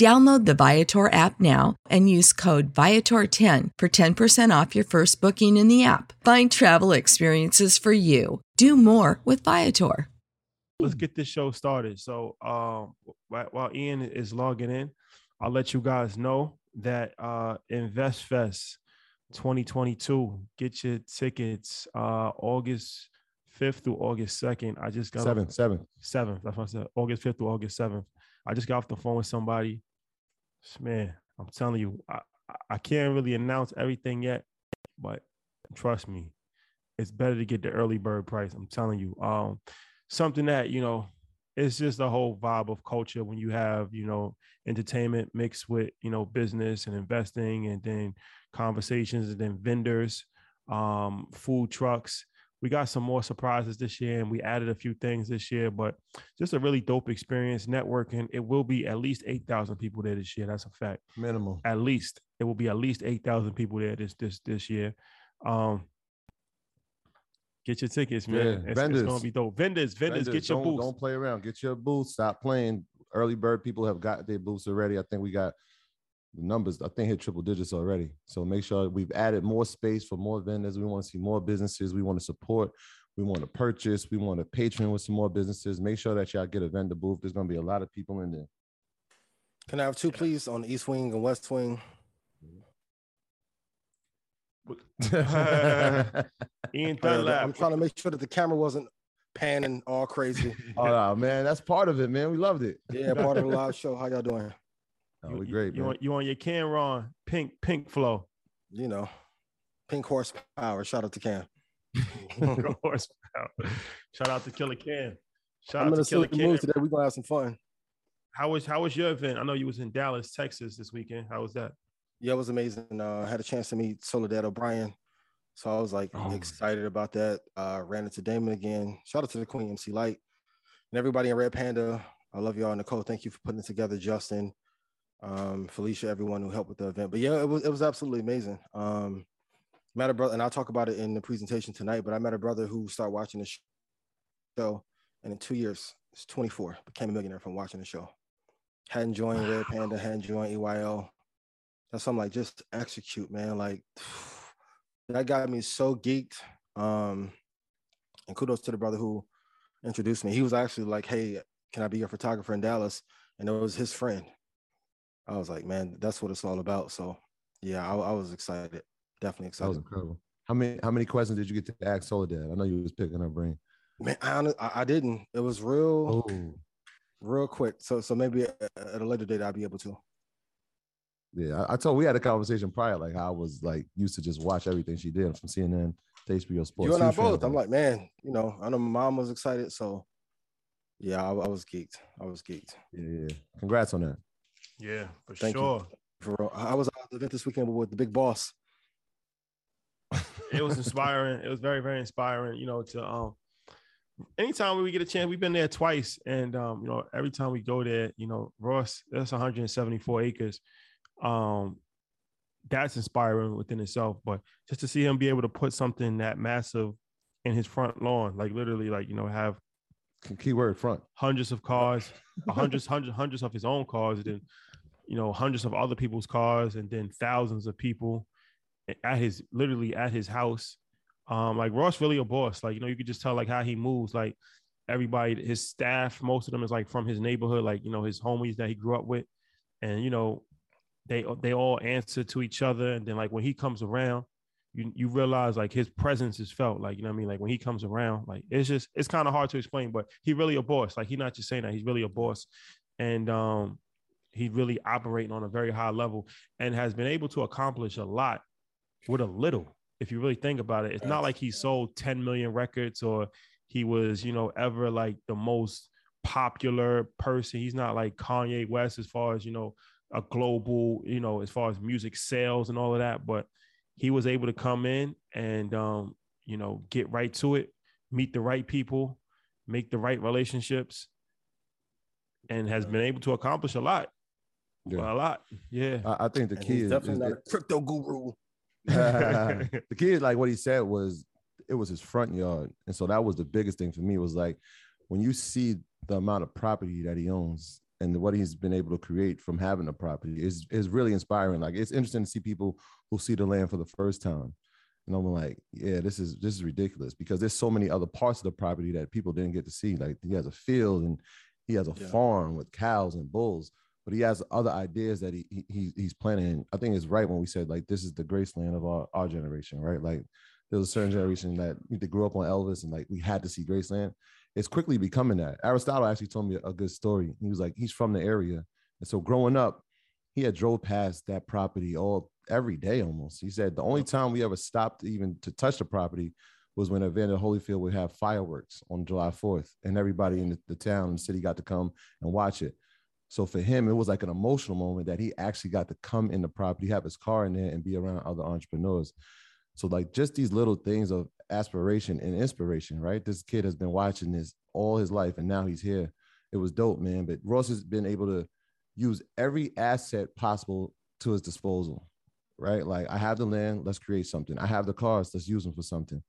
Download the Viator app now and use code Viator10 for 10% off your first booking in the app. Find travel experiences for you. Do more with Viator. Let's get this show started. So, um, while Ian is logging in, I'll let you guys know that uh, InvestFest 2022, get your tickets uh, August 5th through August 2nd. I just got seventh, seventh, seventh. That's what I said. August 5th through August 7th. I just got off the phone with somebody man, I'm telling you, I, I can't really announce everything yet, but trust me, it's better to get the early bird price. I'm telling you. Um, something that, you know, it's just the whole vibe of culture when you have, you know, entertainment mixed with, you know, business and investing and then conversations and then vendors, um, food trucks we got some more surprises this year and we added a few things this year, but just a really dope experience networking. It will be at least 8,000 people there this year. That's a fact. Minimal. At least it will be at least 8,000 people there this, this, this year. Um, get your tickets, man. Yeah, it's, vendors. it's gonna be dope. Vendors, vendors, vendors get your don't, booths. Don't play around. Get your booth. Stop playing. Early bird people have got their booths already. I think we got the numbers, I think, hit triple digits already. So make sure we've added more space for more vendors. We want to see more businesses. We want to support. We want to purchase. We want to patron with some more businesses. Make sure that y'all get a vendor booth. There's going to be a lot of people in there. Can I have two, please, on the east wing and west wing? Ian Dunlap. I'm trying to make sure that the camera wasn't panning all crazy. oh man, that's part of it, man. We loved it. Yeah, part of the live show. How y'all doing? Oh, we great. You, man. you on your Cam'ron pink pink flow. You know, pink horsepower. Shout out to Cam. horsepower. Shout out to Killer Cam. Shout I'm out to Killer Cam. today. We're gonna have some fun. How was how was your event? I know you was in Dallas, Texas this weekend. How was that? Yeah, it was amazing. Uh, I had a chance to meet Soledad O'Brien. So I was like oh. excited about that. Uh, ran into Damon again. Shout out to the Queen MC Lyte and everybody in Red Panda. I love y'all. Nicole, thank you for putting it together. Justin, um, Felicia, everyone who helped with the event. But yeah, it was it was absolutely amazing. Um, met a brother, and I'll talk about it in the presentation tonight. But I met a brother who started watching the show, and in two years, it's 24, became a millionaire from watching the show. Hadn't joined Red Panda, hadn't joined EYL. That's something like just execute, man. Like that got me so geeked. Um, and kudos to the brother who introduced me. He was actually like, "Hey, can I be your photographer in Dallas?" And it was his friend. I was like, man, that's what it's all about. So yeah, I, I was excited. Definitely excited. That was incredible. How many how many questions did you get to ask Soledad? I know you was picking her brain. Man, I, I didn't. It was real, oh. real quick. So so maybe at a later date I'll be able to. Yeah, I, I, told we had a conversation prior, like how I was like used to just watch everything she did from CNN to HBO Sports. You and I both. I'm like, man, you know, I know my mom was excited, so yeah, I, I was geeked. I was geeked. Yeah, yeah. Congrats on that. Yeah, for Thank sure. You. For I was at the event this weekend with the big boss. it was inspiring. it was very, very inspiring. You know, to um, anytime we get a chance, we've been there twice, and um, you know, every time we go there, you know, Ross, that's 174 acres. Um, that's inspiring within itself. But just to see him be able to put something that massive in his front lawn, like literally, like you know, have keyword front hundreds of cars, hundreds, hundreds, hundreds of his own cars, and then you know, hundreds of other people's cars, and then thousands of people at his literally at his house. Um, like Ross really a boss. Like, you know, you could just tell like how he moves. Like everybody, his staff, most of them is like from his neighborhood, like you know, his homies that he grew up with. And you know, they they all answer to each other. And then like when he comes around, you you realize like his presence is felt. Like, you know what I mean? Like when he comes around, like it's just it's kind of hard to explain, but he really a boss. Like he's not just saying that, he's really a boss. And um he's really operating on a very high level and has been able to accomplish a lot with a little. If you really think about it, it's not like he sold 10 million records or he was, you know, ever like the most popular person. He's not like Kanye West as far as, you know, a global, you know, as far as music sales and all of that. But he was able to come in and, um, you know, get right to it, meet the right people, make the right relationships, and has been able to accomplish a lot. Yeah. A lot. Yeah. I, I think the key is definitely is, not a crypto guru. the kid, like what he said was it was his front yard. And so that was the biggest thing for me was like when you see the amount of property that he owns and what he's been able to create from having a property is is really inspiring. Like it's interesting to see people who see the land for the first time. And I'm like, yeah, this is this is ridiculous because there's so many other parts of the property that people didn't get to see. Like he has a field and he has a yeah. farm with cows and bulls but he has other ideas that he, he he's planning. I think it's right when we said like this is the Graceland of our, our generation, right? Like there's a certain generation that grew up on Elvis and like we had to see Graceland. It's quickly becoming that. Aristotle actually told me a good story. He was like he's from the area, and so growing up, he had drove past that property all every day almost. He said the only time we ever stopped even to touch the property was when Evander Holyfield would have fireworks on July 4th, and everybody in the, the town and city got to come and watch it. So for him, it was like an emotional moment that he actually got to come in the property, have his car in there, and be around other entrepreneurs. So like just these little things of aspiration and inspiration, right? This kid has been watching this all his life, and now he's here. It was dope, man. But Ross has been able to use every asset possible to his disposal, right? Like I have the land, let's create something. I have the cars, let's use them for something,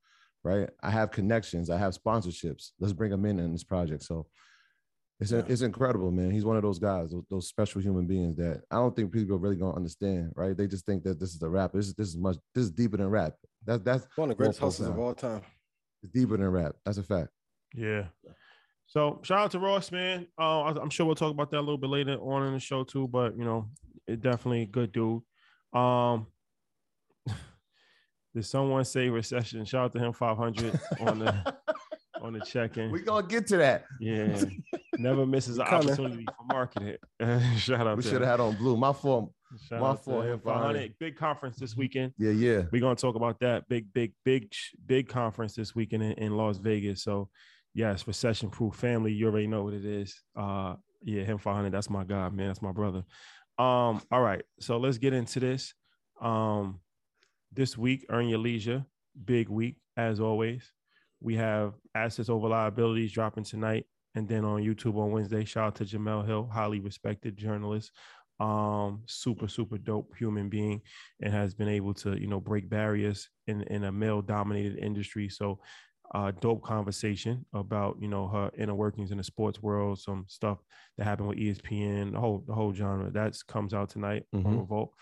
right? I have connections, I have sponsorships, let's bring them in in this project. So it's, yeah. it's incredible, man. He's one of those guys, those, those, special human beings that I don't think people are really gonna understand, right? They just think that this is a rap. This is this is much this is deeper than rap. That's that's one of the greatest hustlers of all time. It's deeper than rap. That's a fact. Yeah. So shout out to Ross, man. Uh, I'm sure we'll talk about that a little bit later on in the show too. But you know, it definitely a good dude. Um, did someone say recession? Shout out to him 500 on the on the check-in. We're gonna get to that. Yeah, never misses an opportunity for marketing. Shout out. We should have had on blue. My fault. Shout My fault. 500 big conference this weekend. Yeah, yeah. We're gonna talk about that big, big, big, big conference this weekend in, in Las Vegas. So, yes, recession proof family. You already know what it is. Uh, yeah, him 500. That's my guy, man. That's my brother. Um, all right. So let's get into this. Um, this week, earn your leisure. Big week as always. We have assets over liabilities dropping tonight. And then on YouTube on Wednesday, shout out to Jemele Hill, highly respected journalist, um, super, super dope human being, and has been able to, you know, break barriers in, in a male dominated industry. So uh, dope conversation about you know her inner workings in the sports world, some stuff that happened with ESPN, the whole the whole genre that comes out tonight mm-hmm. on Revolt.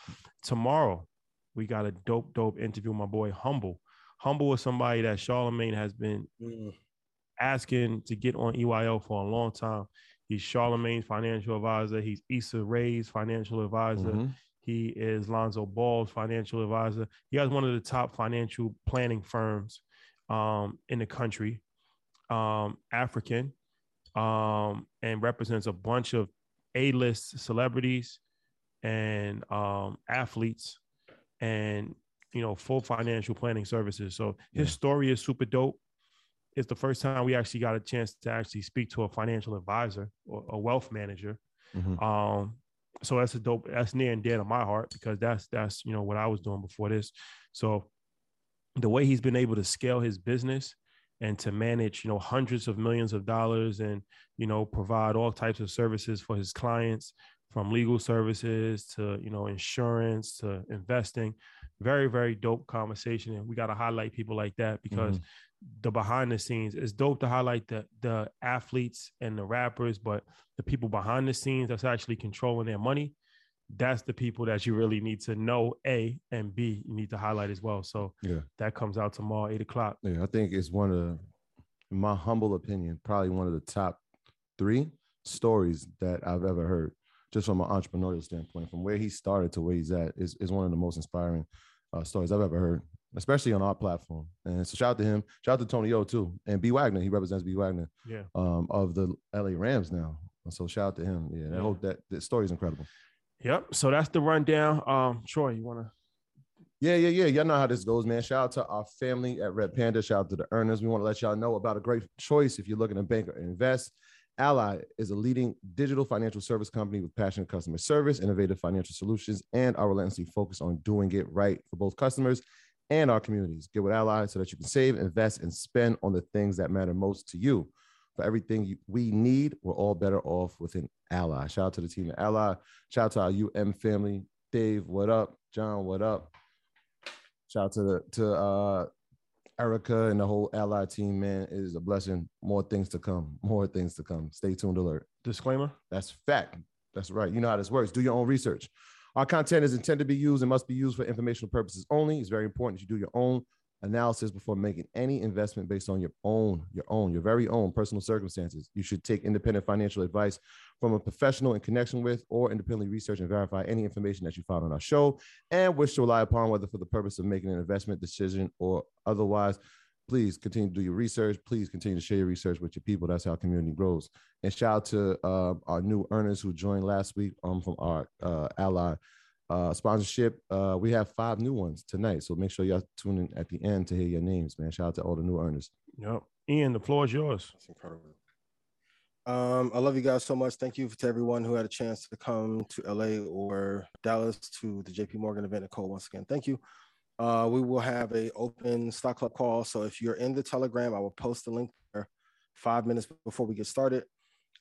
Tomorrow, we got a dope dope interview with my boy Humble. Humble is somebody that Charlemagne has been mm. asking to get on EYL for a long time. He's Charlemagne's financial advisor. He's Issa Rae's financial advisor. Mm-hmm. He is Lonzo Ball's financial advisor. He has one of the top financial planning firms um, in the country, um, African, um, and represents a bunch of A-list celebrities and um, athletes. And you know, full financial planning services. So his yeah. story is super dope. It's the first time we actually got a chance to actually speak to a financial advisor or a wealth manager. Mm-hmm. Um, so that's a dope. That's near and dear to my heart because that's that's you know what I was doing before this. So the way he's been able to scale his business and to manage you know hundreds of millions of dollars and you know provide all types of services for his clients from legal services to you know insurance to investing very very dope conversation and we got to highlight people like that because mm-hmm. the behind the scenes is dope to highlight the the athletes and the rappers but the people behind the scenes that's actually controlling their money that's the people that you really need to know. A and B, you need to highlight as well. So Yeah. that comes out tomorrow, eight o'clock. Yeah, I think it's one of the, in my humble opinion, probably one of the top three stories that I've ever heard, just from an entrepreneurial standpoint, from where he started to where he's at, is, is one of the most inspiring uh, stories I've ever heard, especially on our platform. And so shout out to him, shout out to Tony O too, and B Wagner. He represents B Wagner Yeah. um, of the LA Rams now. So shout out to him. Yeah, I hope that that story is incredible. Yep. So that's the rundown. Um, Troy, you wanna Yeah, yeah, yeah. Y'all know how this goes, man. Shout out to our family at Red Panda. Shout out to the earners. We want to let y'all know about a great choice if you're looking to bank or invest. Ally is a leading digital financial service company with passionate customer service, innovative financial solutions, and our relentlessly focus on doing it right for both customers and our communities. Get with Ally so that you can save, invest, and spend on the things that matter most to you. For everything we need, we're all better off with an ally. Shout out to the team at Ally. Shout out to our UM family. Dave, what up? John, what up? Shout out to the to uh Erica and the whole Ally team, man. It is a blessing. More things to come. More things to come. Stay tuned alert. disclaimer? That's fact. That's right. You know how this works. Do your own research. Our content is intended to be used and must be used for informational purposes only. It's very important that you do your own analysis before making any investment based on your own, your own, your very own personal circumstances. You should take independent financial advice from a professional in connection with or independently research and verify any information that you found on our show and wish to rely upon whether for the purpose of making an investment decision or otherwise. Please continue to do your research. Please continue to share your research with your people. That's how community grows. And shout out to uh, our new earners who joined last week um, from our uh, ally uh, sponsorship. Uh, we have five new ones tonight. So make sure y'all tune in at the end to hear your names, man. Shout out to all the new earners. Yep. Ian, the floor is yours. That's incredible. Um, I love you guys so much. Thank you to everyone who had a chance to come to LA or Dallas to the JP Morgan event. Nicole, once again, thank you. Uh, we will have a open stock club call. So if you're in the Telegram, I will post the link there five minutes before we get started.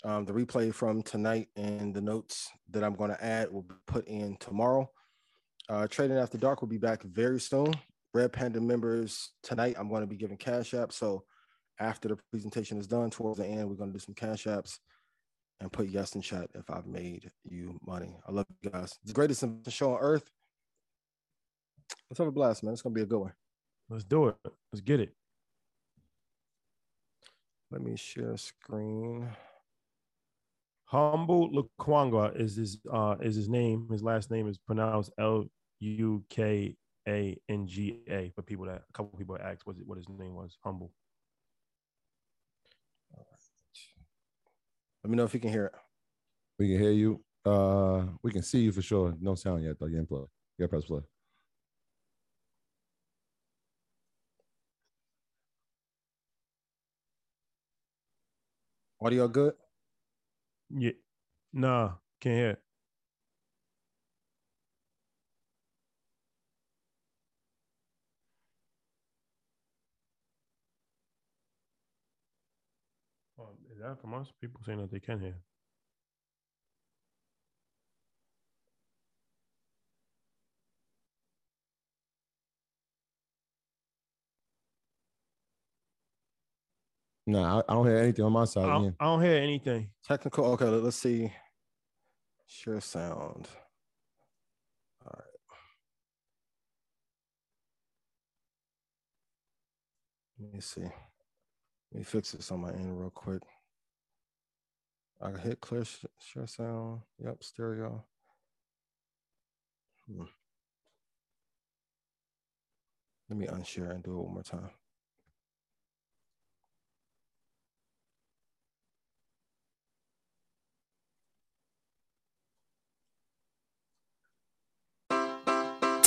Um, the replay from tonight and the notes that I'm going to add will be put in tomorrow. Uh, Trading After Dark will be back very soon. Red Panda members tonight, I'm going to be giving cash apps. So after the presentation is done, towards the end, we're going to do some cash apps and put yes in chat if I've made you money. I love you guys. It's the greatest show on earth. Let's have a blast, man. It's going to be a good one. Let's do it. Let's get it. Let me share screen. Humble Lukanga is his uh is his name. His last name is pronounced L U K A N G A. For people that a couple people asked what what his name was. Humble. Let me know if you can hear it. We can hear you. Uh, we can see you for sure. No sound yet, though. You didn't play. You got press play. Audio good? Yeah. Nah, can't hear. it. Oh, is that from us? People saying that they can hear. No, I, I don't hear anything on my side. I don't, I don't hear anything. Technical. Okay, let- let's see. Sure sound. All right. Let me see. Let me fix this on my end real quick. I can hit clear sure sound. Yep, stereo. Hmm. Let me unshare and do it one more time.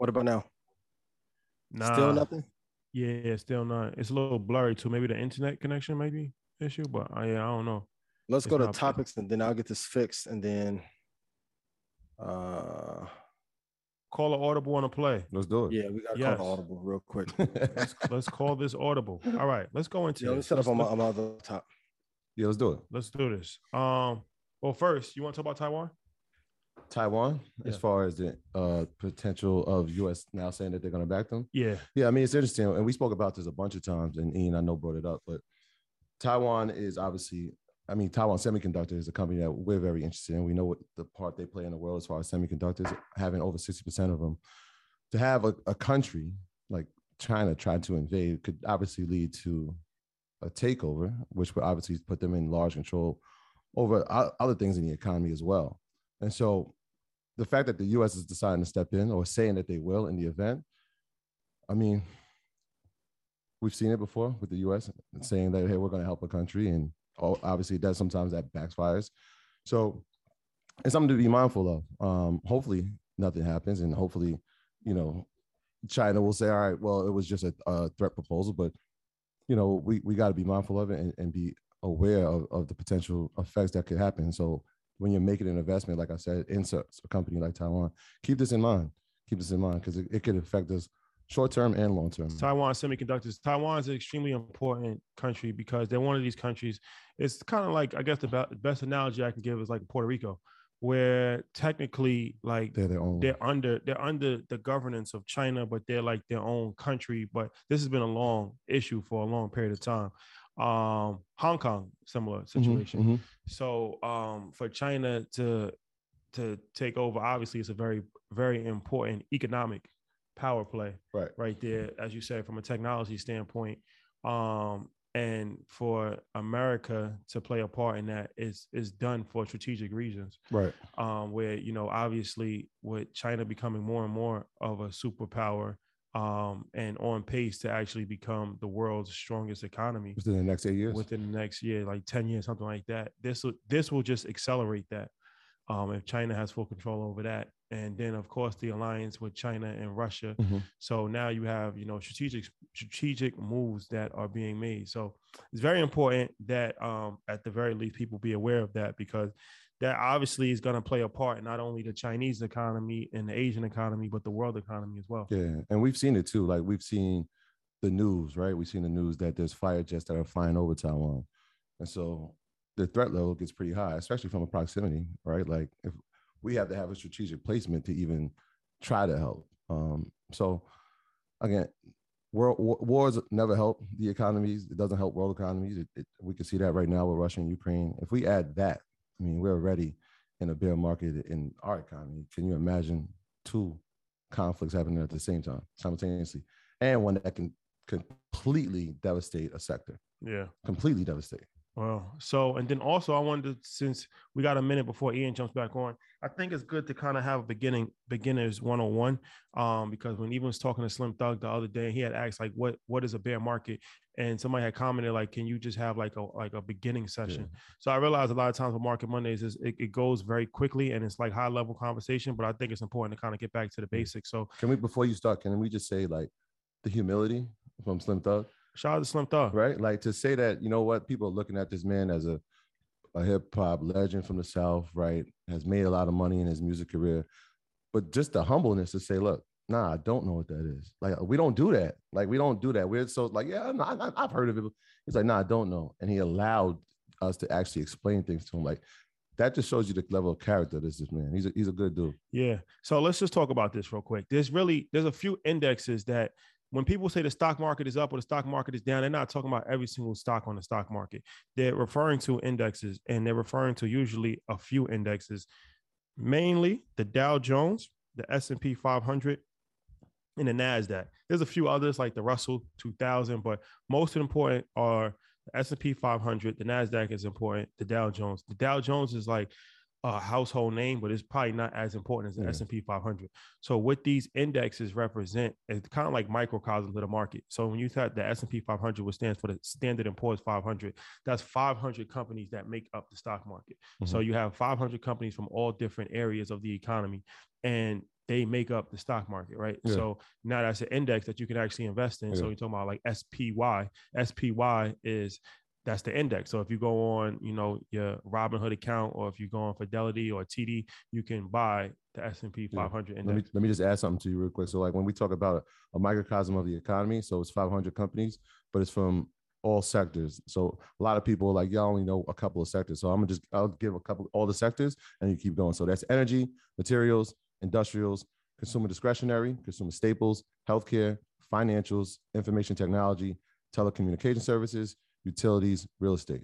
What about now? Nah, Still nothing. Yeah, still not. It's a little blurry too. Maybe the internet connection maybe issue, but I, yeah, I don't know. Let's It's go to not- topics and then I'll get this fixed and then uh Call an audible on a play. Let's do it. yeah, we gotta Yes. call the audible real quick. Let's let's call this audible. All right, let's go into Yeah, let me this. set up Let's- on my, on my other top. yeah, let's do it. Let's do this. Um, well, first, you want to talk about Taiwan? Taiwan, as far as the uh, potential of U.S. now saying that they're going to back them. Yeah, Yeah, I mean it's interesting, and we spoke about this a bunch of times, and Ian I know brought it up, but Taiwan is obviously, I mean, Taiwan Semiconductor is a company that we're very interested in. We know what the part they play in the world as far as semiconductors, having over sixty percent of them. To have a, a country like China try to invade could obviously lead to a takeover, which would obviously put them in large control over other things in the economy as well. And so, the fact that the U.S. is deciding to step in or saying that they will in the event, I mean, we've seen it before with the U.S. saying that hey, we're going to help a country, and obviously does sometimes that backfires. So it's something to be mindful of. Um, hopefully nothing happens, and hopefully, you know, China will say, all right, well, it was just a, a threat proposal, but you know, we we got to be mindful of it and, and be aware of, of the potential effects that could happen. So when you're making an investment, like I said, in so- a company like Taiwan, keep this in mind. Keep this in mind because it, it could affect us short term and long term. Taiwan Semiconductors. Taiwan is an extremely important country because they're one of these countries. It's kind of like I guess the be- best analogy I can give is like Puerto Rico, where technically like They're their own. they're under they're under the governance of China, but they're like their own country. But this has been a long issue for a long period of time. Um, Hong Kong, similar Mhm, situation. mhm. So um, for China to to take over, obviously, it's a very very important economic power play Right. right there, as you said, from a technology standpoint. Um, and for America to play a part in that is is done for strategic reasons Right. um, where you know obviously with China becoming more and more of a superpower um, and on pace to actually become the world's strongest economy Within the next eight years. within the next year, like ten years, something like that. This will this will just accelerate that um, if China has full control over that, and then of course the alliance with China and Russia. Mhm. So now you have you know strategic strategic moves that are being made. So it's very important that um, at the very least people be aware of that because that obviously is going to play a part not only the Chinese economy and the Asian economy, but the world economy as well. Yeah, and we've seen it too. Like we've seen the news, right? We've seen the news that there's fire jets that are flying over Taiwan, and so the threat level gets pretty high, especially from a proximity, right? Like if we have to have a strategic placement to even try to help. Um, so again, world wars never help the economies. It doesn't help world economies. It, it, we can see that right now with Russia and Ukraine. If we add that, I mean, we're already in a bear market in our economy. Can you imagine two conflicts happening at the same time, simultaneously, and one that can completely devastate a sector, Yeah. completely devastate. Well, so and then also I wanted to, since we got a minute before Ian jumps back on, I think it's good to kind of have a beginning beginners 101. Um, because when Even was talking to Slim Thug the other day, he had asked like what what is a bear market? And somebody had commented like, can you just have like a like a beginning session? So I realized a lot of times with Market Mondays is it, it goes very quickly and it's like high level conversation, but I think it's important to kind of get back to the basics. So Can we, before you start, can we just say like the humility from Slim Thug, shout out to Slim Thug. right? Like to say that, you know what, people are looking at this man as a a hip hop legend from the South, right? Has made a lot of money in his music career, but just the humbleness to say, look, nah, I don't know what that is. Like we don't do that. Like we don't do that. We're so like, yeah, I, have heard of it. He's like, nah, I don't know. And he allowed us to actually explain things to him. Like that just shows you the level of character this is man. He's a, he's a good dude. Yeah. So let's just talk about this real quick. There's really there's a few indexes that when people say the stock market is up or the stock market is down, they're not talking about every single stock on the stock market. They're referring to indexes and they're referring to usually a few indexes, mainly the Dow Jones, the S&P 500, and the Nasdaq. There's a few others like the Russell 2000, but most important are the S&P 500, the Nasdaq is important, the Dow Jones. The Dow Jones is like a household name, but it's probably not as important as the yeah. S&P 500. So what these indexes represent is kind of like microcosms of the market. So when you thought the S&P 500, which stands for the Standard and Poor's 500, that's 500 companies that make up the stock market. Mm-hmm. So you have 500 companies from all different areas of the economy, and they make up the stock market, right? Yeah. So now that's an index that you can actually invest in. Yeah. So you're talking about like SPY. SPY is that's the index. So if you go on, you know, your Robinhood account, or if you go on Fidelity or TD, you can buy the S and P 500 index. Let me, let me just add something to you real quick. So like when we talk about a, a microcosm of the economy, so it's 500 companies, but it's from all sectors. So a lot of people like y'all only know a couple of sectors. So I'm gonna just I'll give a couple all the sectors and you keep going. So that's energy, materials, industrials, consumer discretionary, consumer staples, healthcare, financials, information technology, telecommunication services, utilities, real estate.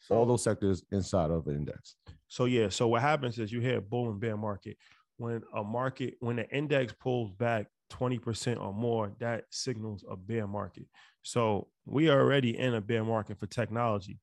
So, all those sectors inside of an index. So yeah, so what happens is you have bull and bear market. When a market, when the index pulls back 20% or more, that signals a bear market. So we are already in a bear market for technology.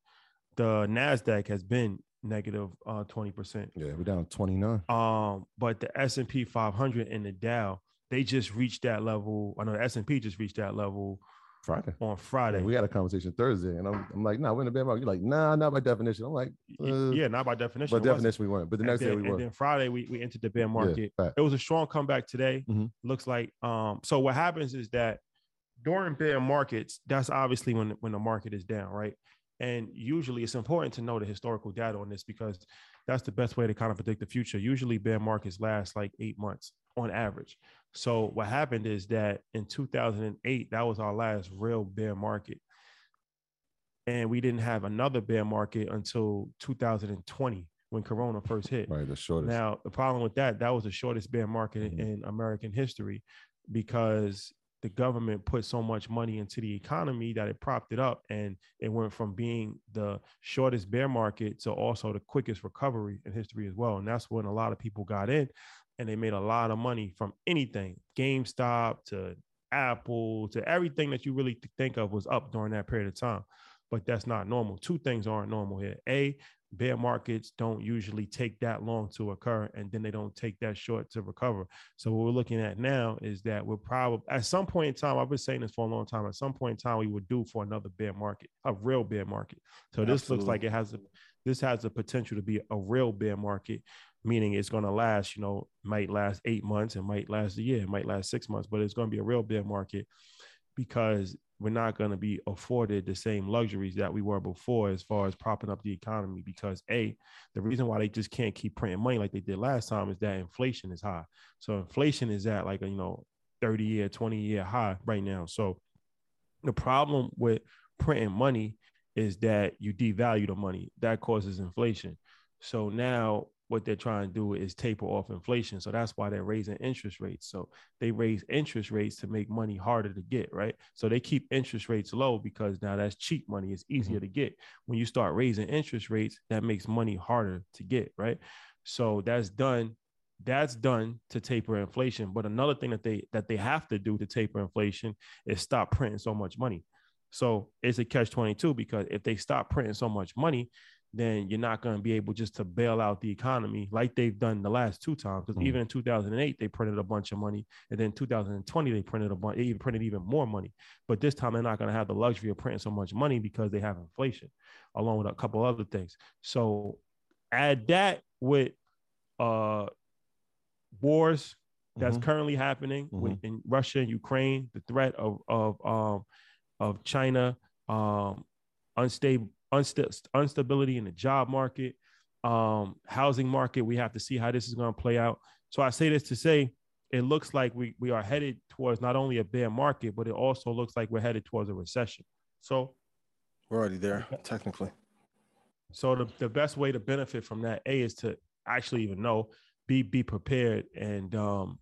The NASDAQ has been negative uh, 20%. Yeah, we're down 29. Um, but the S&P 500 and the Dow, they just reached that level. I know the S&P just reached that level Friday. On Friday. We had a conversation Thursday, and I'm, I'm like, nah, we're in the bear market. You're like, nah, not by definition. I'm like, uh, yeah, not by definition. By definition, we weren't. But the next then, day we were. And then Friday we, we entered the bear market. Yeah, it was a strong comeback today. Mm-hmm. Looks like um, so what happens is that during bear markets, that's obviously when when the market is down, right? And usually it's important to know the historical data on this because that's the best way to kind of predict the future. Usually bear markets last like eight months on average. So what happened is that in 2008, that was our last real bear market. And we didn't have another bear market until 2020 when Corona first hit. Right, the shortest. Now, the problem with that, that was the shortest bear market mm-hmm. in American history because the government put so much money into the economy that it propped it up and it went from being the shortest bear market to also the quickest recovery in history as well and that's when a lot of people got in and they made a lot of money from anything. GameStop to Apple to everything that you really think of was up during that period of time. But that's not normal. Two things aren't normal here. A bear markets don't usually take that long to occur and then they don't take that short to recover. So what we're looking at now is that we're probably at some point in time i've been saying this for a long time at some point in time we would do for another bear market a real bear market. So this looks like it has a this has the potential to be a real bear market meaning it's going to last you know might last eight months it might last a year it might last six months but it's going to be a real bear market because we're not going to be afforded the same luxuries that we were before as far as propping up the economy because a the reason why they just can't keep printing money like they did last time is that inflation is high. So inflation is at like a you know 30 year 20 year high right now. So the problem with printing money is that you devalue the money that causes inflation so now what they're trying to do is taper off inflation. So that's why they're raising interest rates. So they raise interest rates to make money harder to get, right? So they keep interest rates low because now that's cheap money. It's easier mm-hmm. to get. When you start raising interest rates, that makes money harder to get, right? So that's done. That's done to taper inflation. But another thing that they that they have to do to taper inflation is stop printing so much money. So it's a catch 22 because if they stop printing so much money, then you're not going to be able just to bail out the economy like they've done the last two times. Because mm-hmm. even in 2008, they printed a bunch of money, and then 2020 they printed a bunch, they even printed even more money. But this time they're not going to have the luxury of printing so much money because they have inflation, along with a couple other things. So add that with uh wars that's mm-hmm. currently happening mm-hmm. with in Russia and Ukraine, the threat of of um of China, um unstable Unst- instability in the job market, um, housing market. We have to see how this is going to play out. So I say this to say it looks like we we are headed towards not only a bear market, but it also looks like we're headed towards a recession. So we're already there, technically. So the, the best way to benefit from that, A, is to actually even know, be be prepared and um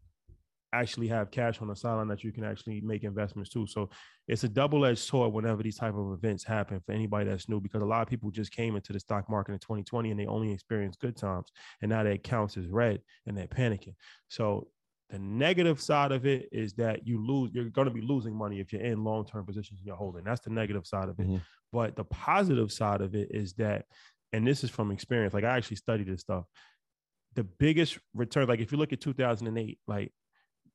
actually have cash on the sideline that you can actually make investments too. So it's a double-edged sword whenever these type of events happen for anybody that's new because a lot of people just came into the stock market in 2020 and they only experienced good times and now their accounts is red and they're panicking. So the negative side of it is that you lose, you're going to be losing money if you're in long term positions and you're holding. That's the negative side of it. Mm-hmm. But the positive side of it is that, and this is from experience, like I actually studied this stuff. The biggest return, like if you look at 2008, like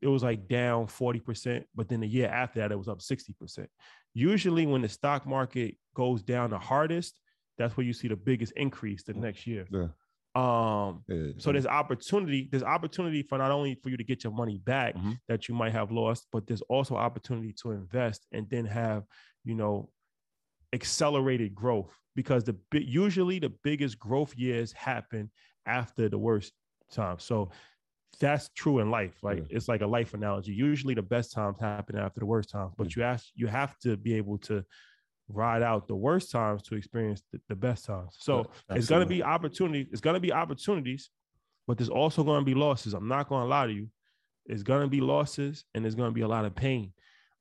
it was like down 40%, but then the year after that, it was up 60%. Usually, when the stock market goes down the hardest, that's where you see the biggest increase the next year. Yeah. Um, yeah, so there's opportunity, there's opportunity for not only for you to get your money back mm-hmm. that you might have lost, but there's also opportunity to invest and then have, you know, accelerated growth because the usually the biggest growth years happen after the worst time. So that's true in life. Like yeah. it's like a life analogy. Usually the best times happen after the worst times, but you ask you have to be able to ride out the worst times to experience the, the best times. So yeah, it's gonna be opportunity. It's gonna be opportunities, but there's also gonna be losses. I'm not gonna lie to you. It's gonna be losses and there's gonna be a lot of pain.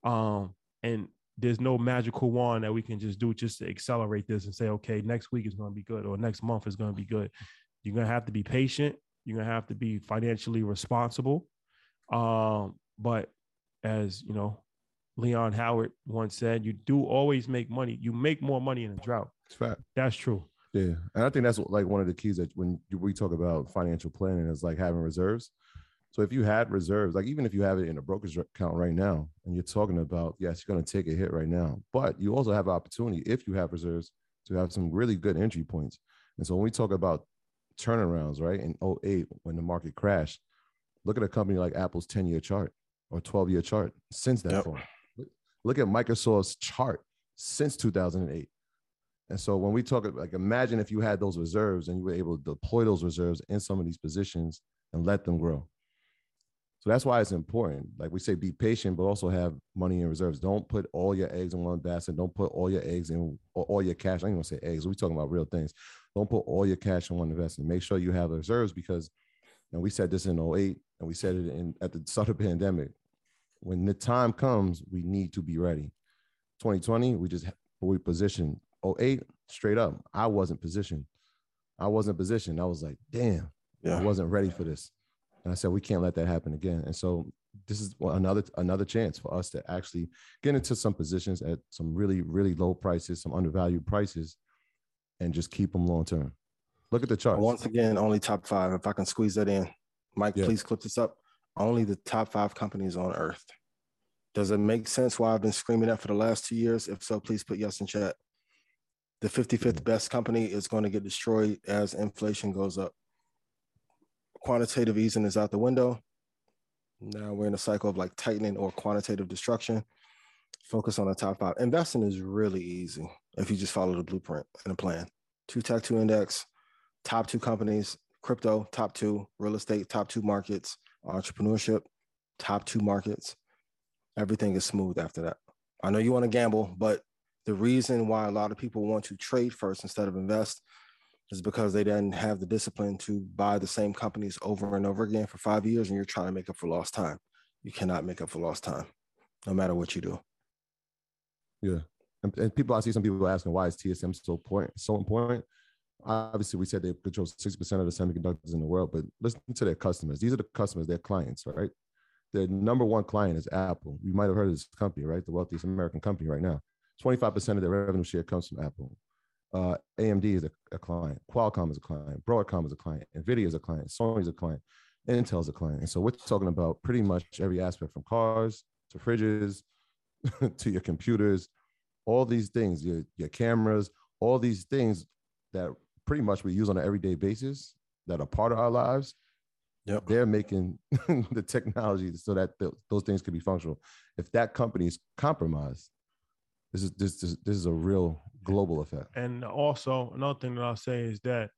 Um, and there's no magical wand that we can just do just to accelerate this and say, okay, next week is gonna be good or next month is gonna be good. You're gonna have to be patient. You're gonna have to be financially responsible. Um, but as you know, Leon Howard once said, "You do always make money. You make more money in a drought." It's fact. That's true. Yeah, and I think that's like one of the keys that when we talk about financial planning is like having reserves. So if you had reserves, like even if you have it in a brokerage account right now, and you're talking about yes, you're going to take a hit right now, but you also have opportunity if you have reserves to have some really good entry points. And so when we talk about turnarounds, right, in 08 when the market crashed, look at a company like Apple's 10 year chart or 12 year chart since that yep. point. Look at Microsoft's chart since 2008. And so when we talk like imagine if you had those reserves and you were able to deploy those reserves in some of these positions and let them grow. So that's why it's important. Like we say, be patient, but also have money in reserves. Don't put all your eggs in one basket. Don't put all your eggs in or all your cash. I ain't gonna say eggs. We're talking about real things. Don't put all your cash in one investment. Make sure you have reserves because, and we said this in 08 and we said it in at the start of the pandemic when the time comes, we need to be ready. 2020, we just we positioned. 08, straight up, I wasn't positioned. I wasn't positioned. I was like, damn, yeah. I wasn't ready for this. And I said, we can't let that happen again. And so this is another another chance for us to actually get into some positions at some really really low prices, some undervalued prices, and just keep them long term. Look at the chart. Once again, only top five. If I can squeeze that in, Mike, yeah. please clip this up only the top five companies on earth. Does it make sense why I've been screaming that for the last two years? If so, please put yes in chat. The 55th mm-hmm. best company is going to get destroyed as inflation goes up. Quantitative easing is out the window. Now we're in a cycle of like tightening or quantitative destruction. Focus on the top five. Investing is really easy if you just follow the blueprint and the plan. Two tech two index, top two companies, crypto, top two, real estate, top two markets, entrepreneurship, top two markets. Everything is smooth after that. I know you want to gamble, but the reason why a lot of people want to trade first instead of invest is because they didn't have the discipline to buy the same companies over and over again for five years, and you're trying to make up for lost time. You cannot make up for lost time, no matter what you do. Yeah, and, and people, I see some people asking why is TSM so important? So important obviously we said they control 60% of the semiconductors in the world, but listen to their customers. These are the customers, their clients, right? Their number one client is Apple. You might have heard of this company, right? The wealthiest American company right now. 25% of their revenue share comes from Apple. Uh, AMD is a, a, client. Qualcomm is a client. Broadcom is a client. NVIDIA is a client. Sony is a client. Intel is a client. And so we're talking about pretty much every aspect from cars to fridges to your computers, all these things, your, your cameras, all these things that pretty much we use on an everyday basis that are part of our lives. Yep. They're making the technology so that th- those things can be functional. If that company is compromised, this is this, this this is a real global effect. And also, another thing that I'll say is that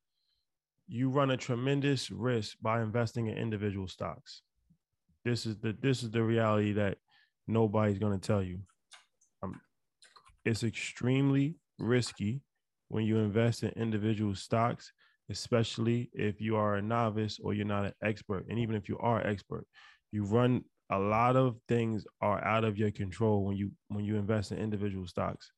you run a tremendous risk by investing in individual stocks. This is the this is the reality that nobody's going to tell you. Um, it's extremely risky when you invest in individual stocks, especially if you are a novice or you're not an expert. And even if you are an expert, you run a lot of things are out of your control when you when you invest in individual stocks.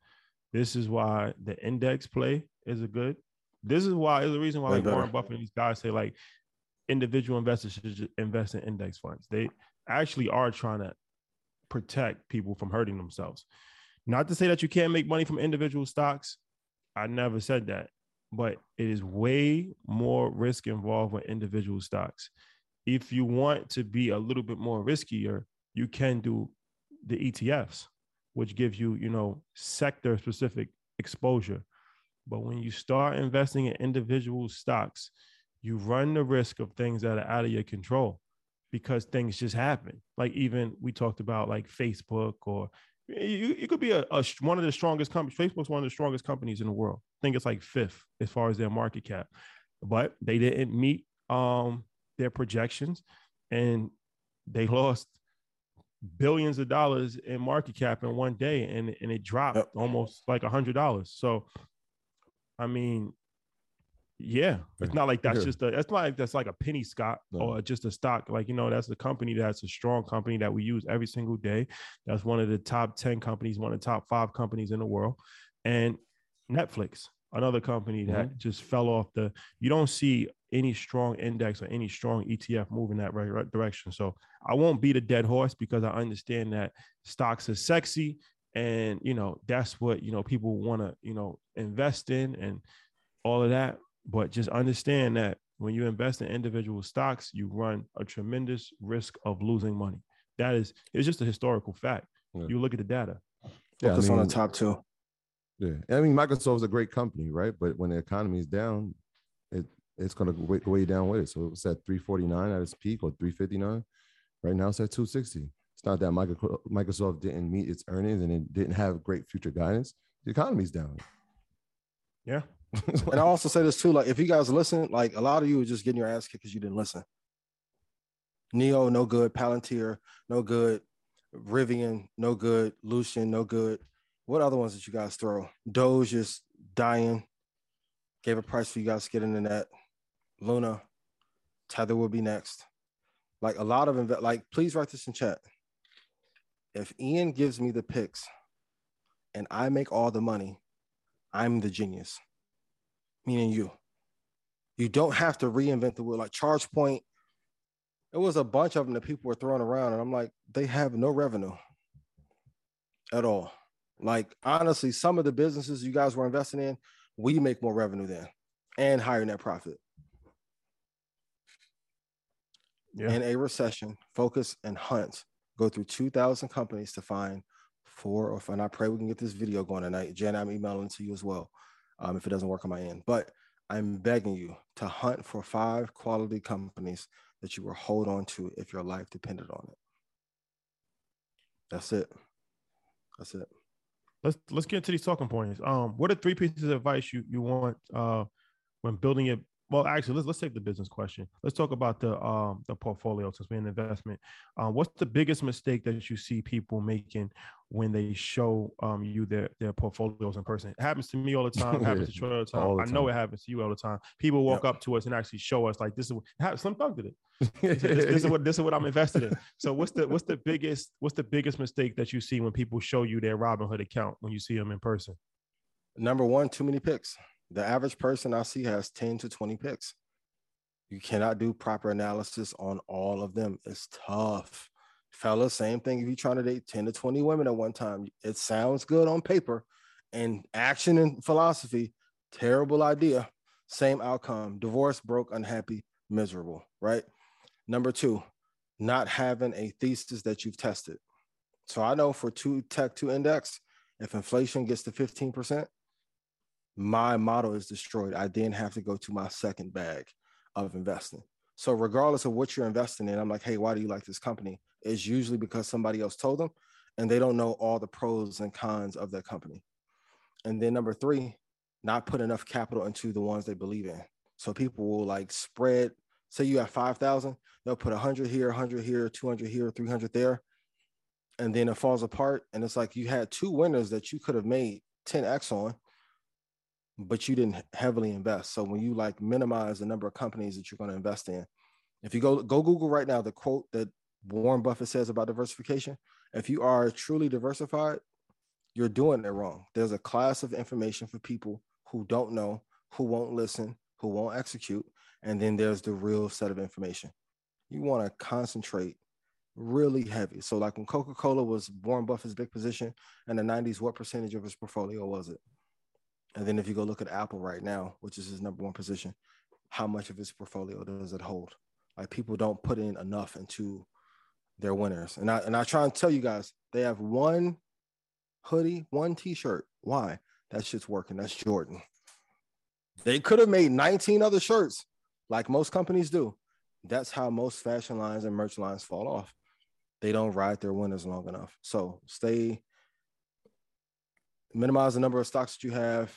This is why the index play is a good. This is why is the reason why like Warren Buffett and these guys say like individual investors should invest in index funds. They actually are trying to protect people from hurting themselves. Not to say that you can't make money from individual stocks. I never said that, but it is way more risk involved with individual stocks. If you want to be a little bit more riskier, you can do the ETFs, which gives you, you know, sector specific exposure. But when you start investing in individual stocks, you run the risk of things that are out of your control because things just happen. Like even we talked about like Facebook or you, could be a, a, one of the strongest companies. Facebook's one of the strongest companies in the world. I think it's like fifth as far as their market cap, but they didn't meet um, their projections, and they lost billions of dollars in market cap in one day, and and it dropped yep. almost like a hundred dollars. So, I mean, yeah, it's not like that's just a. It's not like that's like a penny stock no. or just a stock. Like you know, that's a company that's a strong company that we use every single day. That's one of the top ten companies, one of the top five companies in the world, and Netflix, another company that mm-hmm. just fell off the. You don't see any strong index or any strong ETF moving that right, right direction. So I won't beat a dead horse because I understand that stocks are sexy, and you know that's what you know people want to you know invest in and all of that but just understand that when you invest in individual stocks, you run a tremendous risk of losing money. That is, it's just a historical fact. Yeah. You look at the data. Yeah, Focus I mean, on the top two. Yeah, I mean, Microsoft is a great company, right? But when the economy is down, it it's going to way, way down with it. So it was at 349 at its peak or 359. Right now it's at 260. It's not that Microsoft didn't meet its earnings and it didn't have great future guidance. The economy's down. Yeah, and I also say this too, like if you guys listen, like a lot of you are just getting your ass kicked because you didn't listen. NIO, no good. Palantir, no good. Rivian, no good. Lucian, no good. What other ones did you guys throw? Doge is dying. Gave a price for you guys to get into that. Luna, Tether will be next. Like a lot of inve- like, please write this in chat. If Ian gives me the picks and I make all the money, I'm the genius meaning you. You don't have to reinvent the wheel. Like ChargePoint, it was a bunch of them that people were throwing around, and I'm like, they have no revenue at all. Like honestly, some of the businesses you guys were investing in, we make more revenue than and higher net profit. Yeah. In a recession, focus and hunt. Go through 2,000 companies to find four or five. And I pray we can get this video going tonight. Jen, I'm emailing to you as well um, if it doesn't work on my end. But I'm begging you to hunt for five quality companies that you will hold on to if your life depended on it. That's it. That's it. Let's let's get into these talking points. Um, what are three pieces of advice you you want uh when building it? Well, actually, let's let's take the business question. Let's talk about the um the portfolio since we're in investment. Um, what's the biggest mistake that you see people making when they show um you their their portfolios in person? It happens to me all the time. It happens to Troy all the time. All the time. I know it happens to you all the time. People walk yep. up to us and actually show us like this is what Slim Thug did it. this, this, this, is what this is what I'm invested in. So what's the what's the biggest what's the biggest mistake that you see when people show you their Robinhood account when you see them in person? Number one, too many picks. The average person I see has 10 to 20 picks. You cannot do proper analysis on all of them. It's tough. Fellas, same thing. If you're trying to date 10 to 20 women at one time, it sounds good on paper and action and philosophy, terrible idea. Same outcome divorce, broke, unhappy, miserable, right? Number two, not having a thesis that you've tested. So I know for two tech two index, if inflation gets to 15%, my model is destroyed. I then have to go to my second bag of investing. So regardless of what you're investing in, I'm like, hey, why do you like this company? It's usually because somebody else told them and they don't know all the pros and cons of that company. And then number three, not put enough capital into the ones they believe in. So people will like spread, say you have 5,000, they'll put 100 here, 100 here, 200 here, 300 there. And then it falls apart. And it's like you had two winners that you could have made 10x on, but you didn't heavily invest. So when you like minimize the number of companies that you're going to invest in, if you go go Google right now, the quote that Warren Buffett says about diversification, if you are truly diversified, you're doing it wrong. There's a class of information for people who don't know, who won't listen, who won't execute, and then there's the real set of information. You want to concentrate really heavy. So, like when Coca Cola was Warren Buffett's big position in the 90s, what percentage of his portfolio was it? And then if you go look at Apple right now, which is his number one position, how much of his portfolio does it hold? Like people don't put in enough into their winners. And I and I try and tell you guys, they have one hoodie, one t-shirt. Why? That shit's working. That's Jordan. They could have made 19 other shirts like most companies do. That's how most fashion lines and merch lines fall off. They don't ride their winners long enough. So stay, minimize the number of stocks that you have,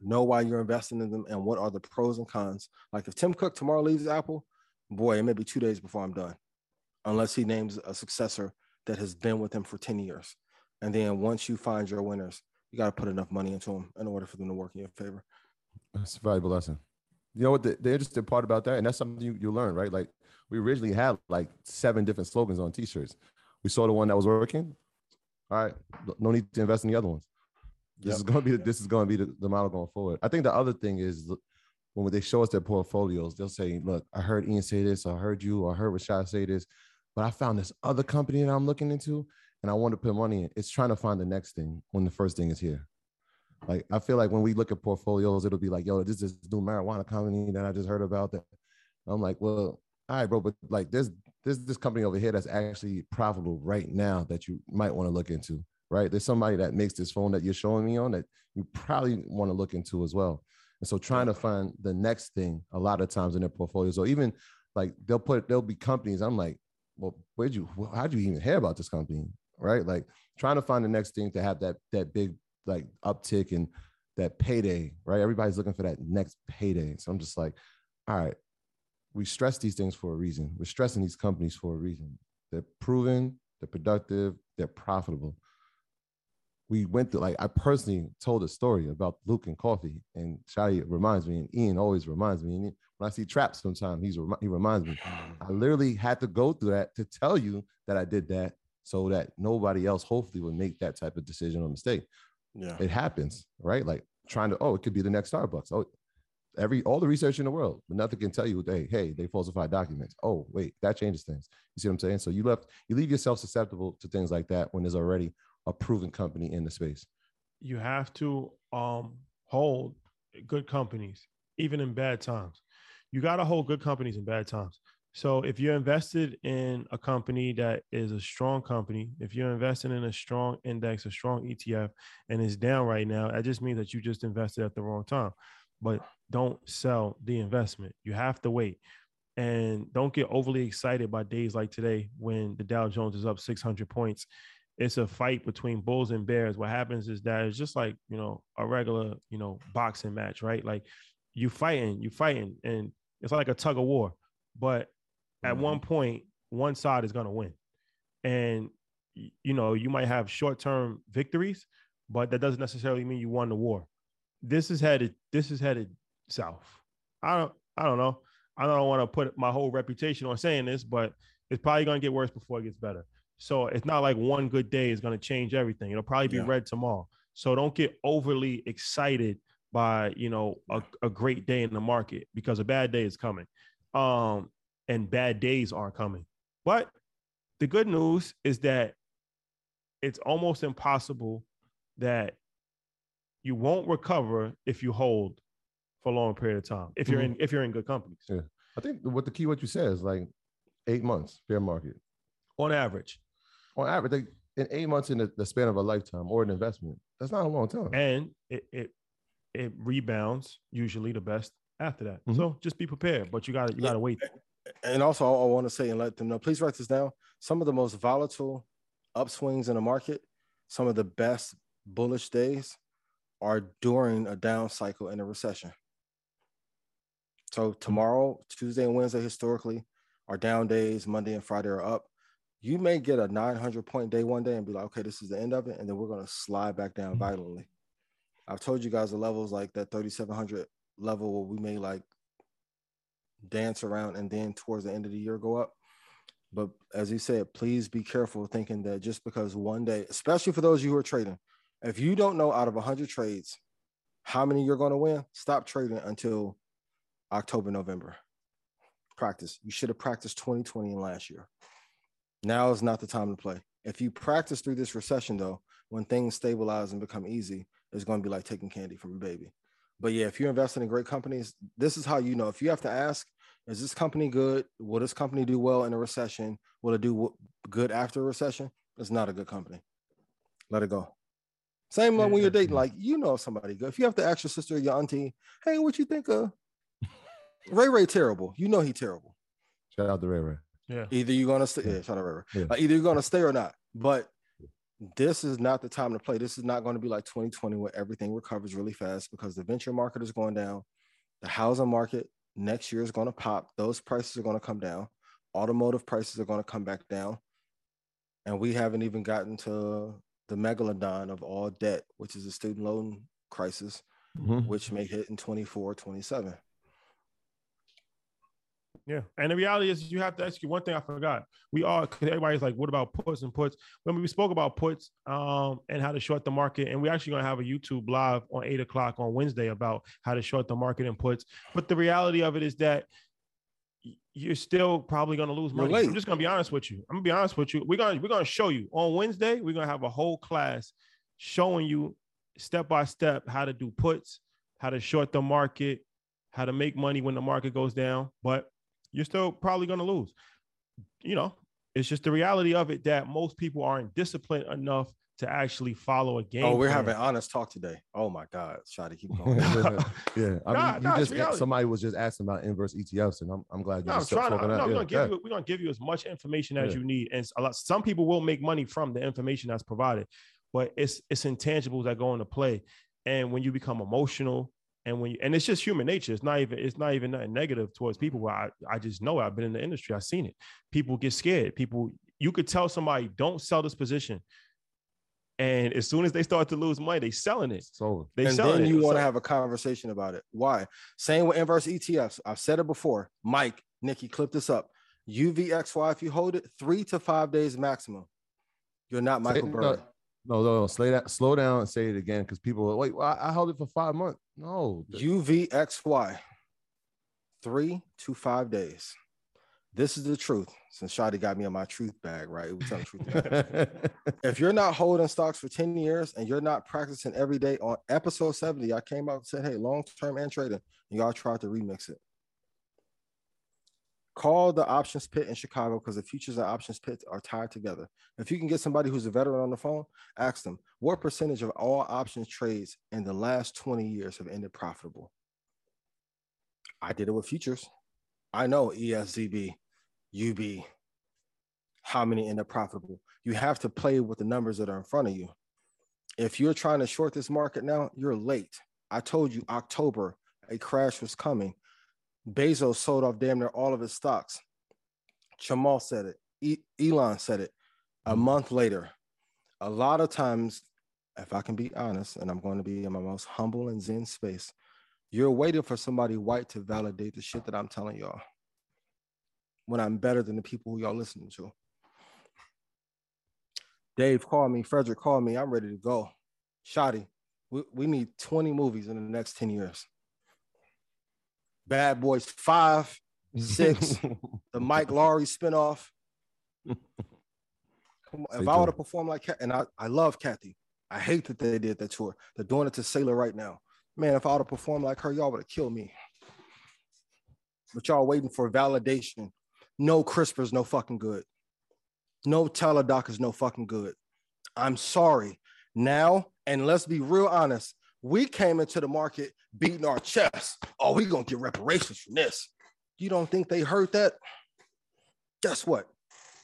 know why you're investing in them and what are the pros and cons. Like if Tim Cook tomorrow leaves Apple, boy, it may be two days before I'm done, unless he names a successor that has been with him for 10 years. And then once you find your winners, you got to put enough money into them in order for them to work in your favor. That's a valuable lesson. You know what the, the interesting part about that, and that's something you, you learn, right? Like we originally had like seven different slogans on t-shirts. We saw the one that was working. All right, no need to invest in the other ones. This yep. is going to be this is going to be the, the model going forward. I think the other thing is when they show us their portfolios, they'll say, "Look, I heard Ian say this, I heard you, I heard Rashad say this, but I found this other company that I'm looking into, and I want to put money in." It's trying to find the next thing when the first thing is here. Like I feel like when we look at portfolios, it'll be like, "Yo, this is new marijuana company that I just heard about." That I'm like, "Well, all right, bro, but like there's there's this company over here that's actually profitable right now that you might want to look into." right? There's somebody that makes this phone that you're showing me on that you probably want to look into as well. And so trying to find the next thing a lot of times in their portfolios, or even like they'll put there'll be companies. I'm like, well, where'd you how'd you even hear about this company? Right. Like trying to find the next thing to have that that big like uptick and that payday, right? Everybody's looking for that next payday. So I'm just like, all right, we stress these things for a reason. We're stressing these companies for a reason. They're proven, they're productive, they're profitable we went through like I personally told a story about Luckin Coffee, and Shadi reminds me, and Ian always reminds me. And when I see traps, sometimes he's he reminds me. Mm. I literally had to go through that to tell you that I did that, so that nobody else hopefully would make that type of decision or mistake. Yeah, it happens, right? Like trying to oh, it could be the next Starbucks. Oh, every all the research in the world, but nothing can tell you they hey they falsified documents. Oh wait, that changes things. You see what I'm saying? So you left you leave yourself susceptible to things like that when there's already a proven company in the space. You have to um, hold good companies, even in bad times. You got to hold good companies in bad times. So if you're invested in a company that is a strong company, if you're invested in a strong index, a strong ETF, and it's down right now, that just means that you just invested at the wrong time. But don't sell the investment. You have to wait. And don't get overly excited by days like today when the Dow Jones is up 600 points it's a fight between bulls and bears. What happens is that it's just like, you know, a regular, you know, boxing match, right? Like you fighting, you fighting, and it's like a tug of war. But at mm-hmm. one point, one side is gonna win. And you know, you might have short-term victories, but that doesn't necessarily mean you won the war. This is headed, this is headed south. I don't I don't know. I don't want to put my whole reputation on saying this, but it's probably gonna get worse before it gets better. So it's not like one good day is going to change everything. It'll probably be yeah. red tomorrow. So don't get overly excited by you know a, a great day in the market because a bad day is coming, um, and bad days are coming. But the good news is that it's almost impossible that you won't recover if you hold for a long period of time if you're mm-hmm. in if you're in good companies. Yeah, I think what the key what you said is like eight months bear market on average on average, they, in eight months in the, the, span of a lifetime or an investment, that's not a long time. And it it, it rebounds usually the best after that. Mm-hmm. So just be prepared, but you got to you got to wait. And also, I want to say and let them know. Please write this down. Some of the most volatile upswings in the market, some of the best bullish days are during a down cycle in a recession. So tomorrow, Tuesday and Wednesday historically are down days. Monday and Friday are up. You may get a 900 point day one day and be like, okay, this is the end of it, and then we're going to slide back down mm-hmm. violently. I've told you guys the levels like that 3700 level where we may like dance around and then towards the end of the year go up. But as you said, please be careful thinking that just because one day, especially for those of you who are trading, if you don't know out of 100 trades how many you're going to win, stop trading until October, November. Practice. You should have practiced 2020 and last year. Now is not the time to play. If you practice through this recession, though, when things stabilize and become easy, it's going to be like taking candy from a baby. But yeah, if you're investing in great companies, this is how you know. If you have to ask, is this company good? Will this company do well in a recession? Will it do good after a recession? It's not a good company. Let it go. Same yeah, when you're dating, like you know somebody good. If you have to ask your sister or your auntie, hey, what you think of Ray Ray terrible? You know he terrible. Shout out to Ray Ray. Yeah. Either you're gonna stay, yeah, shout out Ray Ray. Yeah. Like, either you're gonna stay or not. But this is not the time to play. This is not going to be like 2020 where everything recovers really fast because the venture market is going down. The housing market next year is going to pop. Those prices are going to come down. Automotive prices are going to come back down. And we haven't even gotten to the megalodon of all debt, which is the student loan crisis, mm-hmm. which may hit in 24, 27. Yeah, and the reality is, you have to ask you one thing. I forgot. We all because everybody's like, "What about puts and puts?" When we spoke about puts um, and how to short the market, and we're actually going to have a YouTube live on eight o'clock on Wednesday about how to short the market and puts. But the reality of it is that you're still probably going to lose money. I'm just going to be honest with you. I'm going to be honest with you. We're going to we're going to show you on Wednesday. We're going to have a whole class showing you step by step how to do puts, how to short the market, how to make money when the market goes down. But you're still probably going to lose. You know, it's just the reality of it that most people aren't disciplined enough to actually follow a oh, game. Oh, we're plan. having honest talk today. Oh my God, try to keep going. yeah, I nah, mean, nah, you just somebody was just asking about inverse ETFs, and I'm, I'm glad you. No, I'm trying to, no, we're gonna give you we're gonna give you as much information as yeah. you need, and a lot. Some people will make money from the information that's provided, but it's it's intangibles that go into play, and when you become emotional and when you, and it's just human nature. It's not even it's not even nothing negative towards people. Where I, I just know I've been in the industry. I've seen it. People get scared. People you could tell somebody don't sell this position. And as soon as they start to lose money, they selling it. So they and then you want to have a conversation about it. Why? Same with inverse ETFs. I've said it before. Mike, Nikki, clip this up. UVXY, if you hold it three to five days maximum, you're not Michael Burry. No, no, no. Slow down, slow down and say it again because people are wait, well, I, I held it for five months. No. UVXY, three to five days. This is the truth. Since Shadi got me on my truth bag, right? We tell truth. if you're not holding stocks for 10 years and you're not practicing every day on episode 70, I came out and said, hey, long term and trading, and y'all tried to remix it. Call the options pit in Chicago because the futures and options pit are tied together. If you can get somebody who's a veteran on the phone, ask them what percentage of all options trades in the last 20 years have ended profitable. I did it with futures. I know ESZB, UB, how many end up profitable. You have to play with the numbers that are in front of you. If you're trying to short this market now, you're late. I told you October a crash was coming. Bezos sold off damn near all of his stocks. Chamath said it. E- Elon said it. A month later, a lot of times, if I can be honest, and I'm going to be in my most humble and zen space, you're waiting for somebody white to validate the shit that I'm telling y'all when I'm better than the people who y'all listening to. Dave called me, Frederick called me. I'm ready to go. Shotty, we, we need 20 movies in the next 10 years. Bad Boys Five, Six, the Mike Lowrey spinoff. Come on, if I were to perform like and I, I love Cathie, I hate that they did that tour. They're doing it to Saylor right now. Man, if I would have performed like her, y'all would have killed me. But y'all waiting for validation. No CRISPR's no fucking good. No Teladoc is no fucking good. I'm sorry. Now, and let's be real honest, we came into the market beating our chests. Oh, we gonna get reparations from this. You don't think they heard that? Guess what?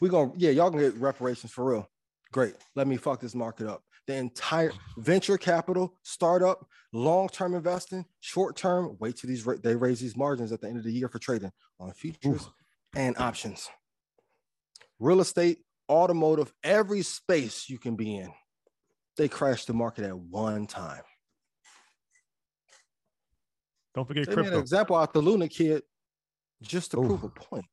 We gonna yeah, y'all gonna get reparations for real. Great. Let me fuck this market up. The entire venture capital, startup, long-term investing, short-term. Wait till these they raise these margins at the end of the year for trading on futures Ooh. and options. Real estate, automotive, every space you can be in, they crash the market at one time. Don't forget they crypto. Made an example out the Luna kid just to Ooh. prove a point.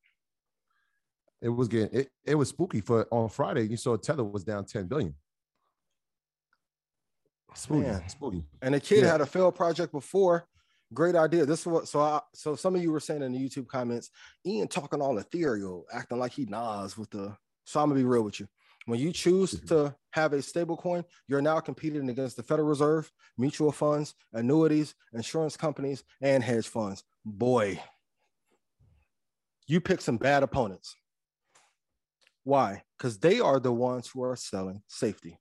It was getting it, it was spooky for on Friday. You saw Tether was down 10 billion. Spooky, Man. spooky. And the kid yeah. had a failed project before. Great idea. This is what so I so some of you were saying in the YouTube comments, Ian talking all ethereal, acting like he Nas with the so I'm gonna be real with you. When you choose mm-hmm. to have a stable coin, you're now competing against the Federal Reserve, mutual funds, annuities, insurance companies, and hedge funds. Boy, you pick some bad opponents. Why? Because they are the ones who are selling safety.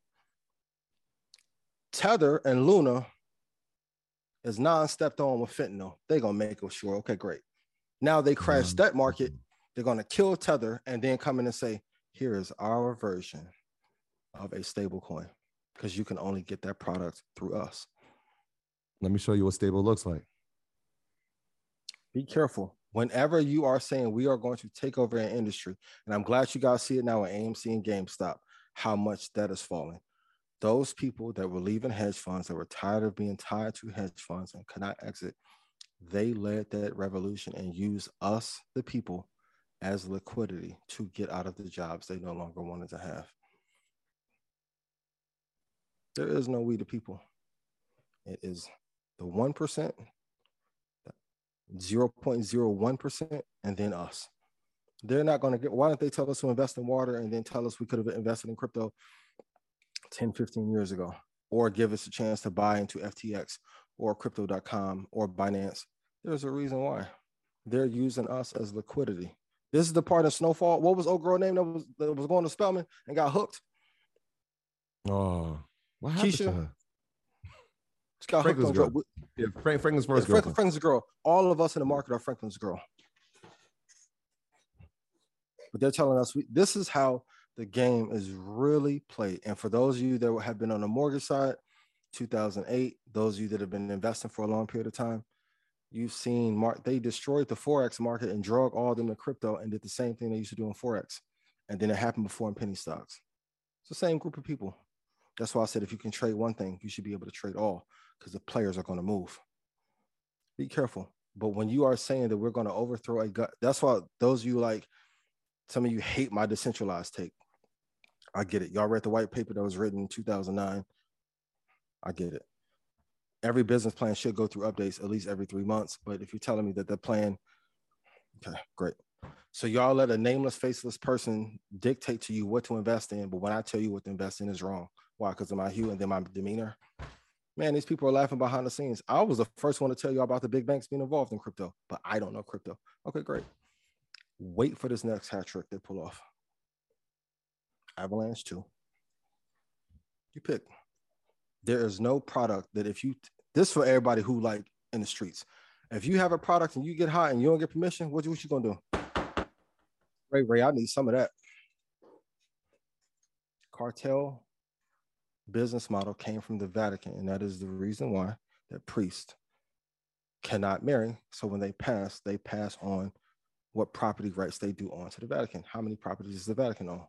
Tether and Luna is non-stepped on with fentanyl. They're gonna make them sure. Okay, great. Now they crash mm-hmm. that market. They're gonna kill Tether and then come in and say, here is our version of a stable coin because you can only get that product through us. Let me show you what stable looks like. Be careful. Whenever you are saying we are going to take over an industry, and I'm glad you guys see it now at AMC and GameStop, how much that is falling. Those people that were leaving hedge funds that were tired of being tied to hedge funds and could not exit, they led that revolution and used us, the people, as liquidity to get out of the jobs they no longer wanted to have. There is no we the people. It is the 1%, 0.01%, and then us. They're not going to get, why don't they tell us to invest in water and then tell us we could have invested in crypto 10, 15 years ago, or give us a chance to buy into FTX or crypto.com or Binance? There's a reason why. They're using us as liquidity. This is the part of Snowfall. What was old girl name that was that was going to Spelman and got hooked? Oh, what happened Keisha? to her? She got Franklin's hooked on girl. Yeah, Frank, Franklin's first yeah, Franklin, Franklin's girl. All of us in the market are Franklin's girl. But they're telling us we, this is how the game is really played. And for those of you that have been on the mortgage side, 2008, those of you that have been investing for a long period of time, you've seen mark they destroyed the forex market and drug all them to crypto and did the same thing they used to do in forex. And then it happened before in penny stocks. It's the same group of people. That's why i said if you can trade one thing you should be able to trade all because the players are going to move. Be careful. But when you are saying that we're going to overthrow a gut that's why those of you like some of you hate my decentralized take i get it y'all read the white paper that was written in 2009 i get it every business plan should go through updates at least every three months. But if you're telling me that the plan, okay, great. So y'all let a nameless, faceless person dictate to you what to invest in, but when I tell you what to invest in is wrong. Why? Because of my hue and then my demeanor. Man, these people are laughing behind the scenes. I was the first one to tell you about the big banks being involved in crypto, but I don't know crypto. Okay, great. Wait for this next hat trick they pull off. Avalanche too. You pick there is no product that if you this for everybody who like in the streets. If you have a product and you get hot and you don't get permission, what, you what you gonna do? Ray Ray, I need some of that. Cartel business model came from the Vatican, and that is the reason why that priest cannot marry. So when they pass, they pass on what property rights they do on to the Vatican. How many properties is the Vatican on?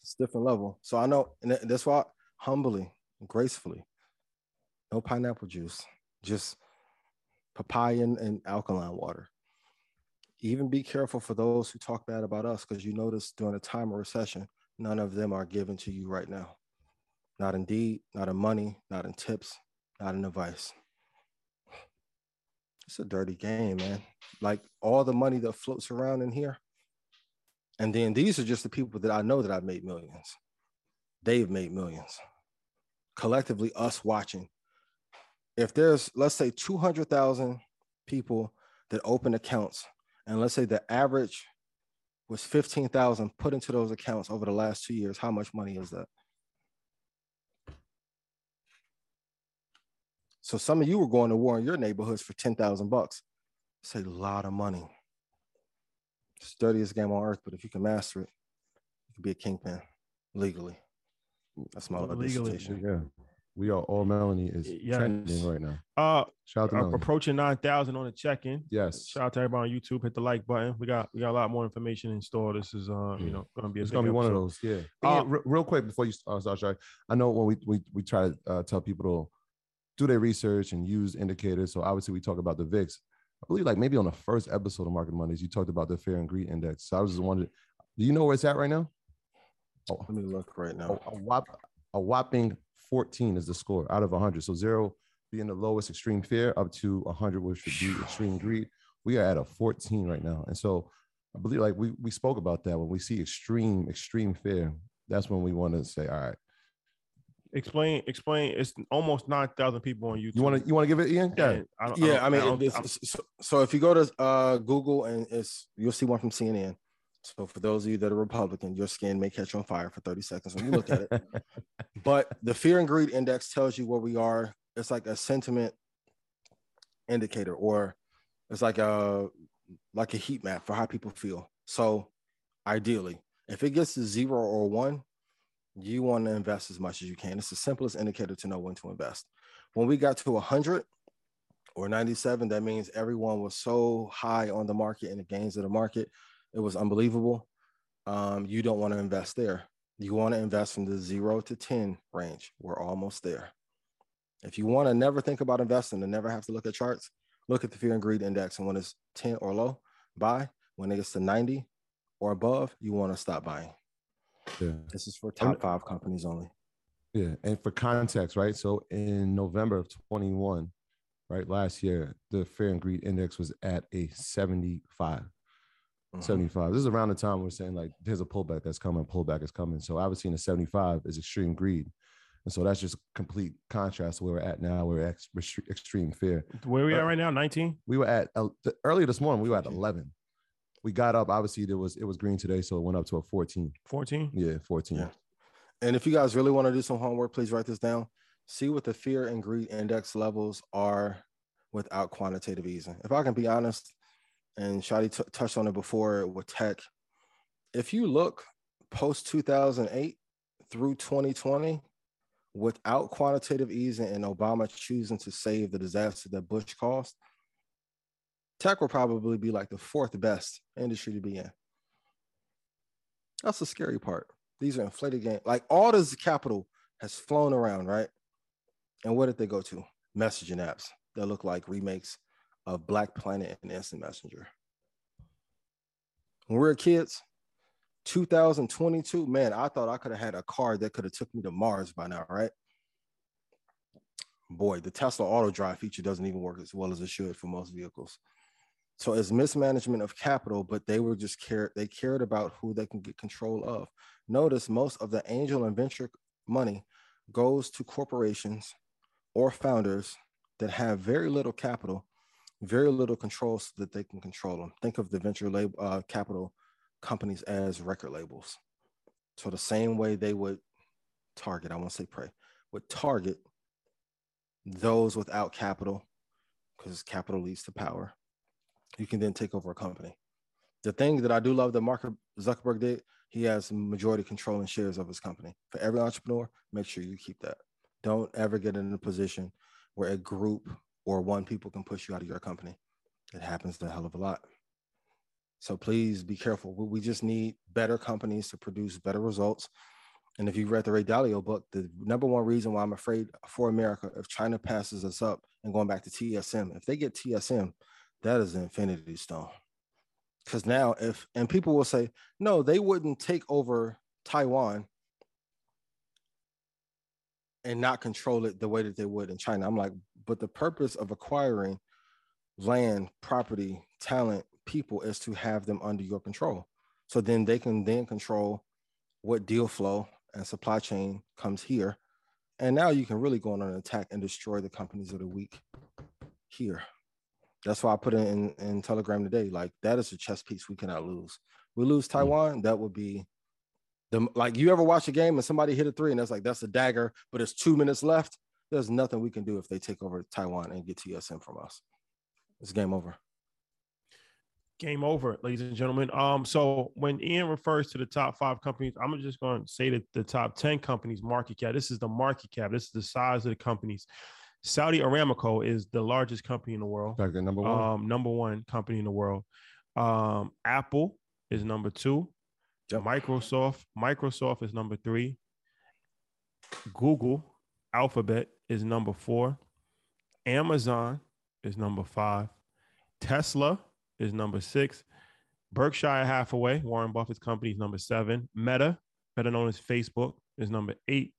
It's different level. So I know, and that's why humbly, gracefully, no pineapple juice, just papaya and, and alkaline water. Even be careful for those who talk bad about us, because you notice during a time of recession, none of them are given to you right now. Not in deed, not in money, not in tips, not in advice. It's a dirty game, man. Like all the money that floats around in here, and then these are just the people that I know that I've made millions. They've made millions. Collectively, us watching. If there's, let's say, 200,000 people that open accounts, and let's say the average was 15,000 put into those accounts over the last two years, how much money is that? So some of you were going to war in your neighborhoods for 10,000 bucks. It's a lot of money. Sturdiest game on earth, but if you can master it, you could be a kingpin legally. That's my Legally. dissertation. Yeah. We are all Melanie is Yes. trending right now. Uh, Shout out to Melanie. approaching nine thousand on the check-in. Yes. Shout out to everybody on YouTube. Hit the like button. We got we got a lot more information in store. This is uh you know going to be a It's gonna be one of those, yeah. Uh, And re- real quick before you uh, start, Shaq, I know when we we we try to uh, tell people to do their research and use indicators. So obviously we talk about the VIX. I believe like maybe on the first episode of Market Mondays, you talked about the Fear and Greed Index. So I was just wondering, do you know where it's at right now? Oh, Let me look right now. a, whop, a whopping 14 is the score out of 100. So zero being the lowest extreme fear, up to 100, which would be extreme greed. We are at a 14 right now. And so I believe like we, we spoke about that when we see extreme, extreme fear, that's when we want to say, all right, Explain explain. It's almost nine thousand people on YouTube. you want to you want to give it Ian? Yeah. And I don't- Yeah, don't- I mean, don't- it's, I'm- so, so if you go to uh, Google and it's you'll see one from CNN. So for those of you that are Republican, your skin may catch on fire for 30 seconds when you look at it. but the fear and greed index tells you where we are. It's like a sentiment indicator, or it's like a like a heat map for how people feel. So ideally, if it gets to zero or one, you want to invest as much as you can. It's the simplest indicator to know when to invest. When we got to 100 or 97, that means everyone was so high on the market and the gains of the market. It was unbelievable. Um, you don't want to invest there. You want to invest from the zero to 10 range. We're almost there. If you want to never think about investing and never have to look at charts, look at the fear and greed index. And when it's 10 or low, buy. When it gets to 90 or above, you want to stop buying. Yeah. This is for top five companies only. Yeah, and for context, right? So in November of 21, right, last year, the Fear and Greed Index was at a 75. Mhm. 75. This is around the time we're saying like there's a pullback that's coming, pullback is coming. So obviously in the 75 is extreme greed. And so that's just complete contrast to where we're at now. We're at ex- extreme fear. where we at uh, right now? Nineteen. We were at uh, th- earlier this morning, we were at 11. We got up, obviously there was it was green today, so it went up to a 14. 14. Yeah, 14. Yeah. And if you guys really want to do some homework, please write this down. See what the fear and greed index levels are without quantitative easing. If I can be honest, and Shadi t- touched on it before with tech, if you look post 2008 through 2020, without quantitative easing and Obama choosing to save the disaster that Bush caused, tech will probably be like the fourth best industry to be in. That's the scary part. These are inflated gains. Like all this capital has flown around, right? And where did they go to? Messaging apps that look like remakes of Black Planet and Instant Messenger. When we were kids, 2022, man, I thought I could have had a car that could have took me to Mars by now, right? Boy, the Tesla auto drive feature doesn't even work as well as it should for most vehicles. So it's mismanagement of capital, but they were just cared, they cared about who they can get control of. Notice most of the angel and venture money goes to corporations or founders that have very little capital, very little control so that they can control them. Think of the venture lab, uh, capital companies as record labels. So the same way they would target, I won't say pray, would target those without capital, because capital leads to power. You can then take over a company. The thing that I do love that Mark Zuckerberg did, he has majority control and shares of his company. For every entrepreneur, make sure you keep that. Don't ever get in a position where a group or one people can push you out of your company. It happens a hell of a lot. So please be careful. We- just need better companies to produce better results. And if you read the Ray Dalio book, the number one reason why I'm afraid for America, if China passes us up and going back to TSM, if they get TSM, that is infinity stone. Because now, if and people will say, no, they wouldn't take over Taiwan and not control it the way that they would in China. I'm like, but the purpose of acquiring land, property, talent, people is to have them under your control. So then they can then control what deal flow and supply chain comes here. And now you can really go on an attack and destroy the companies that are weak here. That's why I put it in, in Telegram today. Like that is a chess piece we cannot lose. We lose Taiwan, that would be the like you ever watch a game and somebody hit a three and that's like that's a dagger, but it's two minutes left. There's nothing we can do if they take over Taiwan and get TSM from us. It's game over. Game over, ladies and gentlemen. Um, so when Ian refers to the top five companies, I'm just going to say that the top 10 companies market cap. This is the market cap. This is the size of the companies. Saudi Aramco is the largest company in the world. Like the number one. Um, number one company in the world. Um, Apple is number two. Yep. Microsoft, Microsoft is number three. Google, Alphabet is number four. Amazon is number five. Tesla is number six. Berkshire Hathaway, Warren Buffett's company, is number seven. Meta, better known as Facebook, is number eight.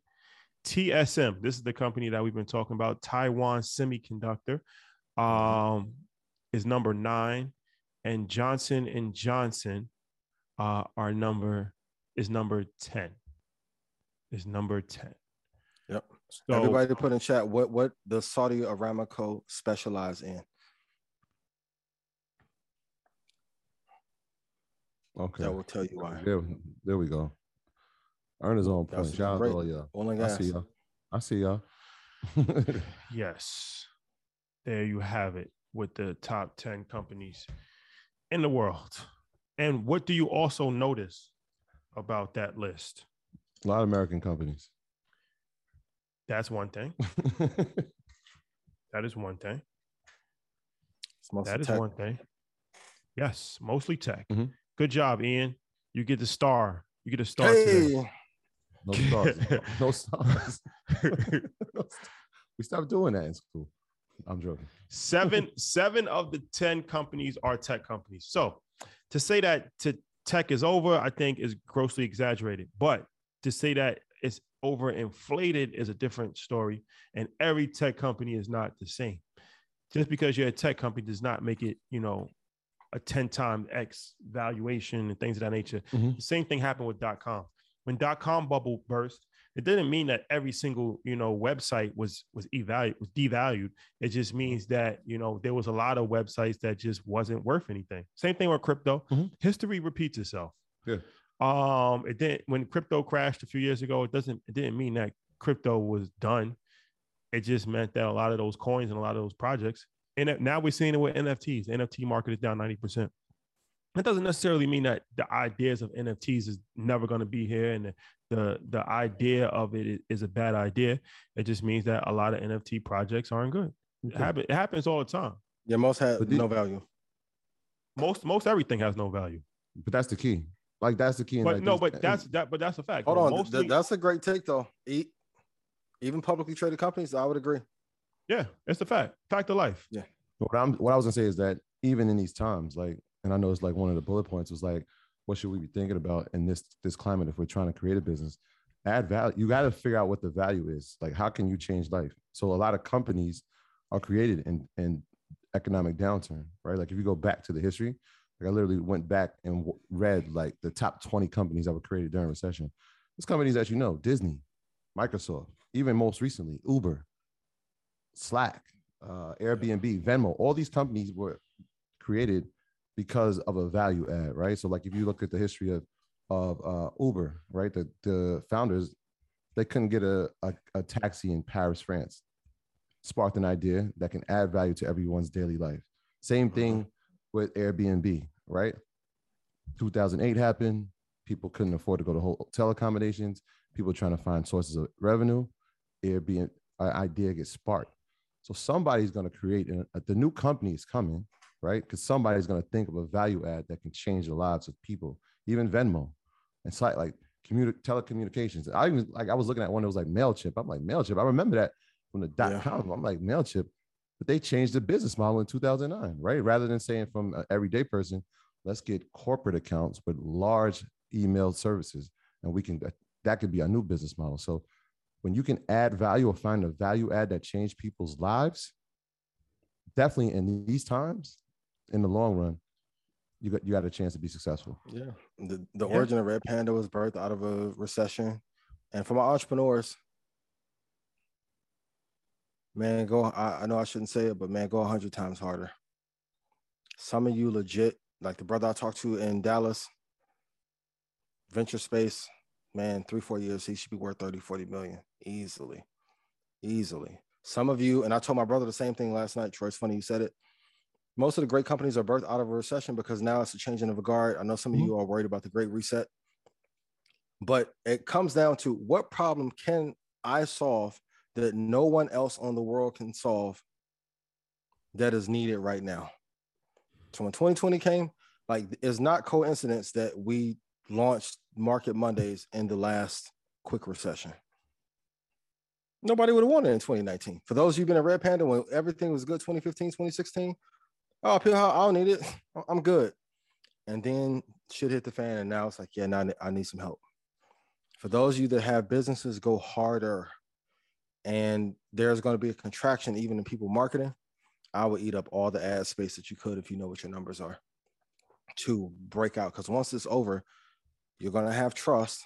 TSM, this is the company that we've been talking about, Taiwan Semiconductor, um, is number nine, and Johnson and Johnson uh, are number is number ten. Is number ten. Yep. So Everybody put in chat what what does Saudi Aramco specialize in? Okay. That will tell you why. There, there we go. Earn his own That was point. Shout out to all y'all. Oil and I see y'all. I see y'all. Yes. There you have it with the top 10 companies in the world. And what do you also notice about that list? A lot of American companies. That's one thing. That is one thing. It's mostly That is tech. one thing. Yes, mostly tech. Mhm. Good job, Ian. You get the star. You get a star. today. Hey, No stars. no stars. we stopped doing that in school. I'm joking. seven seven of the 10 companies are tech companies so to say that to tech is over i think is grossly exaggerated but to say that it's overinflated is a different story and every tech company is not the same just because you're a tech company does not make it you know a 10 time x valuation and things of that nature Mhm. the same thing happened with dot com when dot com bubble burst it didn't mean that every single you know website was was evaluated was devalued. It just means that you know there was a lot of websites that just wasn't worth anything. Same thing with crypto. Mhm. history repeats itself. Yeah. um it didn't when crypto crashed a few years ago it doesn't it didn't mean that crypto was done. It just meant that a lot of those coins and a lot of those projects and now we're seeing it with nfts the nft market is down 90% that doesn't necessarily mean that the ideas of nfts is never going to be here and the, the the idea of it is, is a bad idea it just means that a lot of nft projects aren't good it, happen, it happens all the time yeah, most have no value. most most everything has no value But that's the key. Like that's the key. but like, no this- but that's that but that's a fact Hold though. on, th- that's a great take though. E- Even publicly traded companies, I would agree. yeah it's a fact fact of life Yeah. What I'm what I was gonna say is that even in these times, like, and I know it's like one of the bullet points was like, what should we be thinking about in this this climate if we're trying to create a business? Add value. You got to figure out what the value is. Like, how can you change life? So a lot of companies are created in in economic downturn, right? Like if you go back to the history, like I literally went back and w- read like the top 20 companies that were created during recession. Those companies that you know, Disney, Microsoft, even most recently, Uber, Slack, uh, Airbnb, Venmo, all these companies were created because of a value add, right? So, like if you look at the history of of uh, Uber, right, the the founders they couldn't get a, a a taxi in Paris, France. Sparked an idea that can add value to everyone's daily life. Same thing with Airbnb, right? 2008 happened. People couldn't afford to go to hotel accommodations. People trying to find sources of revenue. Airbnb idea gets sparked. So somebody's going to create, and uh, the new company is coming, right? Because somebody's going to think of a value add that can change the lives of people. Even Venmo, and it's like like communi- telecommunications. I even like I was looking at one that was like Mailchimp. I'm like Mailchimp. I remember that from the dot Yeah. com. I'm like Mailchimp, but they changed the business model in 2009, right? Rather than saying from an everyday person, let's get corporate accounts with large email services, and we can that, that could be our new business model. So when you can add value or find a value add that change people's lives, definitely in these times, in the long run, you got you got a chance to be successful. Yeah. The the Yeah. origin of Red Panda was birthed out of a recession. And for my entrepreneurs, man, go I, I know I shouldn't say it, but man, go a hundred times harder. Some of you legit, like the brother I talked to in Dallas, venture space, man, three, four years, he should be worth 30, 40 million easily. Easily. Some of you, and I told my brother the same thing last night. Troy, it's funny you said it. Most of the great companies are birthed out of a recession because now it's a changing of a guard. I know some Mhm. of you are worried about the great reset, but it comes down to what problem can I solve that no one else on the world can solve that is needed right now. So when 2020 came, like it's not coincidence that we launched Market Mondays in the last quick recession. Nobody would have wanted it in 2019. For those of you been a Red Panda when everything was good 2015, 2016, oh, I don't need it. I'm good. And then shit hit the fan, and now it's like, yeah, now I need- some help. For those of you that have businesses, go harder. And there's going to be a contraction even in people marketing. I would eat up all the ad space that you could if you know what your numbers are to break out. Because once it's over, you're going to have trust.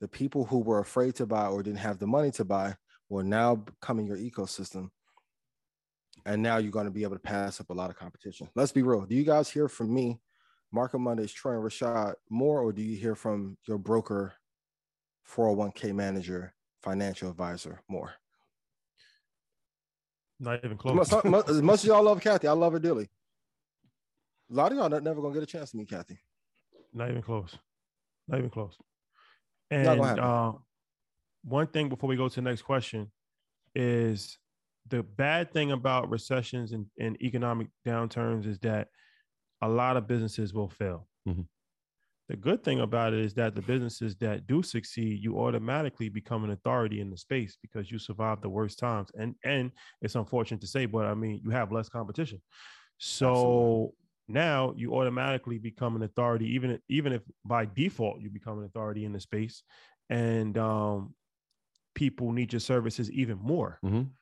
The people who were afraid to buy or didn't have the money to buy will now become in your ecosystem. And now you're going to be able to pass up a lot of competition. Let's be real. Do you guys hear from me, Market Mondays, Troy and Rashad more, or do you hear from your broker, 401k manager, financial advisor more? Not even close. much, much- as much as y'all love Cathie, I love her dearly. A lot of y'all never gonna get a chance to meet Cathie. Not even close. Not even close. And uh, one thing before we go to the next question is the bad thing about recessions and, and economic downturns is that a lot of businesses will fail. Mhm. The good thing about it is that the businesses that do succeed, you automatically become an authority in the space because you survived the worst times. And and it's unfortunate to say, but I mean, you have less competition. So Absolutely. now you automatically become an authority, even even if by default you become an authority in the space, and um, people need your services even more. Mhm.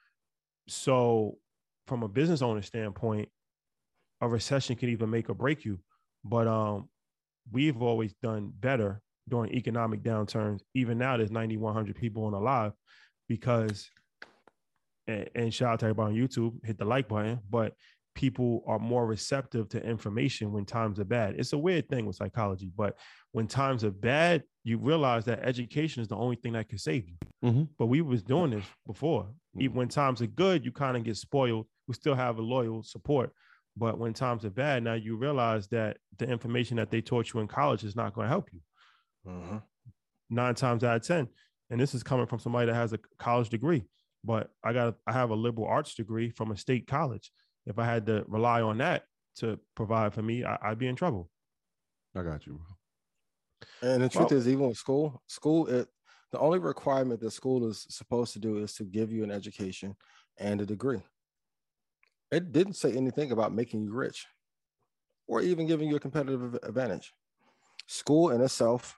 So, from a business owner standpoint, a recession can even make or break you. But um, we've always done better during economic downturns. Even now, there's 9,100 people on the live because, and, and shout out to everybody on YouTube, hit the like button. But people are more receptive to information when times are bad. It's a weird thing with psychology, but when times are bad, you realize that education is the only thing that can save you. Mhm. But we was doing this before. Mm-hmm. Even when times are good, you kind of get spoiled. We still have a loyal support. But when times are bad, now you realize that the information that they taught you in college is not going to help you Mhm. nine times out of ten. And this is coming from somebody that has a college degree. But I got I have a liberal arts degree from a state college. If I had to rely on that to provide for me, I, I'd be in trouble. I got you, bro. And the truth Well- is, even with school, school, it the only requirement that school is supposed to do is to give you an education and a degree. It didn't say anything about making you rich or even giving you a competitive advantage. School in itself,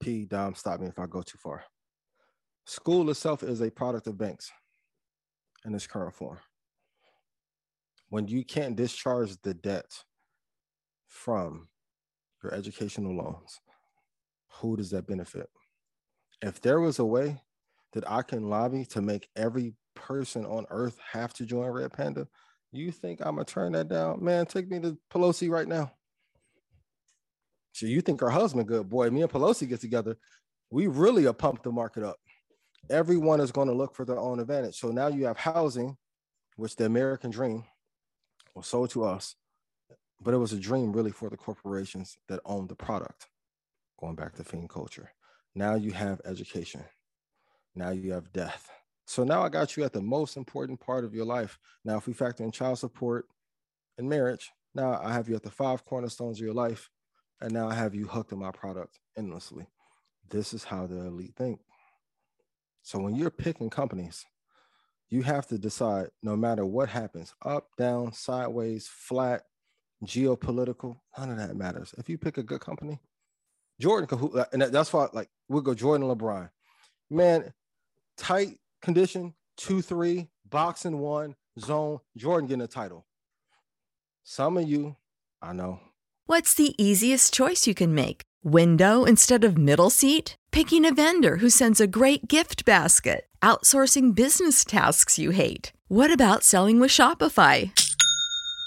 P. Dom, stop me if I go too far. School itself is a product of banks in its current form. When you can't discharge the debt from your educational loans, who does that benefit? If there was a way that I can lobby to make every person on earth have to join Red Panda, you think I'm gonna turn that down? Man, take me to Pelosi right now. So you think her husband good? Boy, me and Pelosi get together, we really are pump the market up. Everyone is going to look for their own advantage. So now you have housing, which the American dream was sold to us, but it was a dream really for the corporations that owned the product. Going back to fiend culture. Now you have education. Now you have death. So now I got you at the most important part of your life. Now, if we factor in child support and marriage, now I have you at the five cornerstones of your life. And now I have you hooked on my product endlessly. This is how the elite think. So when you're picking companies, you have to decide no matter what happens up, down, sideways, flat, geopolitical, none of that matters. If you pick a good company, Jordan, Cahu- and that's why, like, we'll go Jordan LeBron. Man, tight condition, two, three, boxing one, zone, Jordan getting a title. Some of you, I know, What's the easiest choice you can make? Window instead of middle seat? Picking a vendor who sends a great gift basket? Outsourcing business tasks you hate? What about selling with Shopify?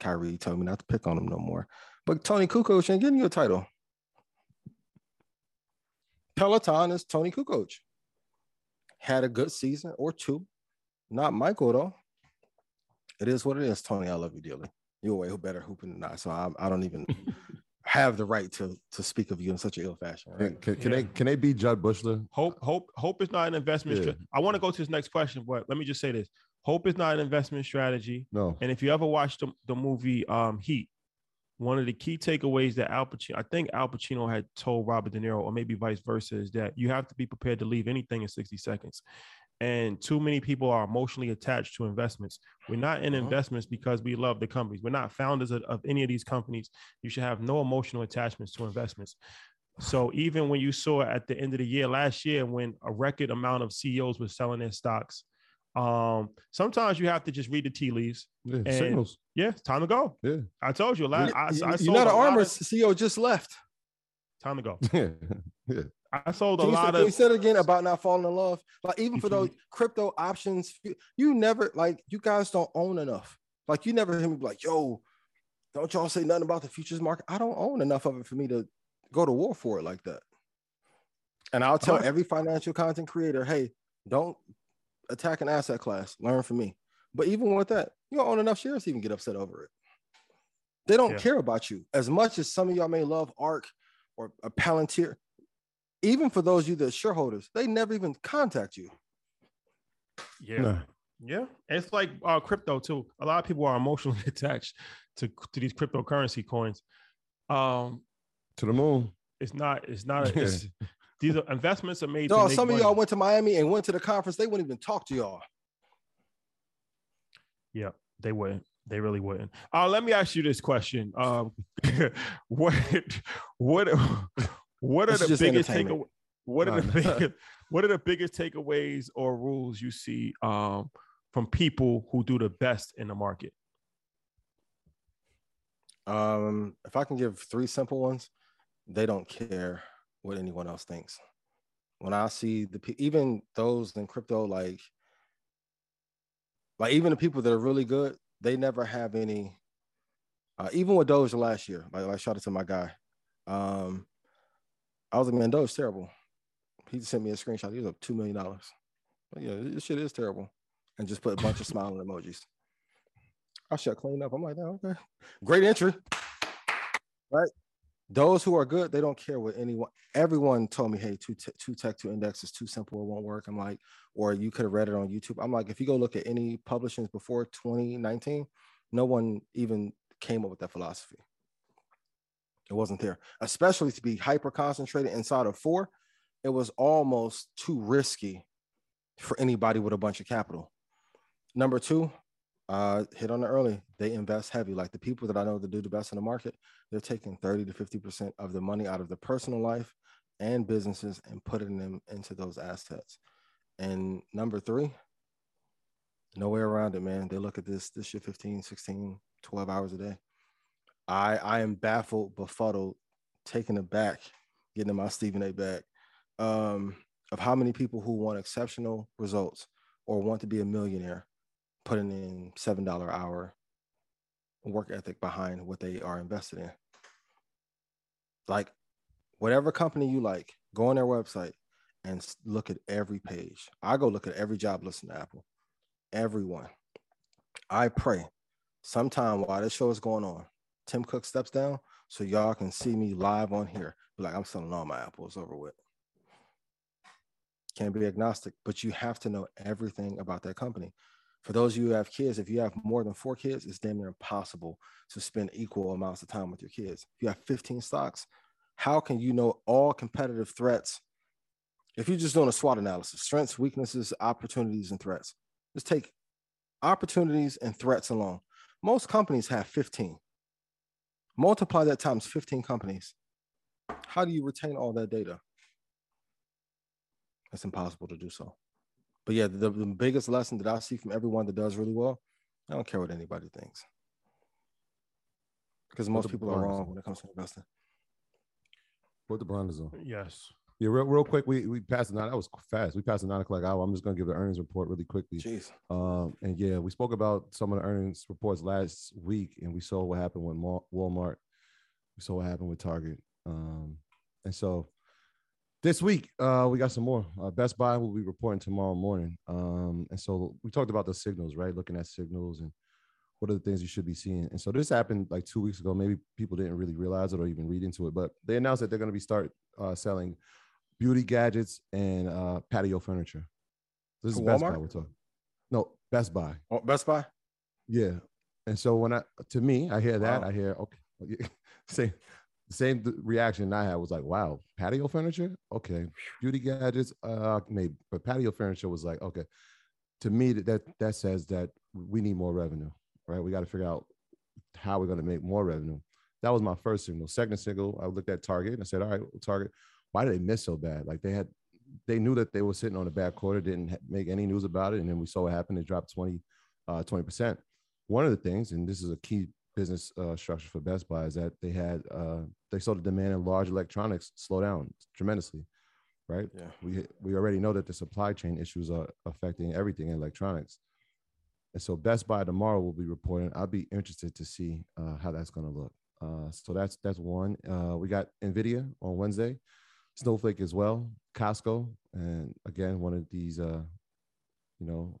Kyrie told me not to pick on him no more. But Toni Kukoc ain't getting you a title. Peloton is Toni Kukoc. Had a good season or two. Not Michael though. It is what it is, Tony. I love you dearly. You're way better hooping than I, so I, I don't even have the right to to speak of you in such an ill fashion. Right? Can, can Yeah. they can they beat Jud Buechler? Hope, hope, hope is not an investment. Yeah. I want to go to this next question, but let me just say this: Hope is not an investment strategy. No. And if you ever watched the, the movie um, Heat, one of the key takeaways that Al Pacino, I think Al Pacino had told Robert De Niro, or maybe vice versa, is that you have to be prepared to leave anything in 60 seconds. And too many people are emotionally attached to investments. We're not in Mhm. investments because we love the companies. We're not founders of, of any of these companies. You should have no emotional attachments to investments. So even when you saw at the end of the year last year, when a record amount of CEOs were selling their stocks, um, sometimes you have to just read the tea leaves. Yeah, And- signals. Yeah, it's time to go. Yeah. I told you, a lot. I, I You- sold you know a the lot armor of- CEO just left. time to go. Yeah. I sold a Can say, lot can you of. say it again about not falling in love? Like even for those crypto options, you- you never like you guys don't own enough. Like you never hear me be like, "Yo, don't y'all say nothing about the futures market." I don't own enough of it for me to go to war for it like that. And I'll tell Okay. every financial content creator, "Hey, don't attack an asset class. Learn from me." But even with that, you don't own enough shares to even get upset over it. They don't Yeah. care about you as much as some of y'all may love ARK or a Palantir even for those of you that are shareholders, they never even contact you. Yeah. Nah. Yeah, it's like uh, crypto too. A lot of people are emotionally attached to to these cryptocurrency coins. Um, To the moon. it's not. It's not. It's, these are investments are made. make some of y'all went to Miami and went to the conference. They wouldn't even talk to y'all. Yeah, they wouldn't. They really wouldn't. Uh, let me ask you this question. Um, what what what are the biggest takeaways? What are the biggest, what are the biggest takeaways or rules you see um, from people who do the best in the market? Um, if I can give three simple ones, they don't care what anyone else thinks. When I see the even those in crypto, like like even the people that are really good, they never have any. Uh, even with Doge last year, like like shout out to my guy. Um, I was like, man, Doge's terrible. He sent me a screenshot. He was up two million dollars. Yeah, this shit is terrible, and just put a bunch of smiling emojis. I should clean up. I'm like, oh, okay, great entry, right? Those who are good, they don't care what anyone. Everyone told me, hey, two, te- two tech, two index is too simple. It won't work. I'm like, or you could have read it on YouTube. I'm like, if you go look at any publishings before 2019, no one even came up with that philosophy. It wasn't there, especially to be hyper concentrated inside of four. It was almost too risky for anybody with a bunch of capital. Number two, uh, hit on it early. They invest heavy. Like the people that I know that do the best in the market, they're taking 30 to 50% of the money out of their personal life and businesses and putting them into those assets. And number three, no way around it, man. They look at this, this shit 15, 16, 12 hours a day. I I am baffled, befuddled, taken aback, getting in my Stephen A back, um, of how many people who want exceptional results or want to be a millionaire putting in seven dollar hour work ethic behind what they are invested in. Like whatever company you like, go on their website and look at every page. I go look at every job listing in Apple, everyone. I pray sometime while this show is going on, Tim Cook steps down so y'all can see me live on here. Be like, I'm selling all my apples over with. Can't be agnostic, but you have to know everything about that company. For those of you who have kids, if you have more than four kids, it's damn near impossible to spend equal amounts of time with your kids. If you have 15 stocks, how can you know all competitive threats? If you're just doing a SWOT analysis, strengths, weaknesses, opportunities, and threats, just take opportunities and threats alone. Most companies have 15. Multiply that times 15 companies. How do you retain all that data? It's impossible to do so. But yeah, the, the biggest lesson that I see from everyone that does really well, I don't care what anybody thinks. Because most people are wrong when it comes to investing. Put the blinders on. Yes. Yeah, real, real quick. We we passed the nine. That was fast. We passed the nine o'clock hour. I'm just gonna give the earnings report really quickly. Jeez. Um, and yeah, we spoke about some of the earnings reports last week, and we saw what happened with Walmart. We saw what happened with Target. Um, and so this week uh, we got some more. Uh, Best Buy will be reporting tomorrow morning. Um, and so we talked about the signals, right? Looking at signals and what are the things you should be seeing. And so this happened like two weeks ago. Maybe people didn't really realize it or even read into it, but they announced that they're going to be start uh, selling beauty gadgets and uh, patio furniture. This is Walmart? Best Buy we're talking. No, Best Buy. Oh, Best Buy. Yeah. And so when I, to me, I hear that, wow. I hear okay, same reaction I had was like, wow, patio furniture, okay, beauty gadgets, uh, maybe, but patio furniture was like, okay. To me, that that, says that we need more revenue, right? We got to figure out how we're going to make more revenue. That was my first signal. Second signal, I looked at Target and I said, all right, Target, why did they miss so bad? Like they had, they knew that they were sitting on a bad quarter, didn't make any news about it, and then we saw what happened. It dropped 20, uh, 20%. One of the things, and this is a key business uh, structure for Best Buy, is that they had uh, they saw the demand in large electronics slow down tremendously, right? Yeah. We we already know that the supply chain issues are affecting everything in electronics, and so Best Buy tomorrow will be reporting. I'll be interested to see uh, how that's going to look. Uh, so that's that's one. Uh, we got Nvidia on Wednesday. Snowflake as well, Costco, and again one of these, uh, you know,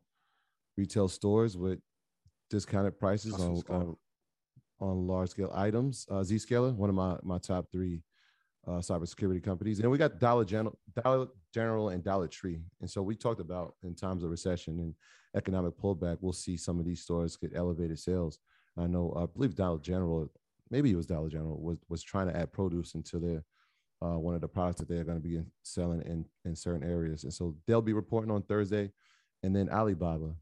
retail stores with discounted prices on, on, on large scale items. Uh, Zscaler, one of my my top three uh, cybersecurity companies, and we got Dollar General, Dollar General, and Dollar Tree. And so we talked about in times of recession and economic pullback, we'll see some of these stores get elevated sales. I know, I believe Dollar General, maybe it was Dollar General, was was trying to add produce into their uh, one of the products that they're going to be selling in, in certain areas. And so they'll be reporting on Thursday. And then Alibaba.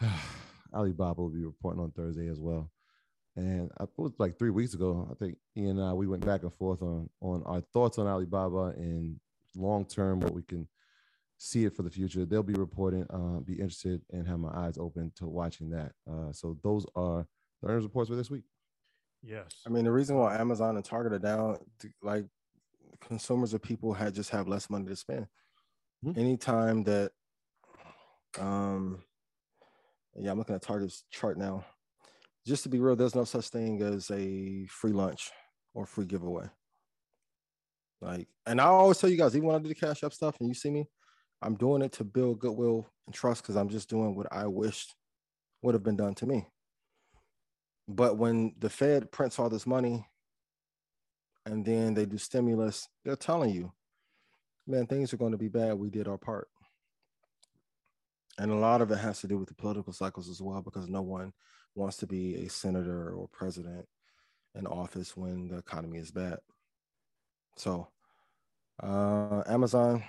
Alibaba will be reporting on Thursday as well. And I, it was like three weeks ago. I think Ian and I, we went back and forth on, on our thoughts on Alibaba and long term, what we can see it for the future. They'll be reporting, uh, be interested and have my eyes open to watching that. Uh, so those are the earnings reports for this week. Yes. I mean, the reason why Amazon and Target are down, like consumers or people had just have less money to spend. Mm-hmm. Anytime that, um, yeah, I'm looking at Target's chart now. Just to be real, there's no such thing as a free lunch or free giveaway. Like, and I always tell you guys, even when I do the cash up stuff and you see me, I'm doing it to build goodwill and trust because I'm just doing what I wished would have been done to me. But when the Fed prints all this money and then they do stimulus, they're telling you, man, things are going to be bad. We did our part. And a lot of it has to do with the political cycles as well, because no one wants to be a senator or president in office when the economy is bad. So, uh, Amazon,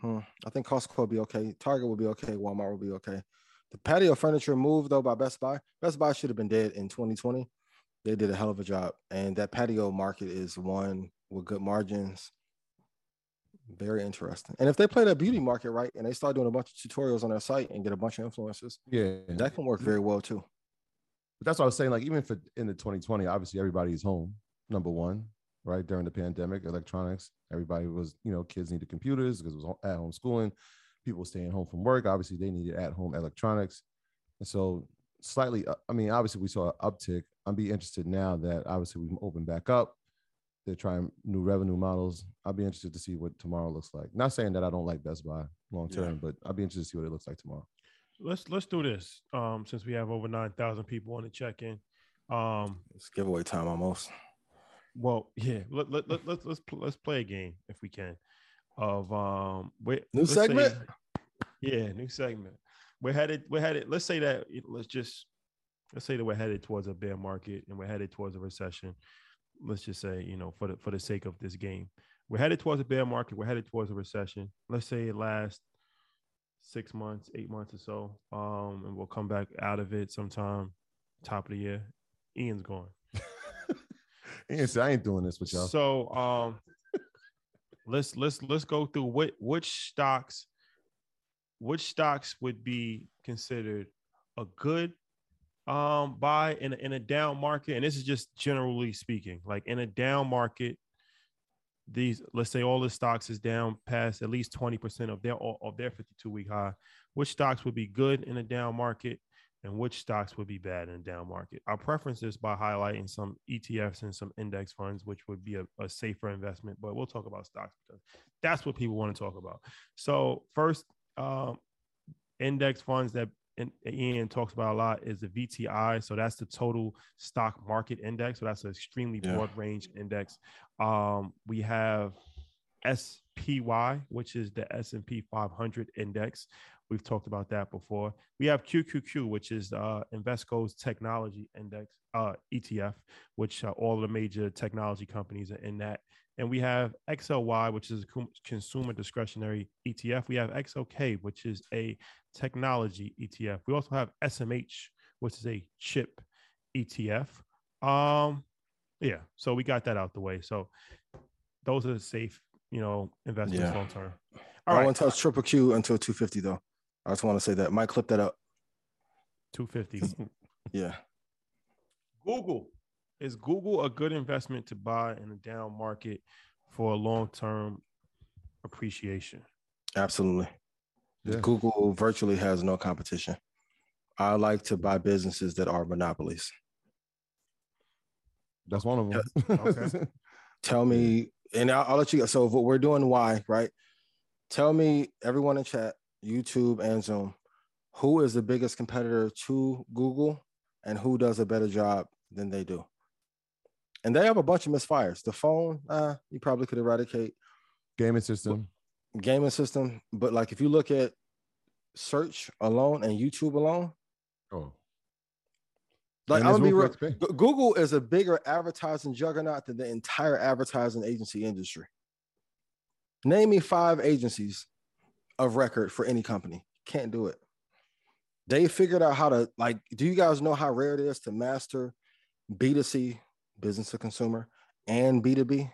hmm, I think Costco will be okay. Target will be okay. Walmart will be okay. The patio furniture move though by Best Buy. Best Buy should have been dead in 2020. They did a hell of a job, and that patio market is one with good margins. Very interesting. And if they play that beauty market right, and they start doing a bunch of tutorials on their site and get a bunch of influencers, yeah, that can work very well too. But that's what I was saying. Like even for in the 2020, obviously everybody's home. Number one, right during the pandemic, electronics. Everybody was, you know, kids needed computers because it was at home schooling people staying home from work. Obviously, they needed at home electronics. And so, slightly, uh, I mean, obviously, we saw an uptick. I'm be interested now that obviously we've opened back up. They're trying new revenue models. I'll be interested to see what tomorrow looks like. Not saying that I don't like Best Buy long term, yeah. but I'll be interested to see what it looks like tomorrow. Let's let's do this. Um, since we have over nine thousand people on the check in, um, it's giveaway time almost. Well, yeah. Let, let, let, let's let's let's play a game if we can of um wait new segment. Say, yeah, new segment. we're headed. We're headed. Let's say that. Let's just let's say that we're headed towards a bear market and we're headed towards a recession. Let's just say, you know, for the for the sake of this game, we're headed towards a bear market. We're headed towards a recession. Let's say it lasts six months, eight months or so, um, and we'll come back out of it sometime top of the year. Ian's gone. Ian said, I ain't doing this with y'all. So um, let's let's let's go through what which stocks which stocks would be considered a good um buy in a, in a down market and this is just generally speaking like in a down market these let's say all the stocks is down past at least 20% of their of their 52 week high which stocks would be good in a down market and which stocks would be bad in a down market? Our preference is by highlighting some etfs and some index funds which would be a, a safer investment but we'll talk about stocks because that's what people want to talk about. So first um, index funds that and Ian talks about a lot is the VTI. So that's the total stock market index. So that's an extremely Yeah. broad range index. Um, we have SPY, which is the S&P 500 index. We've talked about that before. We have QQQ, which is uh, Invesco's technology index uh, ETF, which uh, all the major technology companies are in that. And we have XLY, which is a consumer discretionary ETF. We have XLK, which is a technology ETF. We also have SMH, which is a chip ETF. Um, yeah, so we got that out the way. So those are the safe, you know, investments Yeah. long term. I All don't right, want to touch triple Q until 250 though. I just want to say that. Might clip that up. 250. Yeah. Google is Google a good investment to buy in a down market for a long term appreciation? Absolutely. Yeah. Google virtually has no competition. I like to buy businesses that are monopolies. That's one of them. Okay. Tell me, and I'll, I'll let you go. So what we're doing, why, right? Tell me, everyone in chat, YouTube and Zoom, who is the biggest competitor to Google and who does a better job than they do? And they have a bunch of misfires. The phone, uh, you probably could eradicate. Gaming system. Gaming system, but like if you look at search alone and YouTube alone, Oh. like I'm gonna be real. Google is a bigger advertising juggernaut than the entire advertising agency industry. Name me five agencies of record for any company. Can't do it. They figured out how to like. Do you guys know how rare it is to master B2C, business to consumer, and B2B,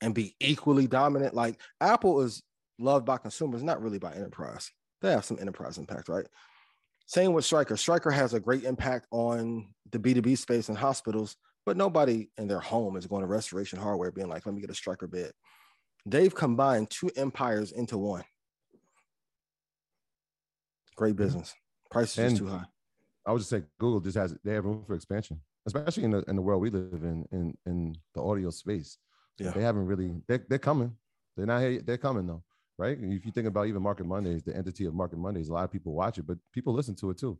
and be equally dominant? Like Apple is loved by consumers, not really by enterprise. They have some enterprise impact, right? Same with Stryker. Stryker has a great impact on the B2B space and hospitals, but nobody in their home is going to restoration hardware being like, let me get a Stryker bed. They've combined two empires into one. Great business. Price is And- just too high. I would just say Google just has they have room for expansion, especially in the in the world we live in in in the audio space. Yeah. They haven't really they're, they're coming. They're not here. They're coming though, right? If you think about even Market Mondays, the entity of Market Mondays, a lot of people watch it, but people listen to it too.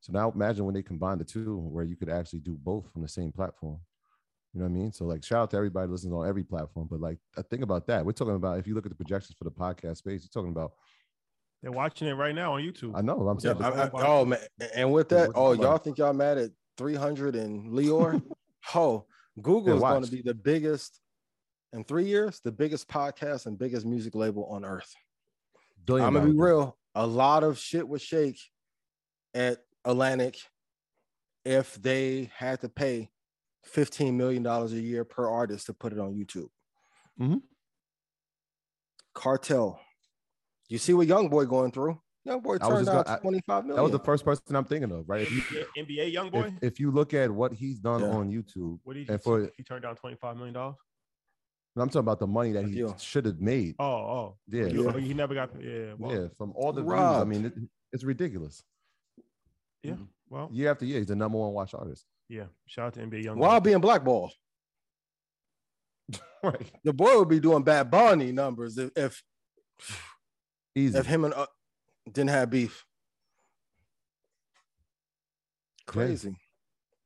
So now imagine when they combine the two, where you could actually do both from the same platform. You know what I mean? So like shout out to everybody listening on every platform. But like I think about that. We're talking about if you look at the projections for the podcast space, you're talking about They're watching it right now on YouTube. I know I'm Yeah, saying I- I- oh man, and with that, what oh y'all think y'all mad at 300 and Lyor? oh, Google is going to be the biggest in three years, the biggest podcast and biggest music label on earth. billion I'm gonna be real. A lot of shit would shake at Atlantic if they had to pay 15 million dollars a year per artist to put it on YouTube. Mhm. Cartel. You see what Young Boy going through? Young Boy I was turned just down gonna- I- 25 million. That was the first person I'm thinking of, right? If you, NBA, NBA young boy. if, if you look at what he's done Yeah. on YouTube, what did he, and for he turned down twenty five million dollars? I'm talking about the money that he should have made. Oh, oh, Yeah. He, Yeah. he never got. Yeah, well, yeah, from all the views, I mean, it, it's ridiculous. yeah. Well, Year after year, he's the number one watch artist. yeah. Shout out to NBA young. while boy. being blackballed. Right. The boy would be doing Bad Bunny numbers if if, Easy. if him and uh, didn't have beef. Crazy.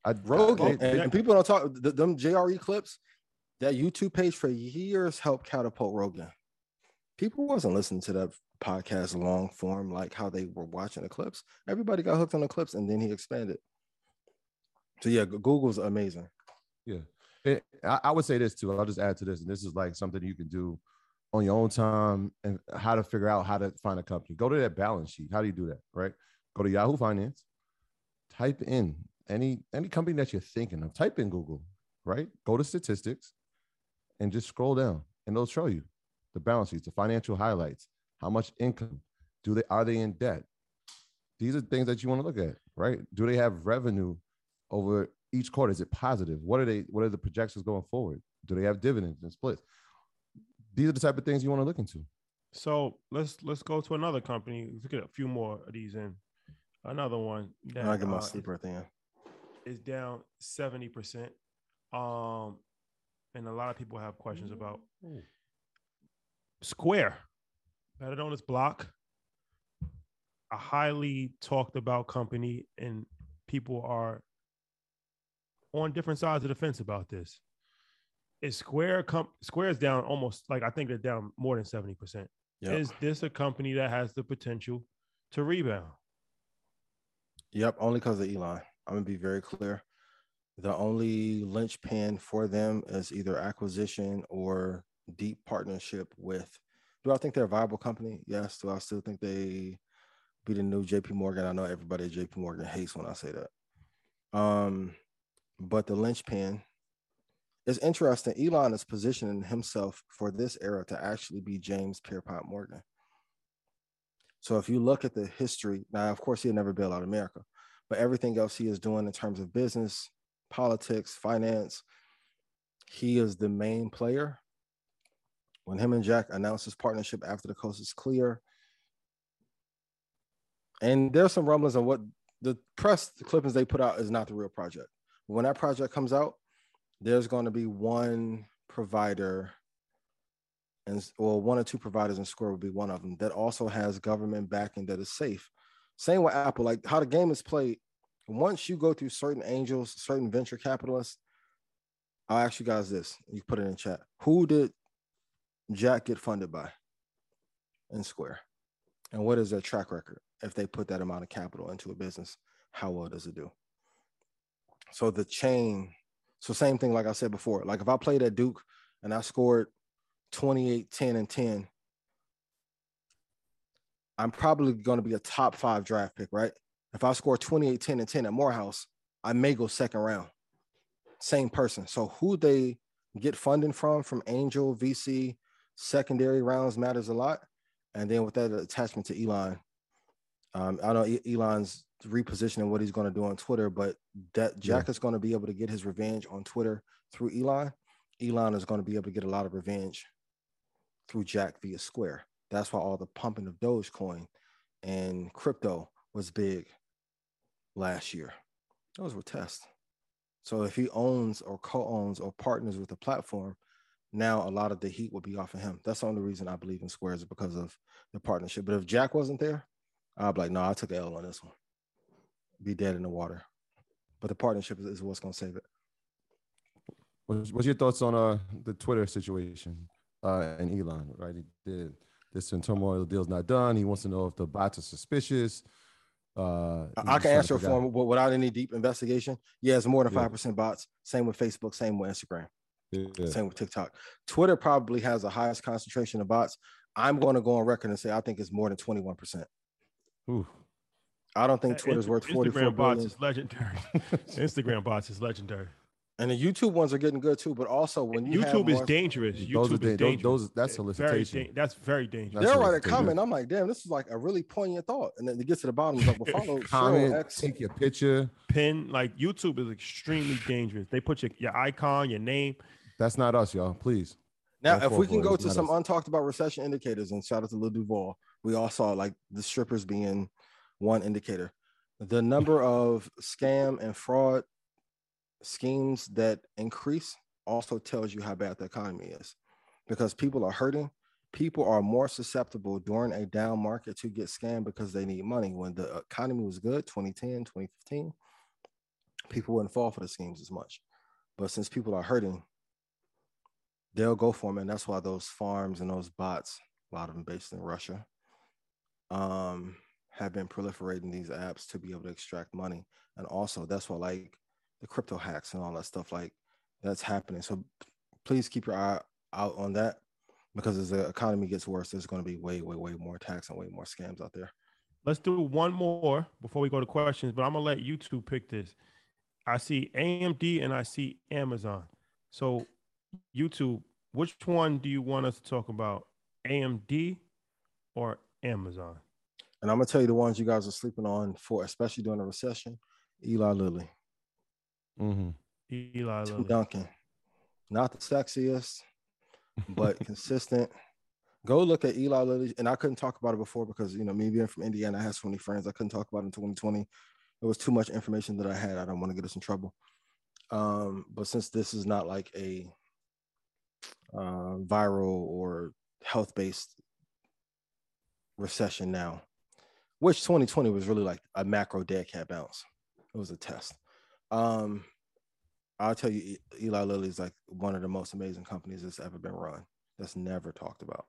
I, Rogan oh, they- and, and people don't talk th- them JRE clips. That YouTube page for years helped catapult Rogan. People wasn't listening to that podcast long form, like how they were watching the clips. Everybody got hooked on the clips, and then he expanded. So yeah, Google's amazing. Yeah, it, I, I would say this too. I'll just add to this, and this is like something you can do on your own time and how to figure out how to find a company. Go to that balance sheet. How do you do that? Right? Go to Yahoo Finance. Type in any any company that you're thinking of. Type in Google. Right? Go to statistics, and just scroll down, and they'll show you the balance sheets, the financial highlights, how much income do they are they in debt? These are things that you want to look at, right? Do they have revenue over each quarter? Is it positive? What are they? What are the projections going forward? Do they have dividends and splits? These are the type of things you want to look into. So let's let's go to another company. Let's get a few more of these in. Another one that I get my uh, sleeper thing is down seventy percent. Um, and a lot of people have questions about Square, better known as Block, a highly talked about company, and people are on different sides of the fence about this. Is Square comp Square is down almost like I think they're down more than 70%. Yep. Is this a company that has the potential to rebound? Yep, only because of Elon. I'm gonna be very clear. The only linchpin for them is either acquisition or deep partnership with. Do I think they're a viable company? Yes. Do I still think they be the new JP Morgan? I know everybody at JP Morgan hates when I say that. Um, but the linchpin is interesting. Elon is positioning himself for this era to actually be James Pierpont Morgan. So if you look at the history, now of course he'll never bail out America, but everything else he is doing in terms of business, politics, finance, he is the main player when him and Jack announced his partnership after the coast is clear. And there's some rumblings on what the press the clippings they put out is not the real project. When that project comes out, there's going to be one provider and well, one or two providers in Square will be one of them that also has government backing that is safe. Same with Apple, like how the game is played. Once you go through certain angels, certain venture capitalists, I'll ask you guys this. You put it in chat. Who did Jack get funded by in Square? And what is their track record? If they put that amount of capital into a business, how well does it do? So the chain, so same thing like I said before. Like if I played at Duke and I scored 28, 10, and 10, I'm probably going to be a top five draft pick, right? If I score 28, 10, and 10 at Morehouse, I may go second round. Same person. So who they get funding from, from Angel, VC, secondary rounds matters a lot. And then with that attachment to Elon, um, I know Elon's repositioning what he's going to do on Twitter, but that Jack yeah. is going to be able to get his revenge on Twitter through Elon. Elon is going to be able to get a lot of revenge through Jack via Square. That's why all the pumping of Dogecoin and crypto was big last year. Those were tests. So if he owns or co-owns or partners with the platform, now a lot of the heat would be off of him. That's the only reason I believe in Squares is because of the partnership. But if Jack wasn't there, I'd be like, no, I took L on this one. Be dead in the water. But the partnership is, is what's going to save it. What's, what's, your thoughts on uh, the Twitter situation uh, and Elon? Right, he did this in turmoil. The deal's not done. He wants to know if the bots are suspicious. Uh, I can answer for him without any deep investigation. Yeah, it's more than five yeah. percent bots. Same with Facebook. Same with Instagram. Yeah. Same with TikTok. Twitter probably has the highest concentration of bots. I'm going to go on record and say I think it's more than 21%. Ooh. I don't think Twitter's worth 44 Instagram bots is legendary. Instagram bots is legendary. And the YouTube ones are getting good too, but also when you YouTube is dangerous. YouTube those is da- dangerous. Those, that's solicitation. Very da- that's very dangerous. They're right a comment. I'm like, damn, this is like a really poignant thought. And then it gets to the bottom, it's like, well, follow, comment, X. take your picture, pin. Like YouTube is extremely dangerous. They put your, your icon, your name. That's not us, y'all. Please. Now, if we can go to some us. untalked about recession indicators, and shout out to Lil Duval, we all saw like the strippers being one indicator. The number of scam and fraud schemes that increase also tells you how bad the economy is because people are hurting. People are more susceptible during a down market to get scammed because they need money. When the economy was good, 2010, 2015, people wouldn't fall for the schemes as much. But since people are hurting, they'll go for them. And that's why those farms and those bots, a lot of them based in Russia, um, have been proliferating these apps to be able to extract money. And also, that's what like the crypto hacks and all that stuff like that's happening. So please keep your eye out on that because as the economy gets worse, there's going to be way, way, way more tax and way more scams out there. Let's do one more before we go to questions, but I'm gonna let you two pick this. I see AMD and I see Amazon. So, YouTube, which one do you want us to talk about? AMD or Amazon? And I'm gonna tell you the ones you guys are sleeping on for, especially during a recession. Eli Lilly, Mm-hmm. Eli Tim Lilly. Duncan, not the sexiest, but consistent. Go look at Eli Lilly, and I couldn't talk about it before because you know me being from Indiana, I had so many friends. I couldn't talk about it in 2020. It was too much information that I had. I don't want to get us in trouble. Um, but since this is not like a uh, viral or health-based recession now, which 2020 was really like a macro dead cat bounce. It was a test. Um, I'll tell you, Eli Lilly is like one of the most amazing companies that's ever been run. That's never talked about.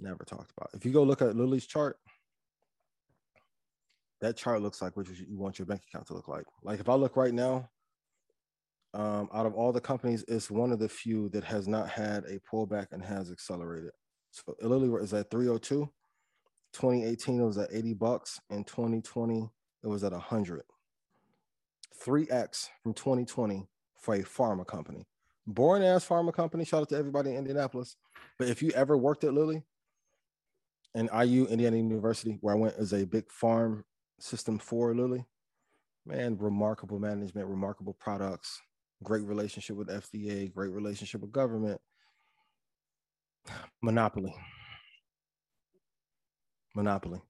Never talked about. If you go look at Lilly's chart, that chart looks like what you you want your bank account to look like. Like if I look right now, um, out of all the companies, it's one of the few that has not had a pullback and has accelerated. So Lilly is at 302. 2018 it was at 80 bucks. and 2020 it was at 100. 3x from 2020 for a pharma company. Boring ass pharma company. Shout out to everybody in Indianapolis. But if you ever worked at Lilly and IU, Indiana University, where I went as a big farm system for Lilly, man, remarkable management, remarkable products, great relationship with FDA, great relationship with government. Monopoly. Monopoly.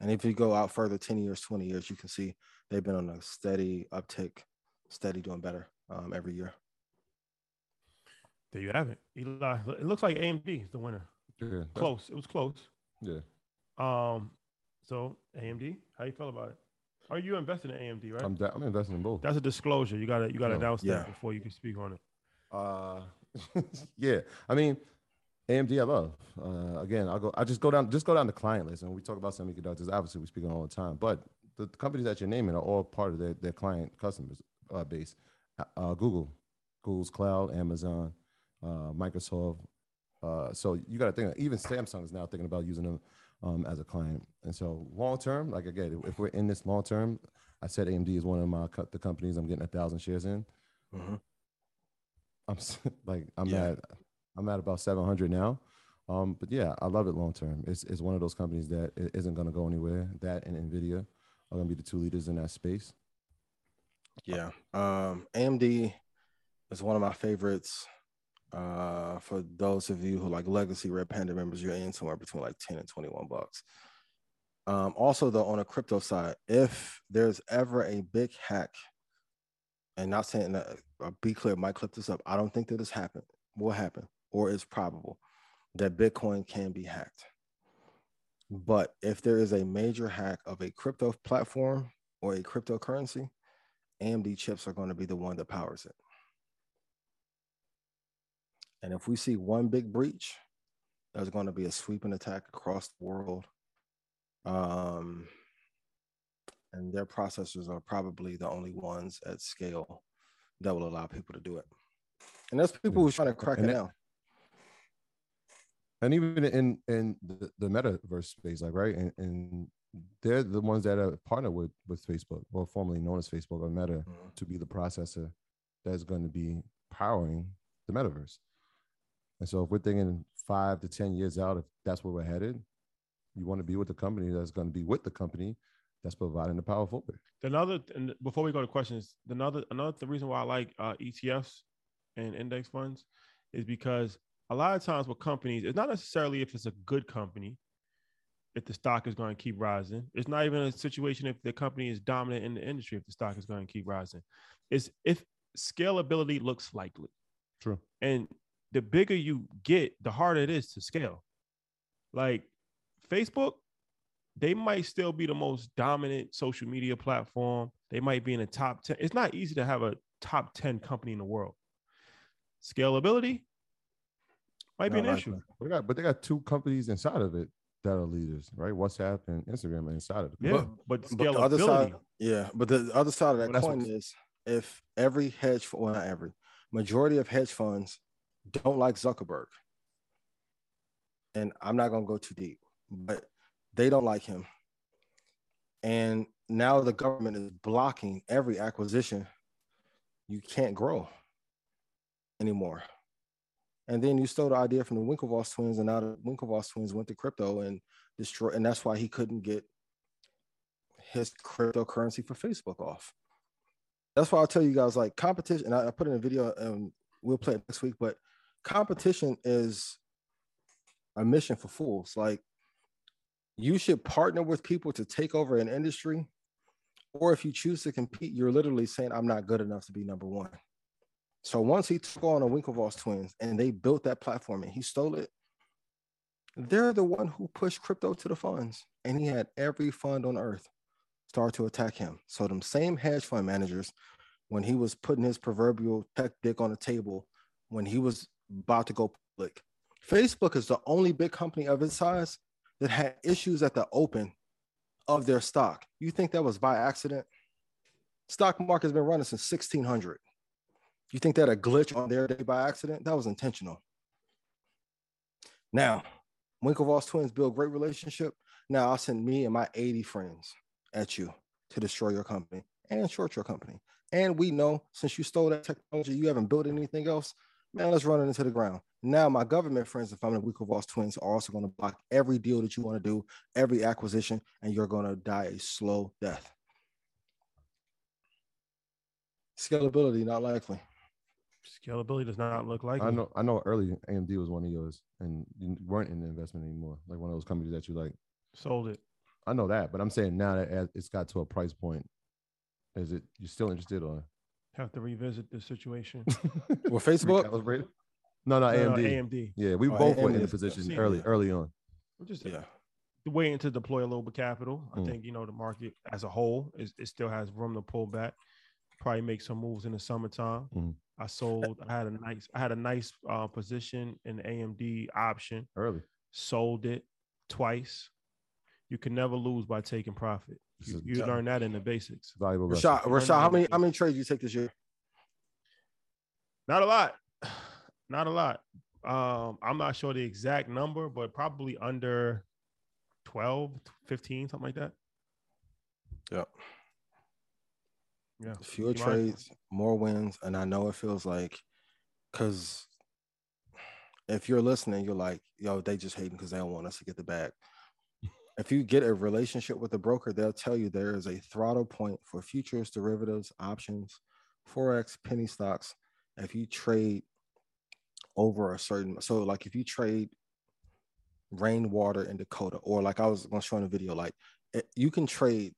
And if you go out further, 10 years, 20 years, you can see they've been on a steady uptick, steady doing better um, every year. There you have it. Eli. It looks like AMD is the winner. Yeah. Close. It was close. Yeah. Um, so AMD, how you feel about it? Are you investing in AMD, right? I'm, da- I'm investing in both. That's a disclosure. You gotta you gotta No. announce Yeah. that before you can speak on it. Uh, yeah. I mean, AMD I love. Uh, again, I'll go. I just go down. Just go down the client list, and we talk about semiconductors. Obviously, we speak on all the time, but the, companies that you're naming are all part of their, their client customers uh, base. Uh, Google, Google's cloud, Amazon, uh, Microsoft. Uh, so you got to think. Even Samsung is now thinking about using them um, as a client. And so long term, like again, if we're in this long term, I said AMD is one of my co- the companies I'm getting a thousand shares in. Mhm. I'm like I'm Yeah. at I'm at about 700 now. Um, but yeah, I love it long term. It's it's one of those companies that isn't going to go anywhere. That and Nvidia are going to be the two leaders in that space. Yeah. Um, AMD is one of my favorites. Uh, for those of you who like legacy Red Panda members, you're in somewhere between like 10 and 21 bucks. Um, also, though, on a crypto side, if there's ever a big hack, and not saying that, uh, be clear, might clip this up. I don't think that this happened, will happen, or it's probable that Bitcoin can be hacked. But if there is a major hack of a crypto platform or a cryptocurrency, AMD chips are going to be the one that powers it. And if we see one big breach, there's going to be a sweeping attack across the world. Um, and their processors are probably the only ones at scale that will allow people to do it. And there's people who's trying to crack And it that- now. And even in in the, the metaverse space, like right, and, and they're the ones that are partnered with with Facebook, or formerly known as Facebook or Meta, Mhm. to be the processor that's going to be powering the metaverse. And so, if we're thinking five to ten years out, if that's where we're headed, you want to be with the company that's going to be with the company that's providing the power forward. Another, and before we go to questions, another another the reason why I like uh, ETFs and index funds is because a lot of times with companies, it's not necessarily if it's a good company, if the stock is going to keep rising. It's not even a situation if the company is dominant in the industry, if the stock is going to keep rising. It's if scalability looks likely. True. And the bigger you get, the harder it is to scale. Like Facebook, they might still be the most dominant social media platform. They might be in the top 10. It's not easy to have a top 10 company in the world. Scalability might be Not an likely. issue. They got, but they got two companies inside of it that are leaders, right? WhatsApp and Instagram are inside of it. Yeah, company. but, But the other scalability. side, yeah, but the other side of that Well, coin is if every hedge, well, not every, majority of hedge funds don't like Zuckerberg, and I'm not gonna go too deep, but they don't like him, and now the government is blocking every acquisition. You can't grow anymore. And then you stole the idea from the Winklevoss twins, and now the Winklevoss twins went to crypto and destroy, and that's why he couldn't get his cryptocurrency for Facebook off. That's why I'll tell you guys like competition, and I, I put in a video and we'll play it next week, but competition is a mission for fools. Like you should partner with people to take over an industry, or if you choose to compete, you're literally saying, I'm not good enough to be number one. So once he took on the Winklevoss twins and they built that platform and he stole it, they're the one who pushed crypto to the funds. And he had every fund on earth start to attack him. So them same hedge fund managers, when he was putting his proverbial tech dick on the table, when he was about to go public, Facebook is the only big company of its size that had issues at the open of their stock. You think that was by accident? Stock market has been running since 1600. You think that a glitch on their day by accident? That was intentional. Now, Winklevoss twins build great relationship. Now I'll send me and my 80 friends at you to destroy your company and short your company. And we know since you stole that technology, you haven't built anything else. Man, let's run it into the ground. Now, my government friends, if I'm the Winklevoss twins, are also going to block every deal that you want to do, every acquisition, and you're going to die a slow death. Scalability, not likely. Scalability does not look like I know, I know. Early AMD was one of yours, and you weren't in the investment anymore. Like one of those companies that you like. sold it. I know that, but I'm saying now that it's got to a price point, is it you still interested or Have to revisit the situation. well, Facebook, recalibrate? No, no, No, no, AMD. AMD. Yeah, we Oh, both were in the position seen early, early on. We're just yeah. waiting to deploy a little bit capital. I Mm. think you know the market as a whole is it still has room to pull back. Probably make some moves in the summertime. Mhm. I sold. I had a nice. I had a nice uh, position in the AMD option. Early. Sold it twice. You can never lose by taking profit. You, you learn that in the basics. valuable. Rashad, Rashad, how many how many trades you take this year? Not a lot. Not a lot. Um, I'm not sure the exact number, but probably under 12, 15, something like that. Yep. Yeah. Fewer You might- trades, more wins, and I know it feels like because if you're listening, you're like, yo, they just hating because they don't want us to get the bag. if you get a relationship with a broker, they'll tell you there is a throttle point for futures, derivatives, options, forex, penny stocks. If you trade over a certain, so like if you trade rainwater in Dakota, or like I was going to show in a video, like it, you can trade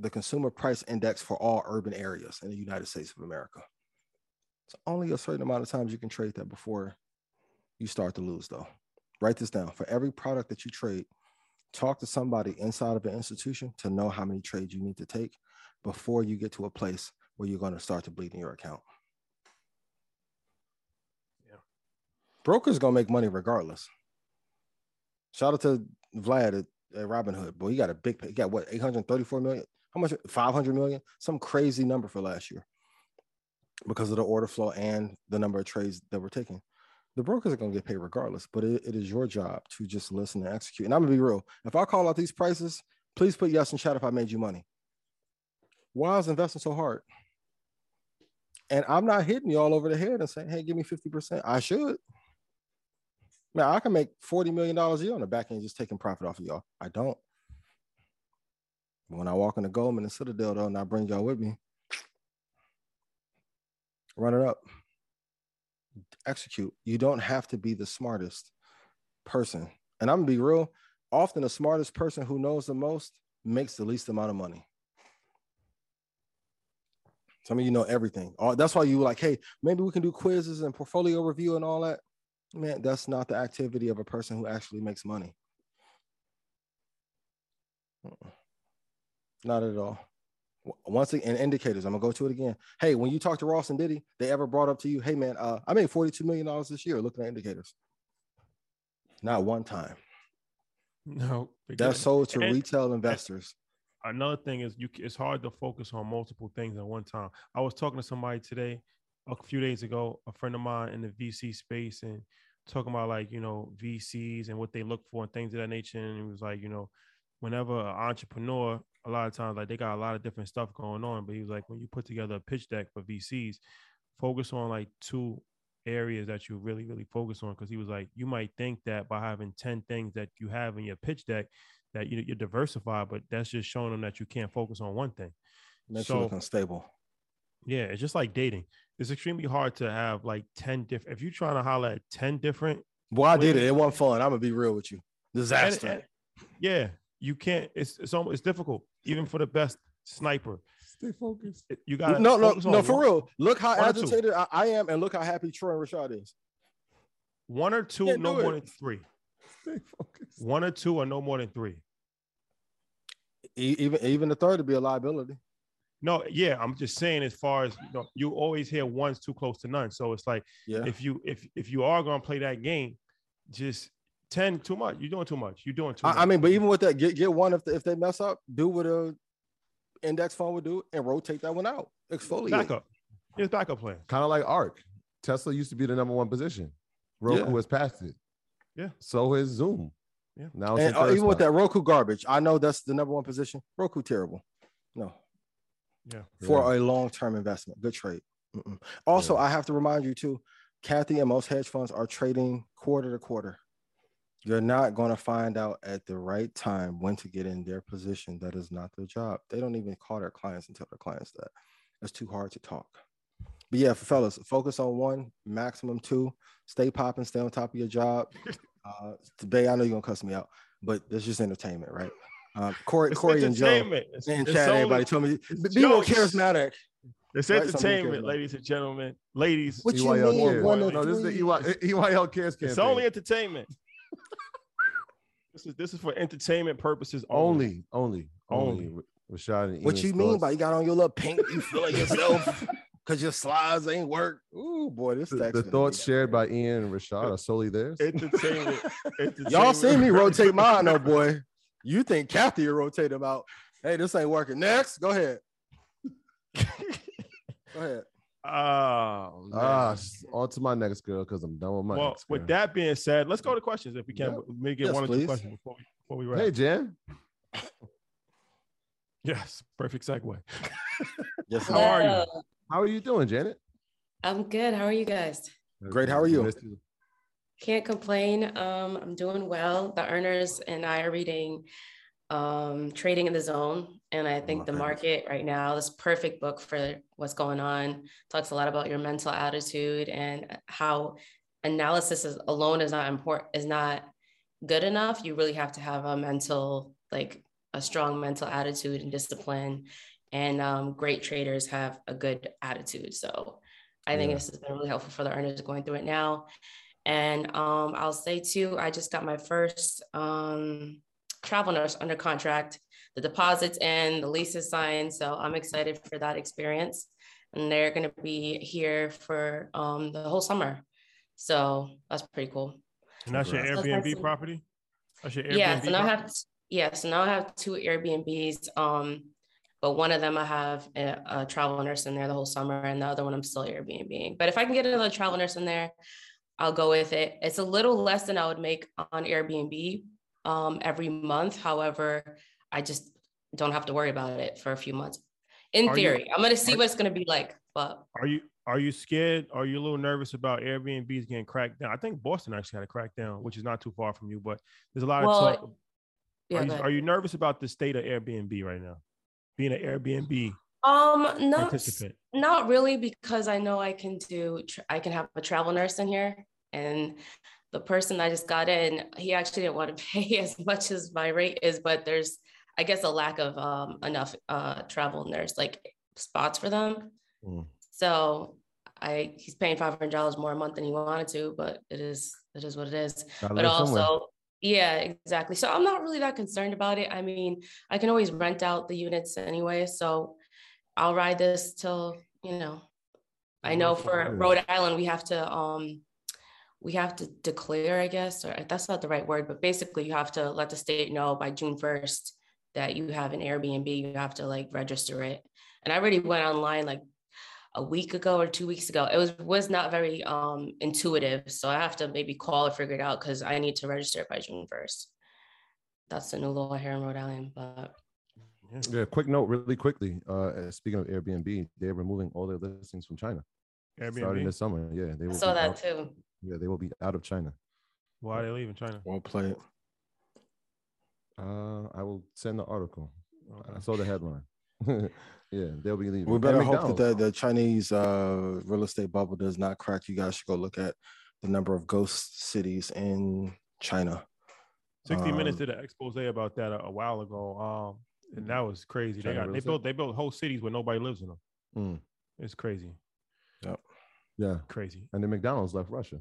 the consumer price index for all urban areas in the United States of America. It's only a certain amount of times you can trade that before you start to lose, though. Write this down. For every product that you trade, talk to somebody inside of an institution to know how many trades you need to take before you get to a place where you're going to start to bleed in your account. Yeah. Brokers going to make money regardless. Shout out to Vlad at, at Robinhood. Boy, he got a big, he got what, 834 million? How much? 500 million? Some crazy number for last year because of the order flow and the number of trades that were taken. The brokers are going to get paid regardless, but it, it is your job to just listen and execute. And I'm going to be real. If I call out these prices, please put yes in chat if I made you money. Why is investing so hard? And I'm not hitting you all over the head and saying, hey, give me 50%. I should. Man, I can make $40 million a year on the back end just taking profit off of y'all. I don't. When I walk into Goldman and Citadel, though, and I bring y'all with me, run it up, execute. You don't have to be the smartest person. And I'm gonna be real. Often, the smartest person who knows the most makes the least amount of money. Some of you know everything. That's why you like, hey, maybe we can do quizzes and portfolio review and all that. Man, that's not the activity of a person who actually makes money. Mm-mm. Not at all. Once again, indicators. I'm gonna go to it again. Hey, when you talk to Ross and Diddy, they ever brought up to you, hey man, uh, I made 42 million dollars this year looking at indicators. Not one time. No, That's sold to And- retail investors. another thing is you it's hard to focus on multiple things at one time. I was talking to somebody today, a few days ago, a friend of mine in the VC space, and talking about like you know VCs and what they look for and things of that nature. And it was like you know, whenever an entrepreneur, a lot of times like they got a lot of different stuff going on, but he was like when you put together a pitch deck for VCs, focus on like two areas that you really really focus on because he was like you might think that by having 10 things that you have in your pitch deck that you, you're diversified but that's just showing them that you can't focus on one thing Makes So- unstable. yeah it's just like dating it's extremely hard to have like 10 different if you're trying to holler at 10 different Well, I did it. It wasn't fun. I'm gonna be real with you. and- Disaster. and- yeah you can't it's it's almost it's difficult even for the best sniper Stay focused. You got no, no, no, for real. Look how one agitated I, I am, and look how happy Troy and Rashad is. one or two no do more it. than three Stay focused. one or two or no more than three Even even the third would be a liability. No, yeah, I'm just saying as far as you know, you always hear one's too close to none. So it's like Yeah. if you if if you are gonna play that game, just 10 too much. You're doing too much. You're doing too much. I, I mean, but even with that, get get one if they, if they mess up, do what a index fund would do and rotate that one out. Exfoliate. backup. It's backup plan. Kind of like ARK. Tesla used to be the number one position. Roku Yeah. has passed it. Yeah. So is Zoom. Yeah. Now And uh, third even with that Roku garbage, I know that's the number one position. Roku terrible. No. Yeah. For a long term investment, good trade. Mm-mm. Also, Yeah. I have to remind you too, Cathie and most hedge funds are trading quarter to quarter. You're not going to find out at the right time when to get in their position. That is not their job. They don't even call their clients and tell their clients that. It's too hard to talk. But yeah, fellas, focus on one, maximum two. Stay popping, stay on top of your job. Uh, today, I know you're gonna cuss me out, but it's just entertainment, right? Uh, Corey, It's Corey and Joe. It's, and it's chat, only- everybody told me it's be more charismatic. It's Right, entertainment, ladies and gentlemen. Ladies, What you EYL mean, cares. one to No, this is the three? EY, EYL cares campaign. it's only entertainment. This is this is for entertainment purposes only. only, only, only. Rashad and What Ian's you mean by you got on your little pink? You feeling like yourself because your slides ain't work. Ooh, boy, this the, the thoughts shared by Ian and Rashad are solely theirs? Entertainment. entertainment Y'all seen me rotate mine, though, boy. You think Cathie will rotate them out? Hey, this ain't working. Next, go ahead. Go ahead. Oh. Ah, on to my next girl because I'm done with my well, ex, with that being said, let's go to questions if we can. Yeah. Maybe get Yes, one or please. two questions before we, before we wrap. Hey, Jan. Yes, perfect segue. Yes, How are you? How are you doing, Janet? I'm good. How are you guys? Great, how are you? You. Can't complain. Um, I'm doing well. The earners and I are reading um, Trading in the Zone. And I think the favorite. market right now, this perfect book for what's going on, talks a lot about your mental attitude and how analysis is, alone is not important, is not good enough. You really have to have a mental, like a strong mental attitude and discipline. And um, great traders have a good attitude. So I think Yeah. this has been really helpful for the earners going through it now. And um, I'll say too, I just got my first um, travel nurse under contract, the deposits and the leases signed. So I'm excited for that experience. And they're going to be here for um, the whole summer. So that's pretty cool. And that's your Congrats. So Airbnb some- property? That's your Airbnb Yeah. So now I have, yeah. So now I have two Airbnbs. Um, but one of them I have a, a travel nurse in there the whole summer, and the other one I'm still Airbnb. But if I can get another travel nurse in there, I'll go with it. It's a little less than I would make on Airbnb um, every month. However, I just don't have to worry about it for a few months. In Are you- theory, I'm gonna see what it's gonna be like. But Are you are you scared? Are you a little nervous about Airbnbs getting cracked down? I think Boston actually had a crackdown, which is not too far from you, but there's a lot of talk. yeah, are, you, are you nervous about the state of Airbnb right now? Being an Airbnb um, not participant. Not really, because I know I can do, I can have a travel nurse in here. And the person I just got in, he actually didn't want to pay as much as my rate is, but there's, I guess, a lack of um, enough uh, travel nurse, like spots for them. Mm. So I, he's paying $500 more a month than he wanted to, but it is, it is what it is but live somewhere. also yeah exactly so i'm not really that concerned about it i mean i can always rent out the units anyway so i'll ride this till you know i know for rhode island we have to um we have to declare, I guess, or that's not the right word, but basically you have to let the state know by June 1st that you have an Airbnb, you have to like register it. And I already went online like a week ago or two weeks ago. It was was not very um intuitive. So I have to maybe call or figure it out because I need to register it by June 1st. That's the new law here in Rhode Island. But Yeah, quick note, really quickly. Uh, speaking of Airbnb, they're removing all their listings from China starting Airbnb. this summer. Yeah, they I saw that out- too. Yeah, they will be out of China. Why are they leaving China? Won't play it. Uh, I will send the article. Okay. I saw the headline. yeah, they'll be leaving. We better hope that the, the Chinese uh, real estate bubble does not crack. You guys should go look at the number of ghost cities in China. 60 minutes Um, did an expose about that a, a while ago. Um, and that was crazy. They got they built they built whole cities where nobody lives in them. Mm, It's crazy, Yep. yeah, crazy. and then McDonald's left Russia.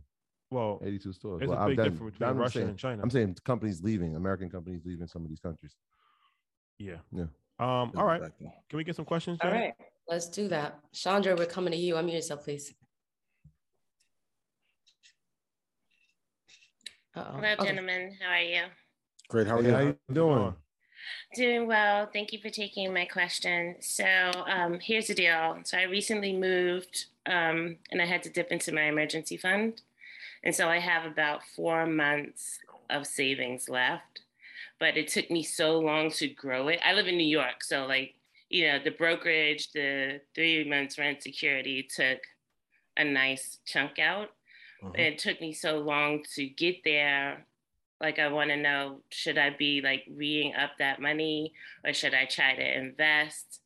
Well, 82 stores. there's Well, a I've big done- difference between I'm Russia saying- and China. I'm saying companies leaving, American companies leaving some of these countries. yeah. Yeah. Um. All right. Back. Can we get some questions? All Jen? let's do that. Chandra, we're coming to you. Unmute yourself, please. Uh-oh. Hello, Okay. gentlemen. How are you? Great. How are you? how you doing? Doing well. Thank you for taking my question. So, um, here's the deal. So, I recently moved um, and I had to dip into my emergency fund. And so, I have about four months of savings left. But it took me so long to grow it. I live in New York. So, like, you know, the brokerage, the three months rent security took a nice chunk out. Mhm. it took me so long to get there like i want to know should i be like reading up that money or should i try to invest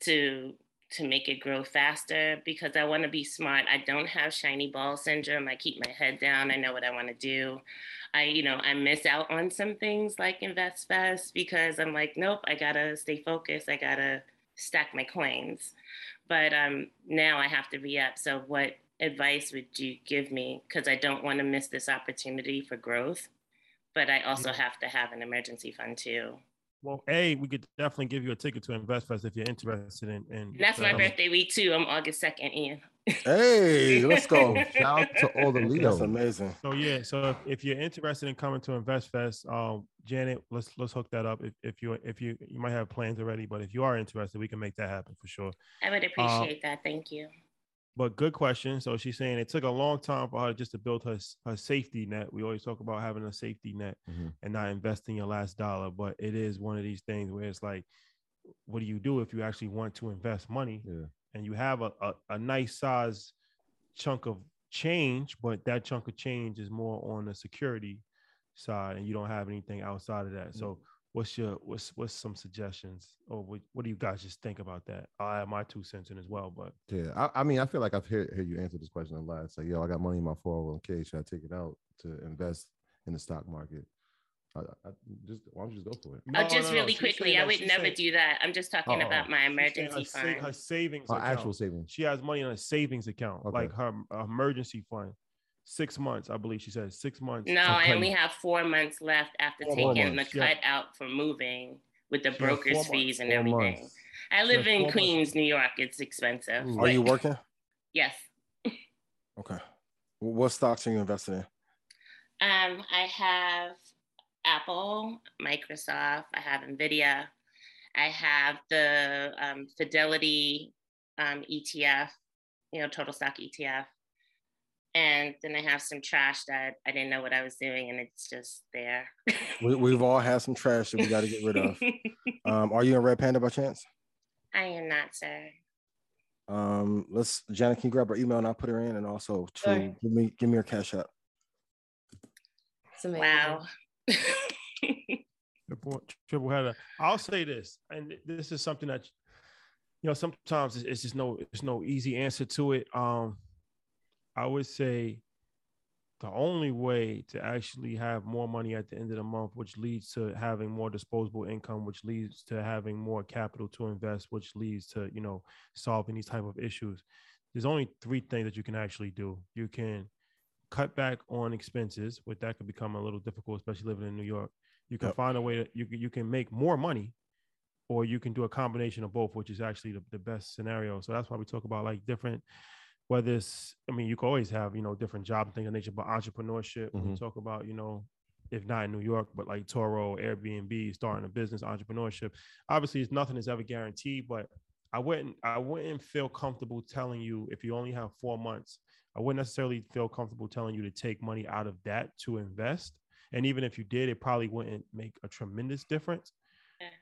to to make it grow faster because i want to be smart. I don't have shiny ball syndrome. I keep my head down. I know what i want to do. I you know i miss out on some things like invest fast because i'm like nope i gotta stay focused. I gotta stack my coins. But um now i have to re-up. So what advice would you give me? Because I don't want to miss this opportunity for growth, but I also have to have an emergency fund too. Well, a we could definitely give you a ticket to InvestFest if you're interested in. in that's my um, birthday week too. I'm August 2nd, Ian. Hey, let's go. Shout out to all the leaders. That's amazing. So yeah, so if, if you're interested in coming to InvestFest, um, Janet, let's let's hook that up. If if you if you you might have plans already, but if you are interested, we can make that happen for sure. I would appreciate that. Thank you. But good question. So she's saying it took a long time for her just to build her her safety net. We always talk about having a safety net Mhm. and not investing your last dollar, but it is one of these things where it's like, what do you do if you actually want to invest money Yeah. and you have a, a, a nice size chunk of change, but that chunk of change is more on the security side and you don't have anything outside of that. So what's your what's what's some suggestions or what, what do you guys just think about that? I have my two cents in as well, but Yeah, I, I mean, I feel like I've heard, heard you answer this question a lot. It's like, yo, I got money in my 401k. Should I take it out to invest in the stock market? I, I, just why don't you just go for it? Oh, just no, no. really She's quickly, I would never saying- do that. I'm just talking Oh, about my emergency her, sa- fund. her savings Our account. actual savings. She has money in a savings account, Okay. like her, her emergency fund. Six months, I believe she said. Six months. No, I Okay. only have four months left after Four taking months, the yeah. cut out for moving with the She has four broker's months, fees and everything. months. I live in four months. Queens, New York. It's expensive. Ooh. Are but you working? Yes. Okay. What stocks are you invested in? Um, I have Apple, Microsoft, I have Nvidia, I have the um, Fidelity um, ETF, you know, total stock ETF. And then I have some trash that I didn't know what I was doing, and it's just there. We, we've all had some trash that we got to get rid of. Um, are you in Red Panda by chance? I am not, sir. Um, let's Janet, can you grab her email and I'll put her in, and also to Sure. give me give me your cash app. It's. Wow. triple, triple header. I'll say this, and this is something that you know sometimes it's, it's just no it's no easy answer to it. Um, I would say the only way to actually have more money at the end of the month, which leads to having more disposable income, which leads to having more capital to invest, which leads to you know solving these type of issues. There's only three things that you can actually do. You can cut back on expenses, but that could become a little difficult, especially living in New York. You can Yep. find a way that you can, you can make more money, or you can do a combination of both, which is actually the, the best scenario. So that's why we talk about like different whether it's, I mean, you can always have, you know, different job and things of nature, but entrepreneurship, when you Mhm. talk about, you know, if not in New York, but like Turo, Airbnb, starting a business, entrepreneurship, obviously it's nothing is ever guaranteed, but I wouldn't, I wouldn't feel comfortable telling you if you only have four months, I wouldn't necessarily feel comfortable telling you to take money out of that to invest. And even if you did, it probably wouldn't make a tremendous difference.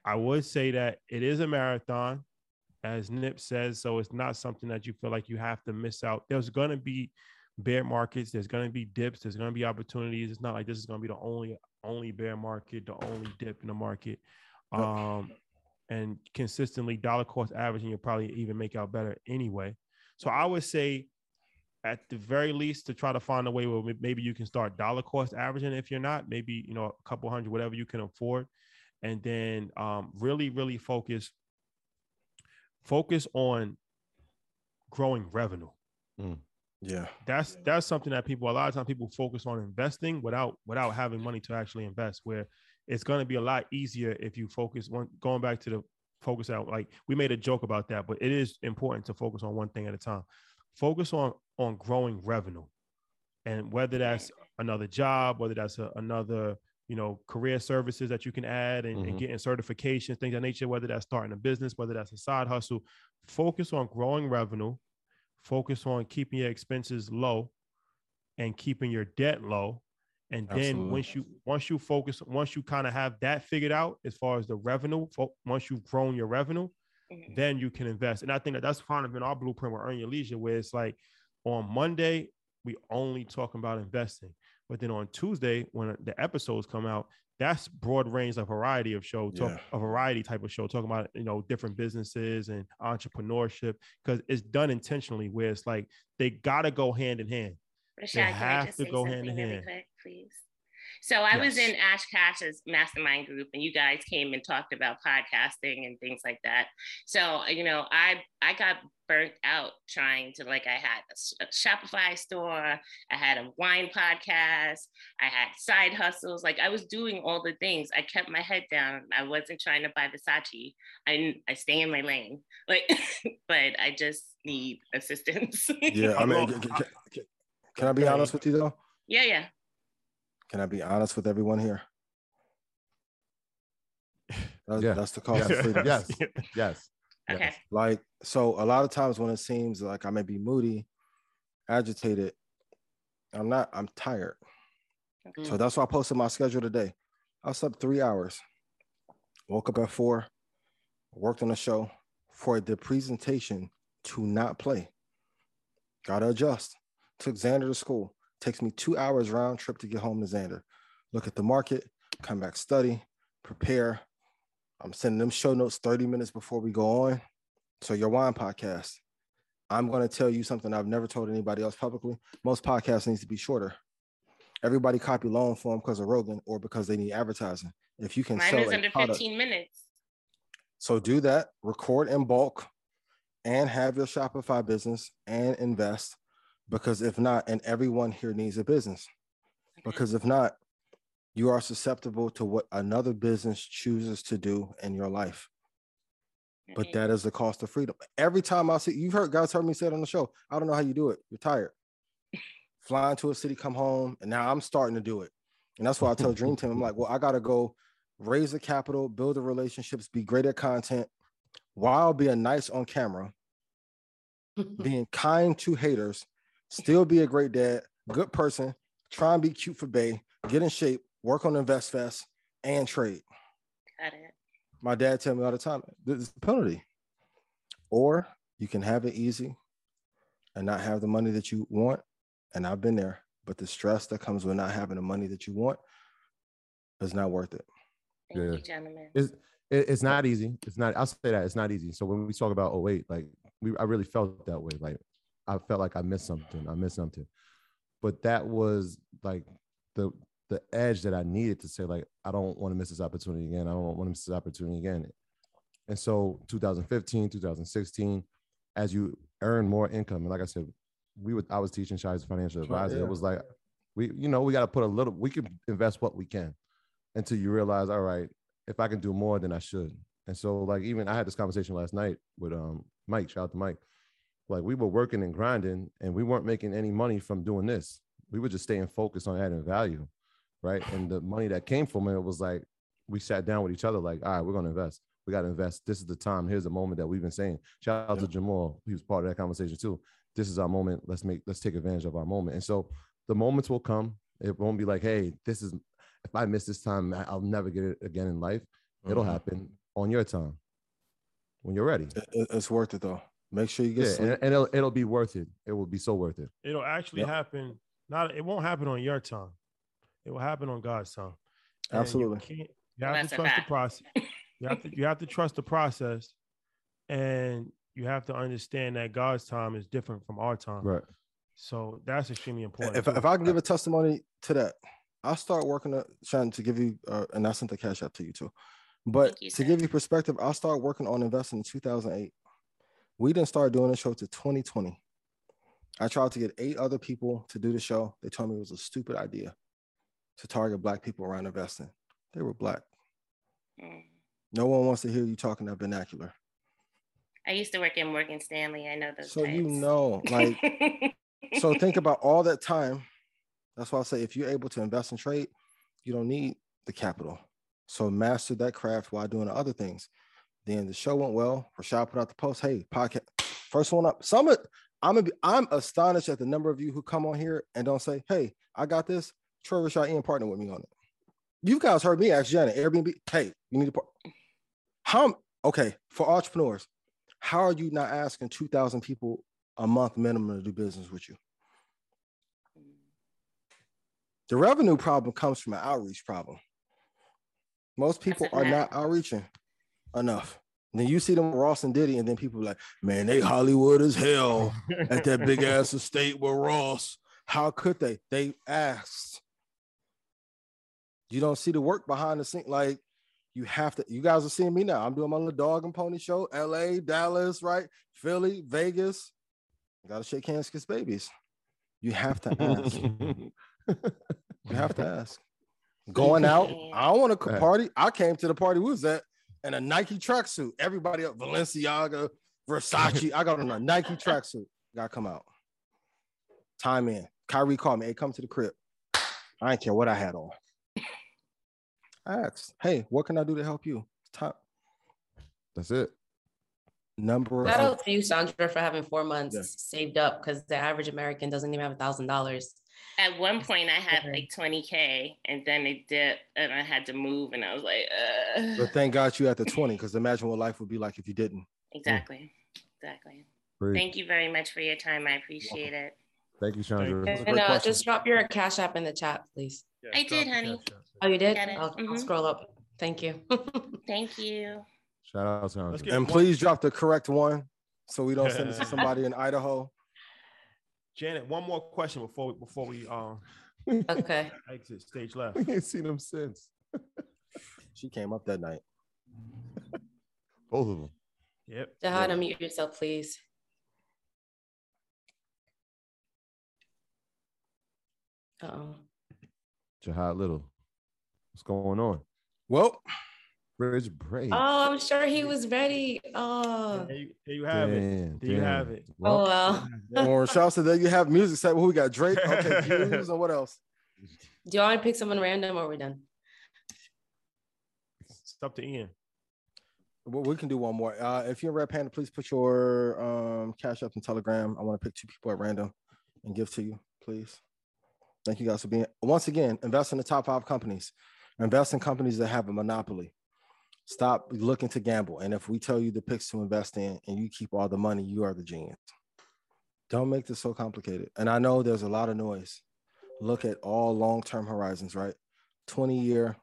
I would say that it is a marathon, as Nip says. So it's not something that you feel like you have to miss out. There's going to be bear markets. There's going to be dips. There's going to be opportunities. It's not like this is going to be the only only bear market, the only dip in the market. Um, and consistently dollar cost averaging, you'll probably even make out better anyway. So I would say, at the very least, to try to find a way where maybe you can start dollar cost averaging. If you're not, maybe you know a couple hundred, whatever you can afford, and then um, really, really focus focus on growing revenue mm, Yeah. that's that's something that people a lot of times people focus on investing without without having money to actually invest where it's going to be a lot easier if you focus one going back to the focus out like we made a joke about that but it is important to focus on one thing at a time focus on on growing revenue and whether that's another job whether that's a, another you know career services that you can add and, and Mhm. getting certifications things of that nature whether that's starting a business whether that's a side hustle focus on growing revenue focus on keeping your expenses low and keeping your debt low and then Absolutely. once you once you focus once you kind of have that figured out as far as the revenue fo- once you've grown your revenue Mhm. then you can invest and i think that that's kind of been our blueprint with earn your leisure where it's like on monday we only talking about investing but then on tuesday when the episodes come out that's broad range of variety of show talk Yeah. a variety type of show talking about you know different businesses and entrepreneurship because it's done intentionally where it's like they gotta go hand in hand Rashad, can I have just to say go hand in hand. quick, please? So I was in Ash Cash's mastermind group, and you guys came and talked about podcasting and things like that. So you know, I I got burnt out trying to like I had a, Shopify store, I had a wine podcast, I had side hustles. Like I was doing all the things. I kept my head down. I wasn't trying to buy Versace. I I stay in my lane. Like, but I just need assistance. Yeah. I mean, can, can- can- can I be honest with you though? yeah, yeah. Can I be honest with everyone here? That's, Yeah. that's the cost of Yes. freedom. Yes. Yes. Okay. Yes. Like, so a lot of times when it seems like I may be moody, agitated, I'm not, I'm tired. Okay. So mm. that's why I posted my schedule today. I slept three hours, woke up at four, worked on the show for the presentation to not play. Gotta adjust. Took Xander to school. Takes me two hours round trip to get home to Xander. Look at the market, come back, study, prepare. I'm sending them show notes 30 minutes before we go on. So your wine podcast. I'm going to tell you something I've never told anybody else publicly. Most podcasts needs to be shorter. Everybody copy long form because of Rogan or because they need advertising. If you can Mine sell is under product- 15 minutes. so do that, record in bulk and have your Shopify business and invest. Because if not, and everyone here needs a business. Because if not, you are susceptible to what another business chooses to do in your life. But that is the cost of freedom. Every time I see you've heard guys heard me say it on the show. I don't know how you do it. You're tired. Flying to a city, come home, and now I'm starting to do it. And that's why I tell Dream Team, I'm like, well, I gotta go raise the capital, build the relationships, be great at content, while being nice on camera, being kind to haters, still be a great dad, good person, try and be cute for Bay, get in shape, work on Invest Fest, and trade. Got it. My dad tell me all the time, this is a penalty. Or you can have it easy and not have the money that you want. And I've been there, but the stress that comes with not having the money that you want is not worth it. Thank Yeah. you, gentlemen. It's it's not easy. It's not. I'll say that it's not easy. So when we talk about oh wait, like we I really felt that way. Like I felt like I missed something. I missed something. But that was like the the edge that I needed to say like I don't want to miss this opportunity again. I don't want to miss this opportunity again. And so 2015, 2016, as you earn more income, and like I said, we would I was teaching as a financial advisor. yeah. It was like we you know we got to put a little. We can invest what we can until you realize, all right, if I can do more, then I should. And so, like, even I had this conversation last night with um Mike. Shout out to Mike. Like we were working and grinding and we weren't making any money from doing this. We were just staying focused on adding value. Right. And the money that came from it was like we sat down with each other, like, all right, we're gonna invest. We got to invest. This is the time. Here's the moment that we've been saying. Shout out yeah. to Jamal. He was part of that conversation too. This is our moment. Let's make let's take advantage of our moment. And so the moments will come. It won't be like, hey, this is if I miss this time, I'll never get it again in life. It'll mm-hmm. happen on your time when you're ready. It's worth it though. Make sure you get yeah, and, and, it'll it'll be worth it. It will be so worth it. It'll actually yep. happen. Not it won't happen on your time. It will happen on God's time. And Absolutely. You, you have to trust the process. You have to you have to trust the process, and you have to understand that God's time is different from our time. Right. So that's extremely important. If, if I can give a testimony to that, I start working at trying to give you, uh, and I sent the cash out to you too. But you, to give you perspective, I started working on investing in 2008. We didn't start doing the show to 2020. I tried to get eight other people to do the show. They told me it was a stupid idea to target black people around investing. They were black. Mm. No one wants to hear you talking that vernacular. I used to work in Morgan Stanley. I know those. So types. you know, like, so think about all that time. That's why I say if you're able to invest and trade, you don't need the capital. So master that craft while doing other things. Then the show went well. Rashad put out the post. Hey, podcast, first one up. Some of I'm be, I'm astonished at the number of you who come on here and don't say, "Hey, I got this." Troy Rashad Ian partner with me on it. You guys heard me ask Janet Airbnb. Hey, you need to. Part- how? Okay, for entrepreneurs, how are you not asking two thousand people a month minimum to do business with you? The revenue problem comes from an outreach problem. Most people are not outreaching enough. And then you see them Ross and Diddy, and then people like, man, they Hollywood as hell at that big ass estate with Ross. How could they? They asked. You don't see the work behind the scene. Like you have to, you guys are seeing me now. I'm doing my little dog and pony show, LA, Dallas, right? Philly, Vegas. gotta shake hands, kiss babies. You have to ask. you have to ask. Going out, I don't want to party. I came to the party. What was that? And a Nike tracksuit. Everybody up, Balenciaga, Versace. I got on a Nike tracksuit. Got to come out. Time in. Kyrie called me. Hey, come to the crib. I didn't care what I had on. I asked, hey, what can I do to help you? Top. That's it. Number. Shout out to you, Sandra, for having four months yeah. saved up because the average American doesn't even have a thousand dollars. At one point, I had like 20K and then it dipped and I had to move and I was like, Ugh. but thank God you at the 20 because imagine what life would be like if you didn't. Exactly. Exactly. Great. Thank you very much for your time. I appreciate it. Thank you, Chandra. And uh, just drop your cash app in the chat, please. Yeah, I did, honey. Oh, you did? I'll, mm-hmm. I'll, scroll up. Thank you. Thank you. Shout out to Chandra. And please drop the correct one so we don't send it to somebody in Idaho. Janet, one more question before we, before we um okay exit stage left. We ain't seen them since. she came up that night. Both of them. Yep. Jahad, yep. unmute yourself, please. Uh oh. Jahad Little, what's going on? Well, Bridge break. Oh, I'm sure he was ready. Oh, there you, there you have damn, it. There damn. you have it. Well, oh well. or Rashad said there you have music. Said, well, we got Drake. Okay, Hughes, or what else? Do you want to pick someone random, or are we done? It's up to Ian. Well, we can do one more. Uh, if you're in Red Panda, please put your um, cash up in Telegram. I want to pick two people at random and give to you, please. Thank you guys for being. Once again, invest in the top five companies. Invest in companies that have a monopoly. Stop looking to gamble. And if we tell you the picks to invest in and you keep all the money, you are the genius. Don't make this so complicated. And I know there's a lot of noise. Look at all long term horizons, right? 20 year.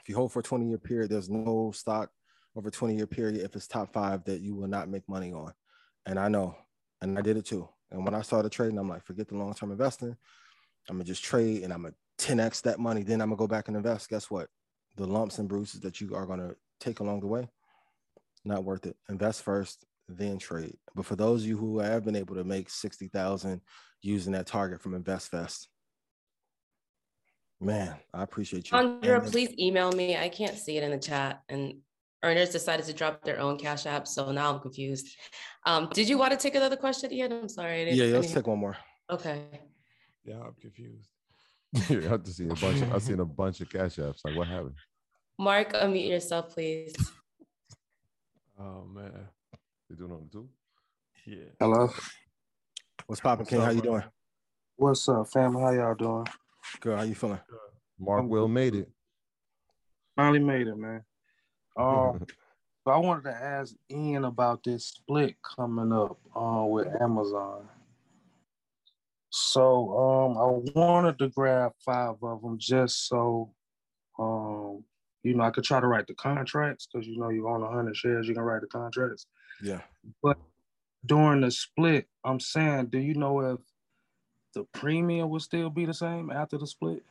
If you hold for a 20 year period, there's no stock over 20 year period if it's top five that you will not make money on. And I know, and I did it too. And when I started trading, I'm like, forget the long term investing. I'm gonna just trade and I'm gonna 10x that money. Then I'm gonna go back and invest. Guess what? The lumps and bruises that you are going to take along the way, not worth it. Invest first, then trade. But for those of you who have been able to make 60,000 using that target from InvestFest, man, I appreciate you. Andrea, please email me. I can't see it in the chat. And earners decided to drop their own cash app. So now I'm confused. Um, did you want to take another question, Ian? I'm sorry. Yeah, yeah, let's take one more. Okay. Yeah, I'm confused. Yeah, I've just seen a bunch. Of, I've seen a bunch of cash apps. Like, what happened? Mark, unmute yourself, please. Oh man. You doing on the two? Yeah. Hello. What's popping, King? up, How you doing? What's up, family? How y'all doing? Good. How you feeling? Mark Will made it. Finally made it, man. Um, so I wanted to ask Ian about this split coming up uh, with Amazon. So um, I wanted to grab five of them just so um, you know I could try to write the contracts because you know you own hundred shares, you can write the contracts. Yeah. But during the split, I'm saying, do you know if the premium will still be the same after the split?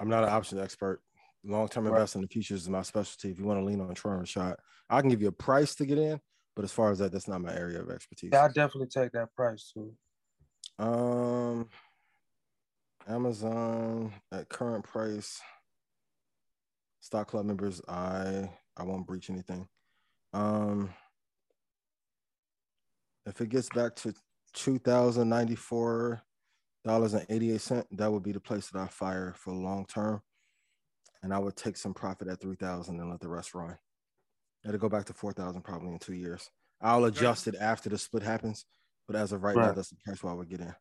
I'm not an option expert. Long-term Right. investing in the futures is my specialty. If you want to lean on Troy and shot, I can give you a price to get in, but as far as that, that's not my area of expertise. Yeah, I definitely take that price too. Um, Amazon at current price. Stock club members, I I won't breach anything. Um, if it gets back to two thousand ninety four dollars and eighty eight cent, that would be the place that I fire for long term, and I would take some profit at three thousand and let the rest run. It'll go back to four thousand probably in two years. I'll adjust it after the split happens, but as of right, now, that's the price where I would get in.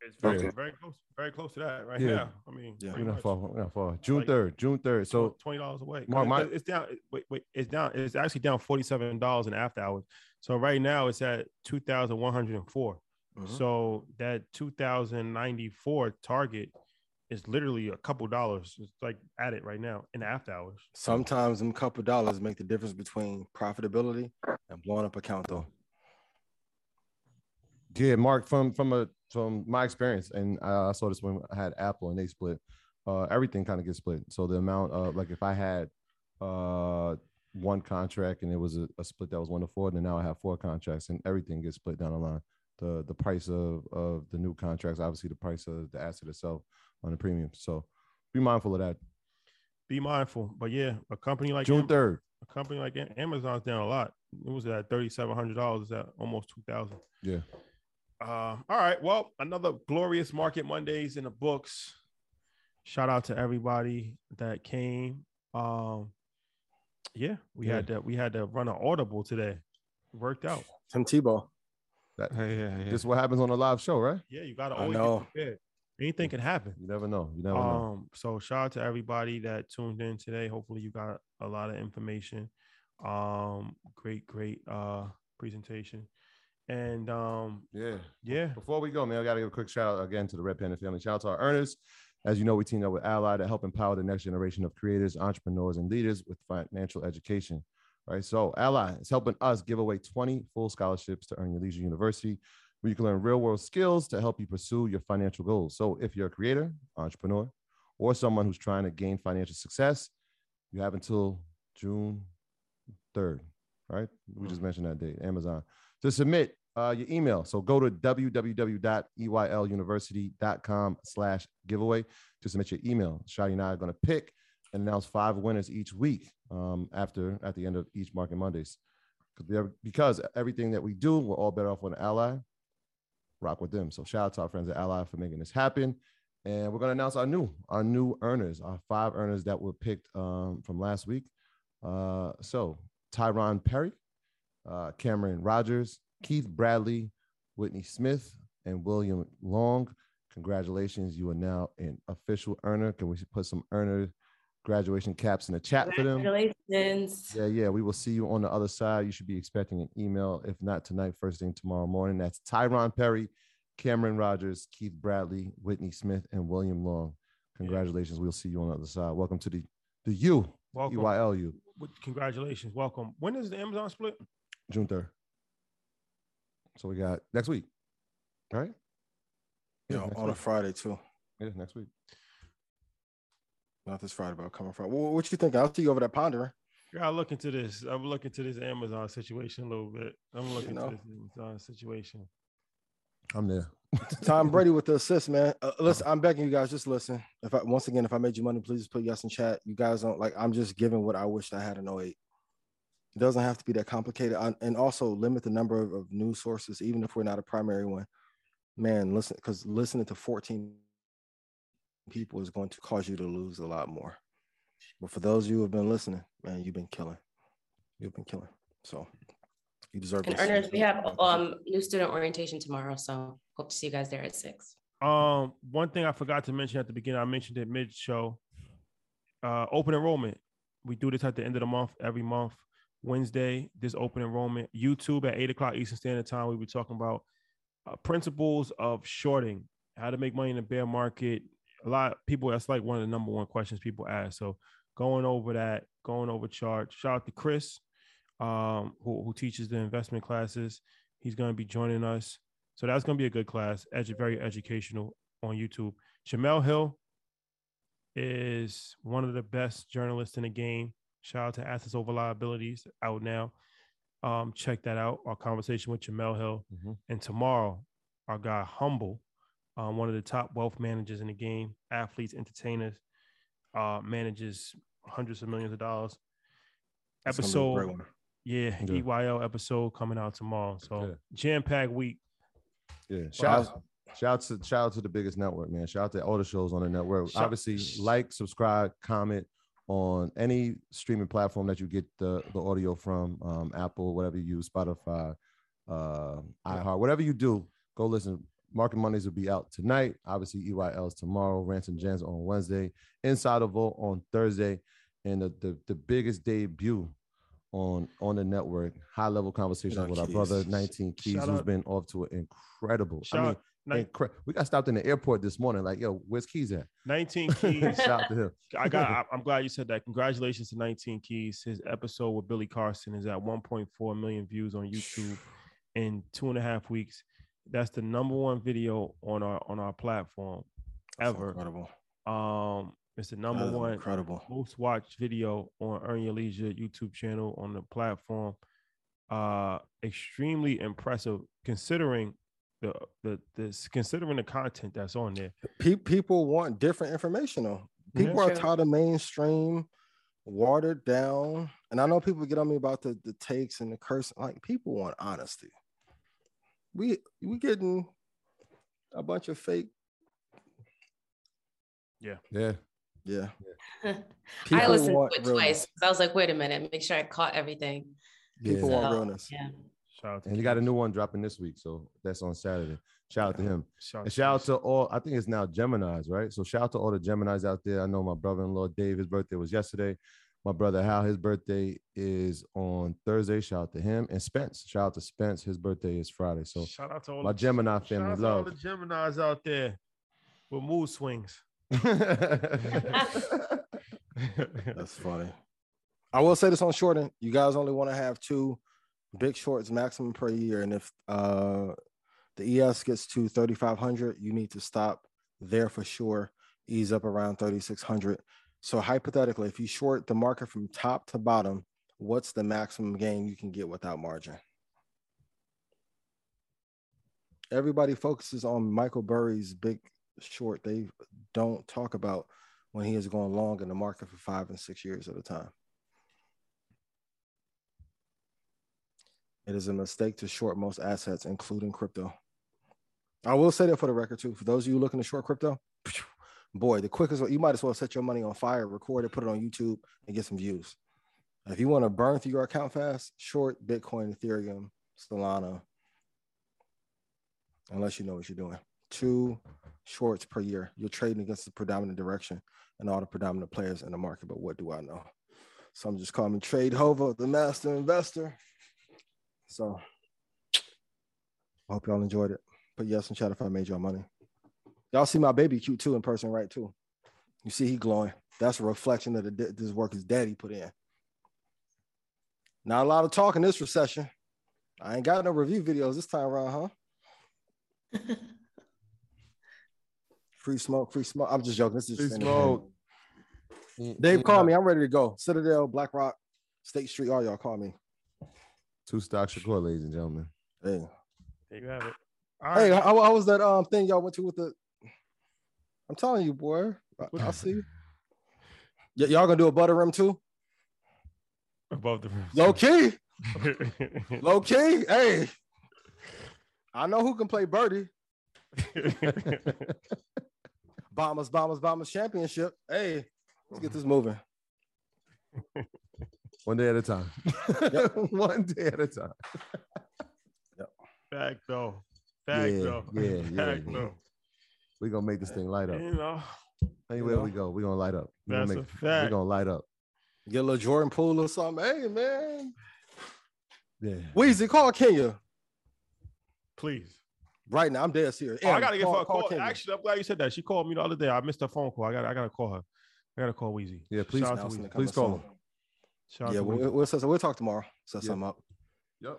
It's very, Okay. very close, very close to that right Yeah. here. I mean, Yeah. pretty We're not much. far. We're not far. June Like- third. June third. So twenty dollars away. Mark, It's- my- it's down. Wait, wait, it's down. It's actually down forty seven dollars in after hours. So right now it's at two thousand one hundred and four. Mhm. So that two thousand ninety four target is literally a couple dollars. It's like at it right now in after hours. Sometimes them couple dollars make the difference between profitability and blowing up account though. Yeah, Mark, from from a from my experience, and I I saw this when I had Apple and they split. Uh, everything kind of gets split. So the amount of like if I had uh one contract and it was a, a split that was one to four, then now I have four contracts and everything gets split down the line. The the price of of the new contracts, obviously the price of the asset itself on the premium. So be mindful of that. Be mindful. But yeah, a company like June third. a company like Amazon's down a lot. It was at thirty seven hundred dollars. It's at almost two thousand. Yeah. Uh, all right. Well, another glorious market Mondays in the books. Shout out to everybody that came. Um, yeah, we Yeah. had to we had to run an audible today. Worked out. Tim Tebow. That, yeah, yeah. This is what happens on a live show, right? Yeah, you gotta I always know. get prepared. Anything can happen. You never know. You never know. Um, so shout out to everybody that tuned in today. Hopefully you got a lot of information. Um, great, great uh presentation. And um, Yeah. yeah, Before we go, man, I got to give a quick shout out again to the Red Panda family. Shout out to our earners. As you know, we teamed up with Ally to help empower the next generation of creators, entrepreneurs, and leaders with financial education. All right. So Ally is helping us give away 20 full scholarships to Earn Your Leisure University, where you can learn real world skills to help you pursue your financial goals. So if you're a creator, entrepreneur, or someone who's trying to gain financial success, you have until June 3rd. Right. We just mentioned that date, Amazon to submit uh, your email. So go to www.eyluniversity.com slash giveaway to submit your email. Shadi and I are going to pick and announce five winners each week um, after at the end of each Market Mondays. Have- Because everything that we do, we're all better off with an ally. Rock with them. So shout out to our friends at Ally for making this happen. And we're going to announce our new, our new earners, our five earners that were picked um, from last week. Uh, so Tyron Perry, uh, Cameron Rogers, Keith Bradley, Whitney Smith, and William Long. Congratulations, you are now an official earner. Can we put some earner graduation caps in the chat for them? Congratulations. Yeah, yeah. We will see you on the other side. You should be expecting an email, if not tonight, first thing tomorrow morning. That's Tyron Perry, Cameron Rogers, Keith Bradley, Whitney Smith, and William Long. Congratulations. We'll see you on the other side. Welcome to the the U, welcome. EYLU, Well, Congratulations, welcome. When is the Amazon split? June 3rd. So we got next week. All right? Yeah, next on a. Friday too. Yeah, next week. Not this Friday, but coming Friday. What, what you think? I'll see you over there pondering. Yeah, I look into this. I'm looking to this Amazon situation a little bit. I'm looking know. to this Amazon situation. I'm there. Tom Brady with the assist, man. Uh, listen, I'm begging you guys, just listen. If I once again, if I made you money, please put yes in chat. You guys don't like. I'm just giving what I wished I had in 08. It doesn't have to be that complicated, and and also limit the number of, of news sources, even if we're not a primary one. Man, listen, because listening to 14 people is going to cause you to lose a lot more. But for those of you who have been listening, man, you've been killing. You've been killing. So you deserve And this. earners, we have um new student orientation tomorrow, so hope to see you guys there at six. Um, one thing I forgot to mention at the beginning, I mentioned it mid show. Uh, open enrollment. We do this at the end of the month, every month, Wednesday. This open enrollment, YouTube at eight o'clock Eastern Standard Time. We were talking about uh, principles of shorting, how to make money in the bear market. A lot of people, that's like one of the number one questions people ask. So going over that, going over chart. Shout out to Chris, um, who, who teaches the investment classes. He's going to be joining us. So that's going to be a good class, edu- very educational on YouTube. Jemele Hill is one of the best journalists in the game. Shout out to Assets Over Liabilities out now. Um, check that out. Our conversation with Jemele Hill. Mhm. And tomorrow, our guy Humble, um, one of the top wealth managers in the game, athletes, entertainers, uh, manages hundreds of millions of dollars. That's gonna be a great Episode, yeah, Yeah. EYL episode coming out tomorrow. So Yeah. jam packed week. Yeah. Shout I- out, shout out to shout out to the biggest network, man. Shout out to all the shows on the network. Shout- Obviously, like, subscribe, comment on any streaming platform that you get the, the audio from, um, Apple, whatever you use, Spotify, uh, iHeart, whatever you do, go listen. Market Mondays will be out tonight. Obviously, EYL's tomorrow, Rants and Jams on Wednesday, Inside of Vote on Thursday, and the, the, the biggest debut on on the network, high level conversation with our brother 19 Keys, Shout who's out- been off to an incredible. I mean, Shout, nine- incre- we got stopped in the airport this morning. Like, yo, where's Keys at? 19 keys. Shout out to him. I got. I- I'm glad you said that. Congratulations to 19 Keys. His episode with Billy Carson is at 1.4 million views on YouTube in two and a half weeks. That's the number one video on our on our platform That's ever. incredible. Um, it's the number That is one incredible. most watched video on Earn Your Leisure YouTube channel on the platform. Uh, extremely impressive considering the the this considering the content that's on there. Pe- people want different information though. Yeah. People are True. tired of mainstream, watered down. And I know people get on me about the, the takes and the curse. Like people want honesty. We we getting a bunch of fake. Yeah. Yeah. Yeah. I listened to it realness. twice. 'cause I was like, wait a minute, make sure I caught everything. People Yeah. want So, realness. Yeah. Shout out to And you got a new one dropping this week. So that's on Saturday. Shout out to him. Shout And shout out to all, I think it's now Geminis, right? So shout out to all the Geminis out there. I know my brother-in-law Dave, his birthday was yesterday. My brother Hal, his birthday is on Thursday. Shout out to him. And Spence, shout out to Spence. His birthday is Friday. So shout out to all my the- Gemini shout family out to all love. the Geminis out there with mood swings. That's funny. I will say this on shorting. You guys only want to have two big shorts maximum per year. And if uh the ES gets to 3,500, you need to stop there for sure. Ease up around 3,600. So hypothetically, if you short the market from top to bottom, what's the maximum gain you can get without margin? Everybody focuses on Michael Burry's big short. They don't talk about when he is going long in the market for five and six years at a time. It is a mistake to short most assets, including crypto. I will say that for the record too. For those of you looking to short crypto, boy, the quickest way you might as well set your money on fire, record it, put it on YouTube, and get some views. If you want to burn through your account fast, short Bitcoin, Ethereum, Solana, unless you know what you're doing. Two shorts per year. You're trading against the predominant direction and all the predominant players in the market. But what do I know? Some just call me Trade Hova, the master investor. So I hope y'all enjoyed it. But yes, in chat if I made y'all money. Y'all see my baby cute too in person, right? Too. You see he glowing. That's a reflection of the this work his daddy put in. Not a lot of talk in this recession. I ain't got no review videos this time around, huh? Free smoke, free smoke. I'm just joking. This is Free smoke. Dave, call me. I'm ready to go. Citadel, BlackRock, State Street. All y'all call me. Two stock Shakur, ladies and gentlemen. Hey, There you have it. All hey, right. how, how was that um thing y'all went to with the? I'm telling you, boy. I, I'll see. Y- y'all gonna do a butter rim too? above the rim. Low key. Low key. Hey. I know who can play birdie. Bombers, Bombers, Bombers championship. Hey, let's get this moving. One day at a time. One day at a time. Fact though. Fact Yeah, though. yeah, yeah, Fact yeah. though. We're gonna make this thing light up. You know, Anywhere know, we go, we're gonna light up. We're that's gonna a make we're gonna light up. Get a little Jordan Poole or something. Hey, man. Yeah. Weezy, call Kenya please. right now. I'm dead serious. Oh, I gotta get call- her a call call. Kenya. Actually, I'm glad you said that. She called me the other day. I missed her phone call. I got I gotta call her. I gotta call Weezy. Yeah, please- Shout out to Announcement Weezy. coming Please call soon. him. Shout out Yeah, to we'll, we'll, we'll talk tomorrow. Set Yeah. something up. Yep.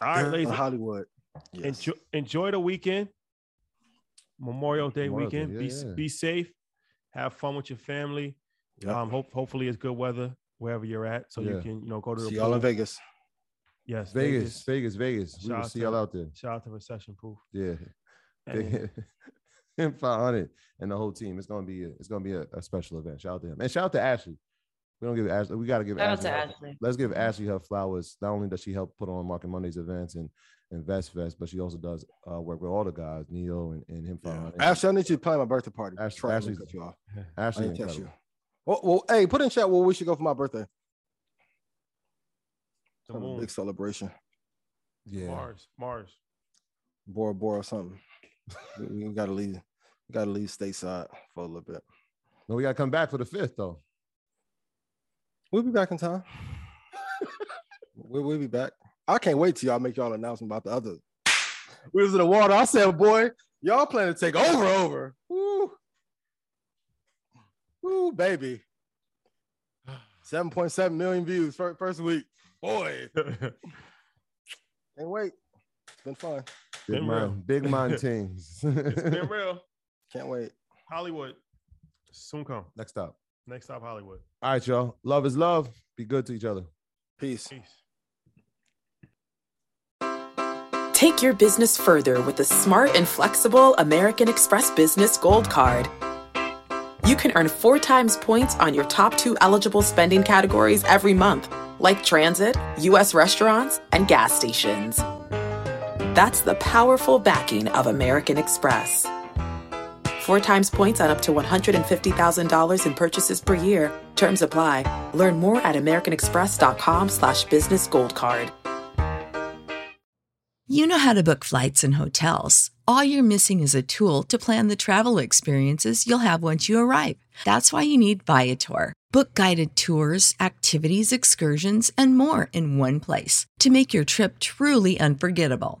All right, ladies. Hollywood. Yes. Enjoy, enjoy the weekend. Memorial Day Memorial Day, weekend. yeah, be yeah. be safe. Have fun with your family. Yep. Um, hope hopefully it's good weather wherever you're at, so you can you know go to the See y'all in. Vegas. Yes, Vegas, Vegas, Vegas. We will see to- y'all out there. Shout out to Recession Proof. Yeah. And Him 500 and the whole team. It's gonna be a, it's gonna be a, a special event. Shout out to him and shout out to Ashley. We don't give Ashley. We got to give Shout out Ashley. to Ashley. Let's give Ashley her flowers. Not only does she help put on Market Mondays events and Invest Fest, but she also does uh, work with all the guys, Neo and, and him. Yeah. 500. Ashley, I need you to plan my birthday party. Ash- Try to Ashley's- cut you off. Ashley, didn't text you. Well, well, hey, put in chat where we should go for my birthday. the a moon, big celebration. Yeah. Mars, Mars. Bora Bora or something. we, we gotta leave. We gotta leave stateside for a little bit. No, we got to come back for the fifth though. We'll be back in time. we'll, we'll be back. I can't wait till y'all make y'all announcement about the other. We was in the water. I said, boy, y'all plan to take over, over. Woo. Woo, baby. 7.7 million views fir- first week. Boy, can't wait. It's been fun. Big Been real. big mind teams. it's been real. Can't wait. Hollywood. Soon come. Next up. Next stop, Hollywood. All right, y'all. Love is love. Be good to each other. Peace. Peace. Take your business further with the smart and flexible American Express Business Gold Card. You can earn four times points on your top two eligible spending categories every month, like transit, U.S. restaurants, and gas stations. That's the powerful backing of American Express. Four times points on up to $150,000 in purchases per year. Terms apply. Learn more at americanexpress.com slash business gold card. You know how to book flights and hotels. All you're missing is a tool to plan the travel experiences you'll have once you arrive. That's why you need Viator. Book guided tours, activities, excursions, and more in one place to make your trip truly unforgettable.